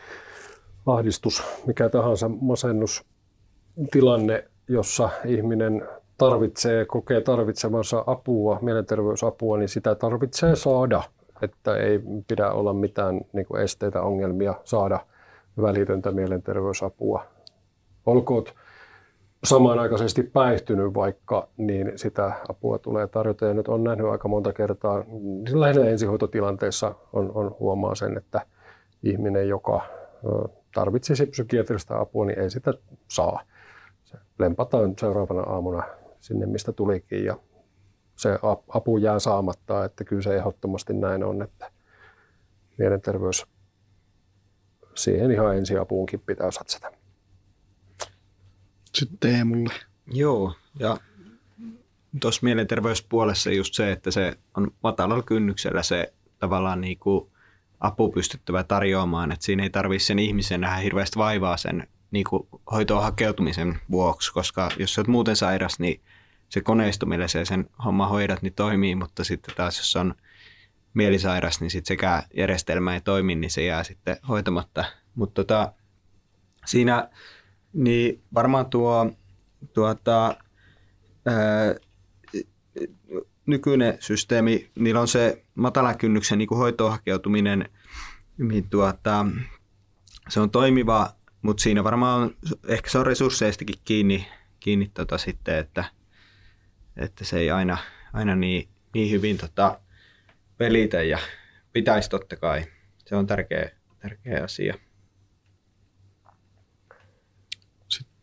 ahdistus, mikä tahansa masennustilanne, jossa ihminen tarvitsee, kokee tarvitsemansa apua, mielenterveysapua, niin sitä tarvitsee saada. Että ei pidä olla mitään niin kuin esteitä, ongelmia saada välitöntä mielenterveysapua. Olkoot samanaikaisesti päihtynyt vaikka, niin sitä apua tulee tarjota. Ja nyt on nähnyt aika monta kertaa, lähinnä ensihoitotilanteessa on, on huomaa sen, että ihminen, joka tarvitsisi psykiatrista apua, niin ei sitä saa. Se lempataan seuraavana aamuna sinne, mistä tulikin ja se ap- apu jää saamatta, että kyllä se ehdottomasti näin on, että mielenterveys siihen ihan ensiapuunkin pitää satsata. Sitten Teemulle. Joo, ja tuossa mielenterveyspuolessa just se, että se on matalalla kynnyksellä se tavallaan niin kuin apu pystyttävä tarjoamaan, että siinä ei tarvitse sen ihmisen nähdä hirveästi vaivaa sen niin kuin hoitoon hakeutumisen vuoksi, koska jos sä oot muuten sairas, niin se koneisto, millä sä sen homma hoidat, niin toimii, mutta sitten taas jos on mielisairas, niin sitten sekä järjestelmä ei toimi, niin se jää sitten hoitamatta. Mutta tota, siinä niin varmaan tuo tuota, ää, nykyinen systeemi, niillä on se matalan kynnyksen niin kuin hoitoon hakeutuminen, niin tuota, se on toimiva, mutta siinä varmaan on, ehkä se on resursseistakin kiinni, kiinni tota sitten, että, että se ei aina, aina niin, niin hyvin tota, pelitä ja pitäisi totta kai. Se on tärkeä, tärkeä asia.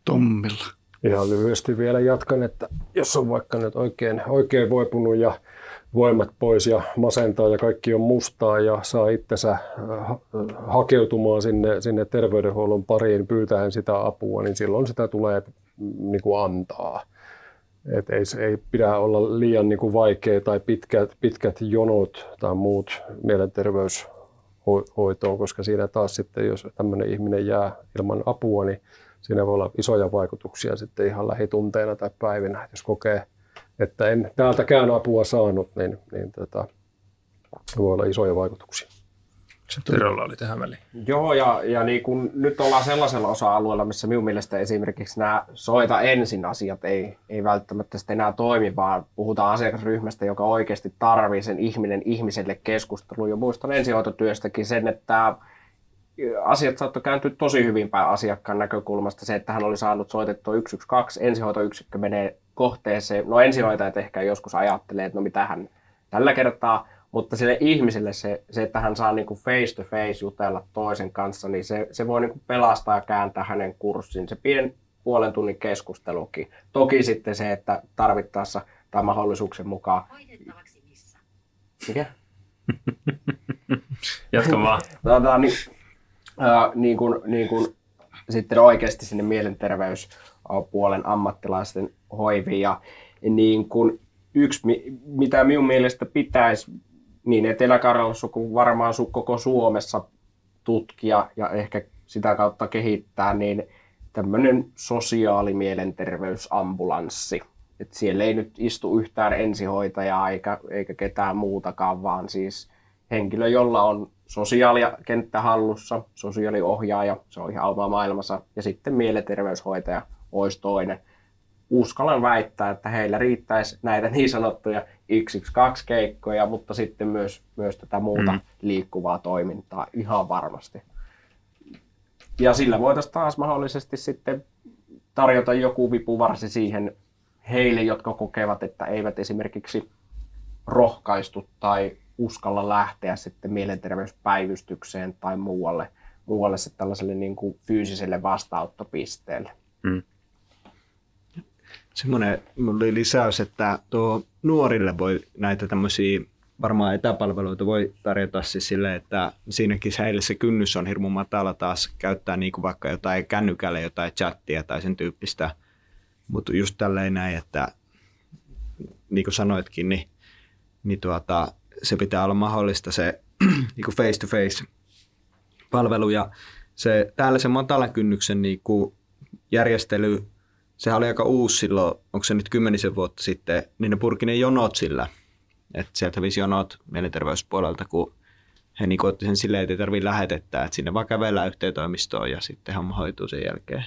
Tommilla. Ihan lyhyesti vielä jatkan, että jos on vaikka nyt oikein, oikein voipunut ja voimat pois ja masentaa ja kaikki on mustaa ja saa itsensä äh, hakeutumaan sinne, sinne terveydenhuollon pariin pyytäen sitä apua, niin silloin sitä tulee niin kuin antaa. Et ei, ei pidä olla liian niin kuin vaikea tai pitkät, pitkät jonot tai muut mielenterveyshoitoon, koska siinä taas sitten, jos tämmöinen ihminen jää ilman apua, niin siinä voi olla isoja vaikutuksia sitten ihan lähitunteina tai päivinä, jos kokee, että en täältäkään apua saanut, niin, niin tota, voi olla isoja vaikutuksia. Tirolla oli tähän väliin. Joo, ja, ja niin kun nyt ollaan sellaisella osa-alueella, missä minun mielestä esimerkiksi nämä soita ensin asiat ei, ei välttämättä sitten enää toimi, vaan puhutaan asiakasryhmästä, joka oikeasti tarvii sen ihminen ihmiselle keskustelun. Ja muistan ensihoitotyöstäkin sen, että asiat saattoi kääntyä tosi hyvin päin asiakkaan näkökulmasta. Se, että hän oli saanut soitettua 112, ensihoitoyksikkö menee kohteeseen. No ensihoitajat ehkä joskus ajattelee, että no mitä hän tällä kertaa, mutta sille ihmiselle se, se että hän saa niin kuin face to face jutella toisen kanssa, niin se, se voi niin kuin pelastaa ja kääntää hänen kurssin. Se pien puolen tunnin keskustelukin. Toki sitten se, että tarvittaessa tai mahdollisuuksien mukaan... Mikä? Jatka vaan. Tota, niin, äh, niin kuin, niin kuin, sitten oikeasti sinne mielenterveyspuolen ammattilaisten hoiviin. Ja niin kuin yksi, mitä minun mielestä pitäisi niin Etelä-Karjalassa kuin varmaan koko Suomessa tutkia ja ehkä sitä kautta kehittää, niin tämmöinen sosiaalimielenterveysambulanssi. Et siellä ei nyt istu yhtään ensihoitajaa eikä, eikä ketään muutakaan, vaan siis henkilö, jolla on sosiaalikenttä hallussa, sosiaaliohjaaja, se on ihan oma maailmassa, ja sitten mielenterveyshoitaja olisi toinen uskallan väittää, että heillä riittäisi näitä niin sanottuja XX2-keikkoja, mutta sitten myös, myös tätä muuta mm. liikkuvaa toimintaa ihan varmasti. Ja sillä voitaisiin taas mahdollisesti sitten tarjota joku vipuvarsi siihen heille, jotka kokevat, että eivät esimerkiksi rohkaistu tai uskalla lähteä sitten mielenterveyspäivystykseen tai muualle, muualle sitten tällaiselle niin kuin fyysiselle vastaanottopisteelle. Mm semmoinen oli lisäys, että tuo nuorille voi näitä tämmöisiä varmaan etäpalveluita voi tarjota siis sille, että siinäkin heille se kynnys on hirmu matala taas käyttää niin kuin vaikka jotain kännykälle jotain chattia tai sen tyyppistä. Mutta just tälleen näin, että niin kuin sanoitkin, niin, niin tuota, se pitää olla mahdollista se niin face-to-face palvelu ja se, täällä se matalan kynnyksen niin kuin järjestely sehän oli aika uusi silloin, onko se nyt kymmenisen vuotta sitten, niin ne purki ne jonot sillä. Että sieltä visi jonot mielenterveyspuolelta, kun he niin otti sen silleen, että ei tarvitse lähetettä, että sinne vaan kävellään yhteen toimistoon ja sitten homma hoituu sen jälkeen.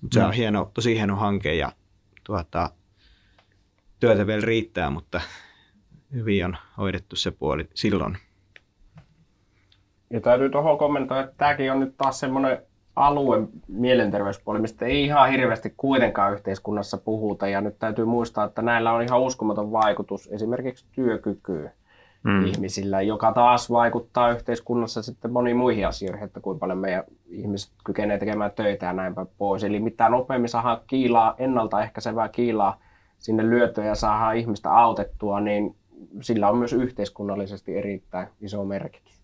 Mutta se on mm. hieno, tosi hieno hanke ja tuota, työtä vielä riittää, mutta hyvin on hoidettu se puoli silloin. Ja täytyy tuohon kommentoida, että tämäkin on nyt taas semmoinen alueen mielenterveyspuoli, mistä ei ihan hirveästi kuitenkaan yhteiskunnassa puhuta. Ja nyt täytyy muistaa, että näillä on ihan uskomaton vaikutus esimerkiksi työkykyyn mm. ihmisillä, joka taas vaikuttaa yhteiskunnassa sitten moniin muihin asioihin, että kuinka paljon meidän ihmiset kykenevät tekemään töitä ja näin päin pois. Eli mitä nopeammin saadaan kiilaa, ennaltaehkäisevää kiilaa sinne lyötyä ja saadaan ihmistä autettua, niin sillä on myös yhteiskunnallisesti erittäin iso merkitys.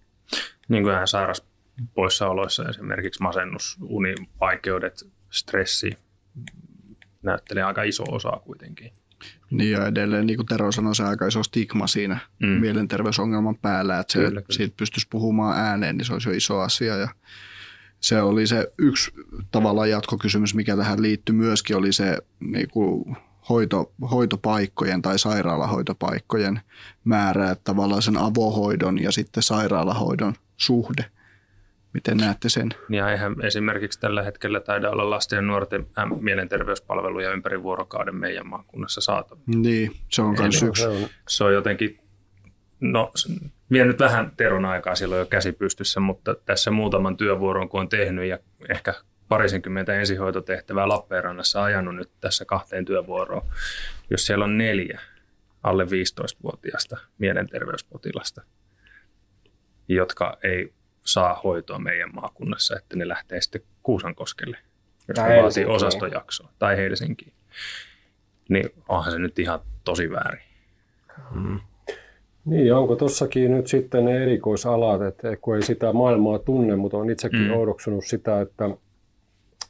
Niin kuin sairas poissaoloissa esimerkiksi masennus, univaikeudet, stressi näyttelee aika iso osa kuitenkin. Niin ja edelleen, niin kuin Tero sanoi, se aika iso stigma siinä mm. mielenterveysongelman päällä, että se, kyllä, kyllä. siitä pystyisi puhumaan ääneen, niin se olisi jo iso asia. Ja se oli se yksi tavallaan jatkokysymys, mikä tähän liittyy myöskin, oli se niin kuin hoito, hoitopaikkojen tai sairaalahoitopaikkojen määrä, että tavallaan sen avohoidon ja sitten sairaalahoidon suhde – Miten näette sen? Ja eihän esimerkiksi tällä hetkellä taida olla lasten ja nuorten mielenterveyspalveluja ympäri vuorokauden meidän maakunnassa saatavilla. Niin, se on myös yksi. Se on jotenkin, no vienyt vähän Teron aikaa silloin jo käsi pystyssä, mutta tässä muutaman työvuoron kun on tehnyt ja ehkä parisenkymmentä ensihoitotehtävää Lappeenrannassa ajanut nyt tässä kahteen työvuoroon. Jos siellä on neljä alle 15-vuotiaasta mielenterveyspotilasta, jotka ei saa hoitoa meidän maakunnassa, että ne lähtee sitten Kuusankoskelle jos Tai ne vaatii osastojaksoa, tai Helsinkiin. Niin onhan se nyt ihan tosi väärin. Niin, ja onko tossakin nyt sitten ne erikoisalat, että kun ei sitä maailmaa tunne, mutta on itsekin Mm. mm. oudoksunut sitä, että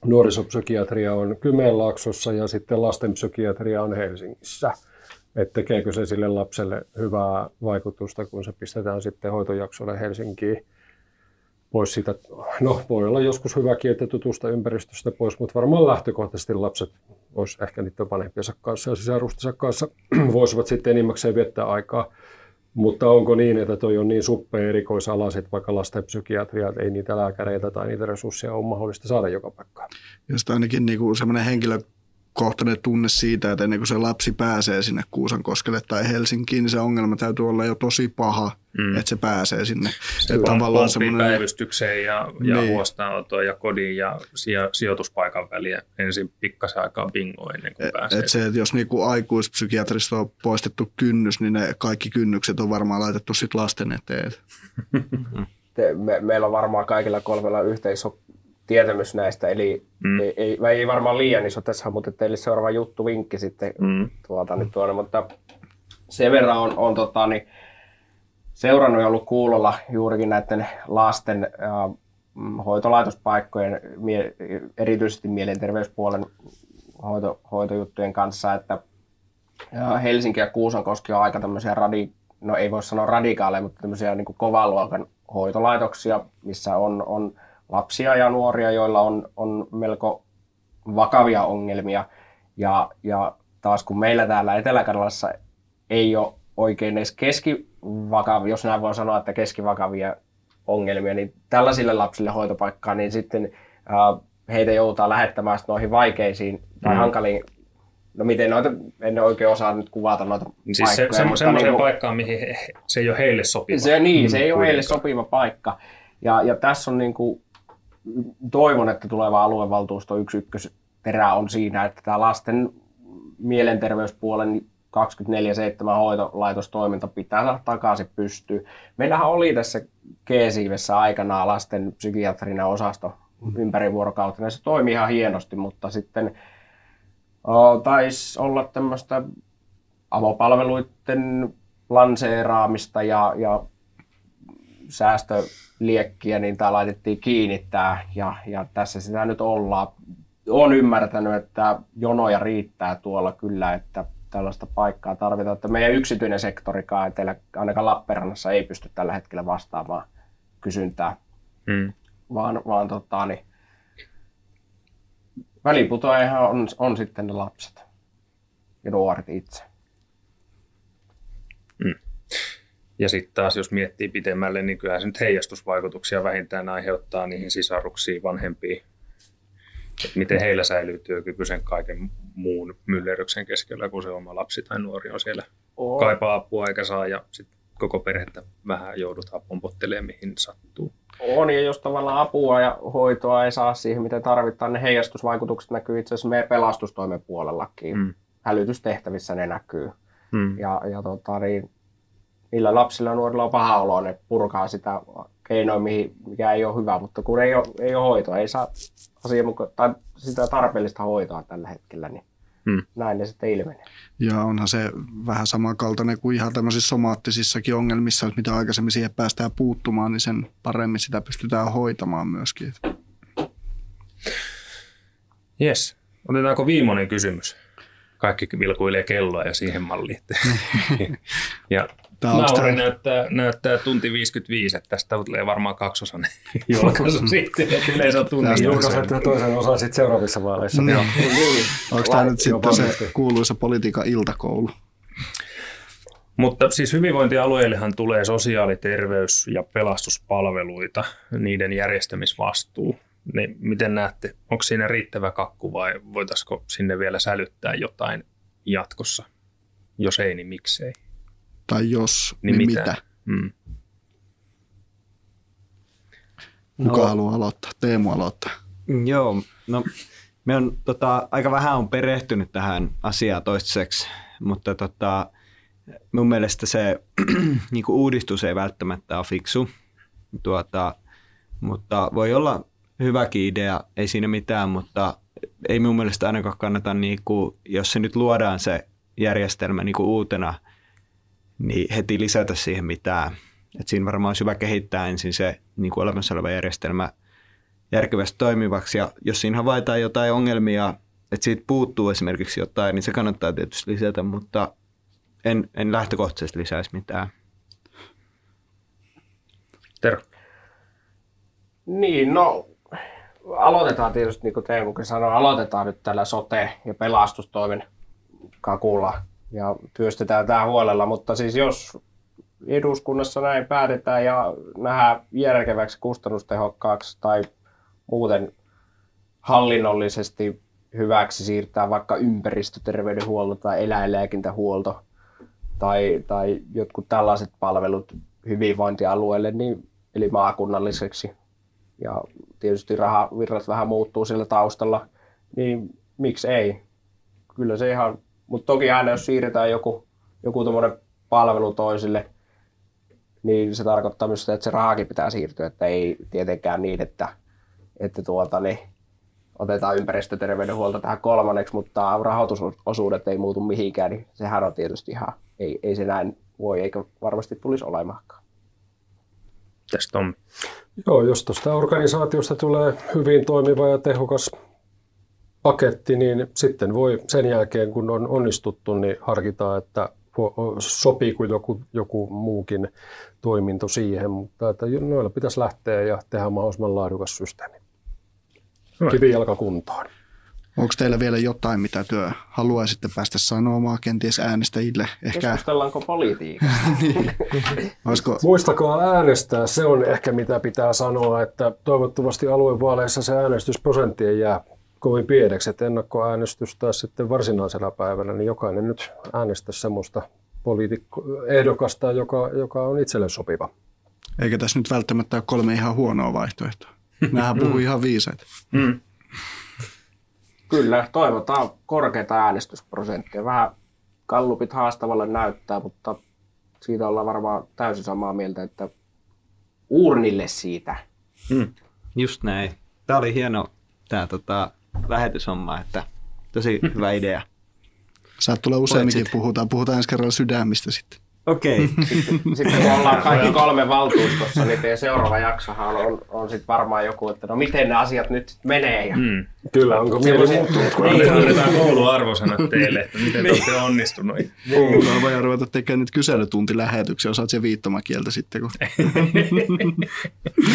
nuorisopsykiatria on Kymenlaaksossa ja sitten lastenpsykiatria on Helsingissä. Että tekeekö se sille lapselle hyvää vaikutusta, kun se pistetään sitten hoitojaksolle Helsinkiin pois siitä, no voi olla joskus hyväkin, että tutusta ympäristöstä pois, mutta varmaan lähtökohtaisesti lapset vois ehkä niiden vanhempiensa kanssa ja sisarustensa kanssa voisivat sitten enimmäkseen viettää aikaa. Mutta onko niin, että toi on niin suppea erikoisala, että vaikka lasten psykiatria, että ei niitä lääkäreitä tai niitä resursseja ole mahdollista saada joka paikkaan? Sitten ainakin niinku semmoinen henkilökohtainen tunne siitä, että ennen kuin se lapsi pääsee sinne Kuusankoskelle tai Helsinkiin, niin se ongelma täytyy olla jo tosi paha, Mm. että se pääsee sinne. Se Että tavallaan semmoinen, päivystykseen ja, ja Niin. huostaanottoon ja kodin ja sijo- sijoituspaikan väliä ensin pikkasen aikaa bingo ennen kuin pääsee. että se, että jos niinku aikuispsykiatrista on poistettu kynnys, niin ne kaikki kynnykset on varmaan laitettu sit lasten eteen. Te, me, meillä on varmaan kaikilla kolmella yhtä iso tietämys näistä, eli Mm. ei, ei, ei varmaan liian iso tässä, mutta teille seuraava juttu vinkki sitten Mm. tuolta nyt tuonne, mutta sen verran on, on tota, niin, seurannut ja ollut kuulolla juurikin näiden lasten äh, hoitolaitospaikkojen, mie, erityisesti mielenterveyspuolen hoito, hoitojuttujen kanssa, että äh, Helsinki ja Kuusankoski on aika tämmöisiä radi, no ei voi sanoa radikaaleja, mutta tämmöisiä niin kovan luokan hoitolaitoksia, missä on, on lapsia ja nuoria, joilla on, on melko vakavia ongelmia. Ja, ja taas kun meillä täällä Etelä-Karjalassa ei ole oikein edes keskivakavia, jos näin voi sanoa, että keskivakavia ongelmia, niin tällaisille lapsille hoitopaikkaa, niin sitten ää, heitä joudutaan lähettämään noihin vaikeisiin tai Mm. hankaliin, no miten noita, en oikein osaa nyt kuvata noita Siis se, paikkoja, se, mutta semmoiseen niinku- paikkaan, mihin he, se ei ole heille sopiva. se, niin, se ei ole heille sopiva paikka. Ja, ja tässä on niin kuin, toivon, että tuleva aluevaltuusto yksi ykkösperä on siinä, että tämä lasten mielenterveyspuolen 24-7 hoitolaitostoiminta pitää saada takaisin pystyyn. Meillähän oli tässä G-siivessä aikanaan lasten psykiatrinen osasto ympärivuorokautinen. Se toimii ihan hienosti, mutta sitten o, taisi olla tämmöistä avopalveluiden lanseeraamista ja, ja säästöliekkiä, niin tämä laitettiin kiinnittää ja, ja tässä sitä nyt ollaan. Olen ymmärtänyt, että jonoja riittää tuolla kyllä, että tällaista paikkaa tarvitaan. Että meidän yksityinen sektorikaan, etelä, ainakaan Lappeenrannassa, ei pysty tällä hetkellä vastaamaan kysyntää, Mm. vaan, vaan tota, niin, väliputoajahan on, on sitten ne lapset ja nuoret itse. Ja sitten taas, jos miettii pitemmälle, niin kyllähän se nyt heijastusvaikutuksia vähintään aiheuttaa niihin sisaruksiin, vanhempiin. Et miten heillä säilyy työkyky sen kaiken muun myllerryksen keskellä, kun se oma lapsi tai nuori on siellä On. kaipaa apua eikä saa ja sitten koko perhettä vähän joudutaan pompottelemaan mihin sattuu. On, ja jos tavallaan apua ja hoitoa ei saa siihen, mitä tarvitaan, ne heijastusvaikutukset näkyy itse asiassa meidän pelastustoimen puolellakin. Mm. Hälytystehtävissä ne näkyy. Mm. Ja, ja tota, niin, niillä lapsilla ja nuorilla on paha olo, ne purkaa sitä keinoa, mihin, mikä ei ole hyvä, mutta kun ei ole, ei ole hoitoa, ei saa asianmuka- tai sitä tarpeellista hoitoa tällä hetkellä, niin Mm. näin ne sitten ilmenee. Ja onhan se vähän samankaltainen kuin ihan tämmöisissä somaattisissakin ongelmissa, että mitä aikaisemmin siihen päästään puuttumaan, niin sen paremmin sitä pystytään hoitamaan myöskin. Yes. Otetaanko viimeinen kysymys? Kaikki vilkuilee kelloa ja siihen malliin. ja Onks Nauri tää- näyttää, näyttää tunti 55, että tästä tulee varmaan kaksosainen julkaisu sitten. että Yleensä on tunti toisen osan sitten seuraavissa vaaleissa. Niin. Onko tämä nyt sitten se kuuluisa politiikan iltakoulu? Mutta siis hyvinvointialueillehan tulee sosiaali-, terveys- ja pelastuspalveluita, niiden järjestämisvastuu. Niin miten näette, onko siinä riittävä kakku vai voitaisiko sinne vielä sälyttää jotain jatkossa? Jos ei, niin miksei? Tai jos, Niin niin, mitä? mitä? Mm. Kuka No. haluaa aloittaa? Teemu aloittaa. Joo, no me on tota, aika vähän on perehtynyt tähän asiaan toistaiseksi, mutta tota, mun mielestä se niin uudistus ei välttämättä ole fiksu, tuota, mutta voi olla hyväkin idea, ei siinä mitään, mutta ei mun mielestä ainakaan kannata, niin kuin, jos se nyt luodaan se järjestelmä niin kuin uutena, niin heti lisätä siihen mitään. Et siinä varmaan olisi hyvä kehittää ensin se niin kuin olemassa oleva järjestelmä järkevästi toimivaksi. Ja jos siinä havaitaan jotain ongelmia, että siitä puuttuu esimerkiksi jotain, niin se kannattaa tietysti lisätä, mutta en, en lähtökohtaisesti lisäisi mitään. Tero. Niin, no aloitetaan tietysti, niin kuin Teemukin sanoi, aloitetaan nyt tällä sote- ja pelastustoimen kakulla ja työstetään tämä huolella, mutta siis jos eduskunnassa näin päätetään ja nähdään järkeväksi, kustannustehokkaaksi tai muuten hallinnollisesti hyväksi siirtää vaikka ympäristöterveydenhuolto tai eläinlääkintähuolto tai, tai jotkut tällaiset palvelut hyvinvointialueelle, niin, eli maakunnalliseksi. Ja tietysti rahavirrat vähän muuttuu sillä taustalla, niin miksi ei? Kyllä se ihan, mutta toki aina jos siirretään joku, joku palvelu toisille, niin se tarkoittaa myös sitä, että se rahakin pitää siirtyä, että ei tietenkään niin, että, että tuota, niin otetaan ympäristöterveydenhuolto tähän kolmanneksi, mutta rahoitusosuudet ei muutu mihinkään, niin sehän on tietysti ihan, ei, ei se näin voi eikä varmasti tulisi olemaankaan. Tästä Tommi? Joo, jos tuosta organisaatiosta tulee hyvin toimiva ja tehokas paketti, niin sitten voi sen jälkeen, kun on onnistuttu, niin harkita, että sopiiko joku, joku muukin toiminto siihen, mutta että noilla pitäisi lähteä ja tehdä mahdollisimman laadukas systeemi. Kivijalka kuntoon. Onko teillä vielä jotain, mitä työ haluaisitte päästä sanomaan kenties äänestäjille? Ehkä... Keskustellaanko politiikasta? niin. Olisiko... Muistakaa äänestää, se on ehkä mitä pitää sanoa, että toivottavasti aluevaaleissa se äänestysprosentti ei jää kovin pieneksi, että ennakkoäänestys taas sitten varsinaisella päivällä, niin jokainen nyt äänestä semmoista poliitikko, ehdokasta, joka, joka on itselle sopiva. Eikä tässä nyt välttämättä ole kolme ihan huonoa vaihtoehtoa. Nämähän puhuu ihan viisaita. Mm. Kyllä, toivotaan korkeita äänestysprosentteja. Vähän kallupit haastavalle näyttää, mutta siitä ollaan varmaan täysin samaa mieltä, että urnille siitä. Mm. Just näin. Tämä oli hieno tämä tota, lähetyshomma, että tosi hyvä idea. Saat tulla useamminkin puhutaan. Puhutaan ensi kerralla sydämistä sitten. Okei. Okay. Sitten, sitten kun ollaan kaikki kolme valtuustossa, niin teidän seuraava jaksohan on, on sitten varmaan joku, että no miten ne asiat nyt sit menee. Ja... Mm. Kyllä, onko mieli muuttunut? Niin, annetaan kouluarvosanat teille, että miten te olette onnistunut. Niin. voi ruveta tekemään nyt kyselytuntilähetyksiä, osaat se viittomakieltä sitten. Kun...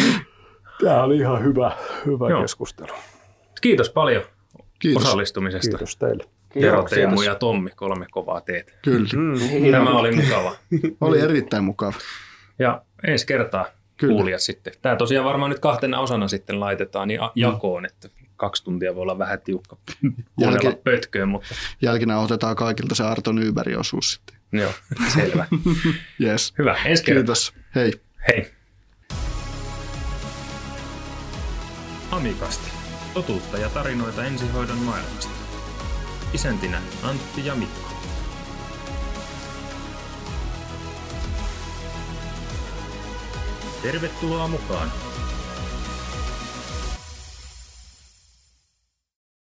Tämä oli ihan hyvä, hyvä keskustelu. Kiitos paljon Kiitos. osallistumisesta. Kiitos teille. Tero, Teemu ja Tommi, kolme kovaa teetä. Kyllä. Mm, Tämä oli mukava. oli erittäin mukava. Ja ensi kertaa Kyllä. kuulijat sitten. Tämä tosiaan varmaan nyt kahtena osana sitten laitetaan ja jakoon, että kaksi tuntia voi olla vähän tiukka Jälki, pötköön. Mutta... Jälkinä otetaan kaikilta se Arto Nyberg osuus sitten. Joo, selvä. yes. Hyvä, ensi kertaa. Kiitos. Hei. Hei. Amikasti. Totuutta ja tarinoita ensihoidon maailmasta. Isäntinä Antti ja Mikko. Tervetuloa mukaan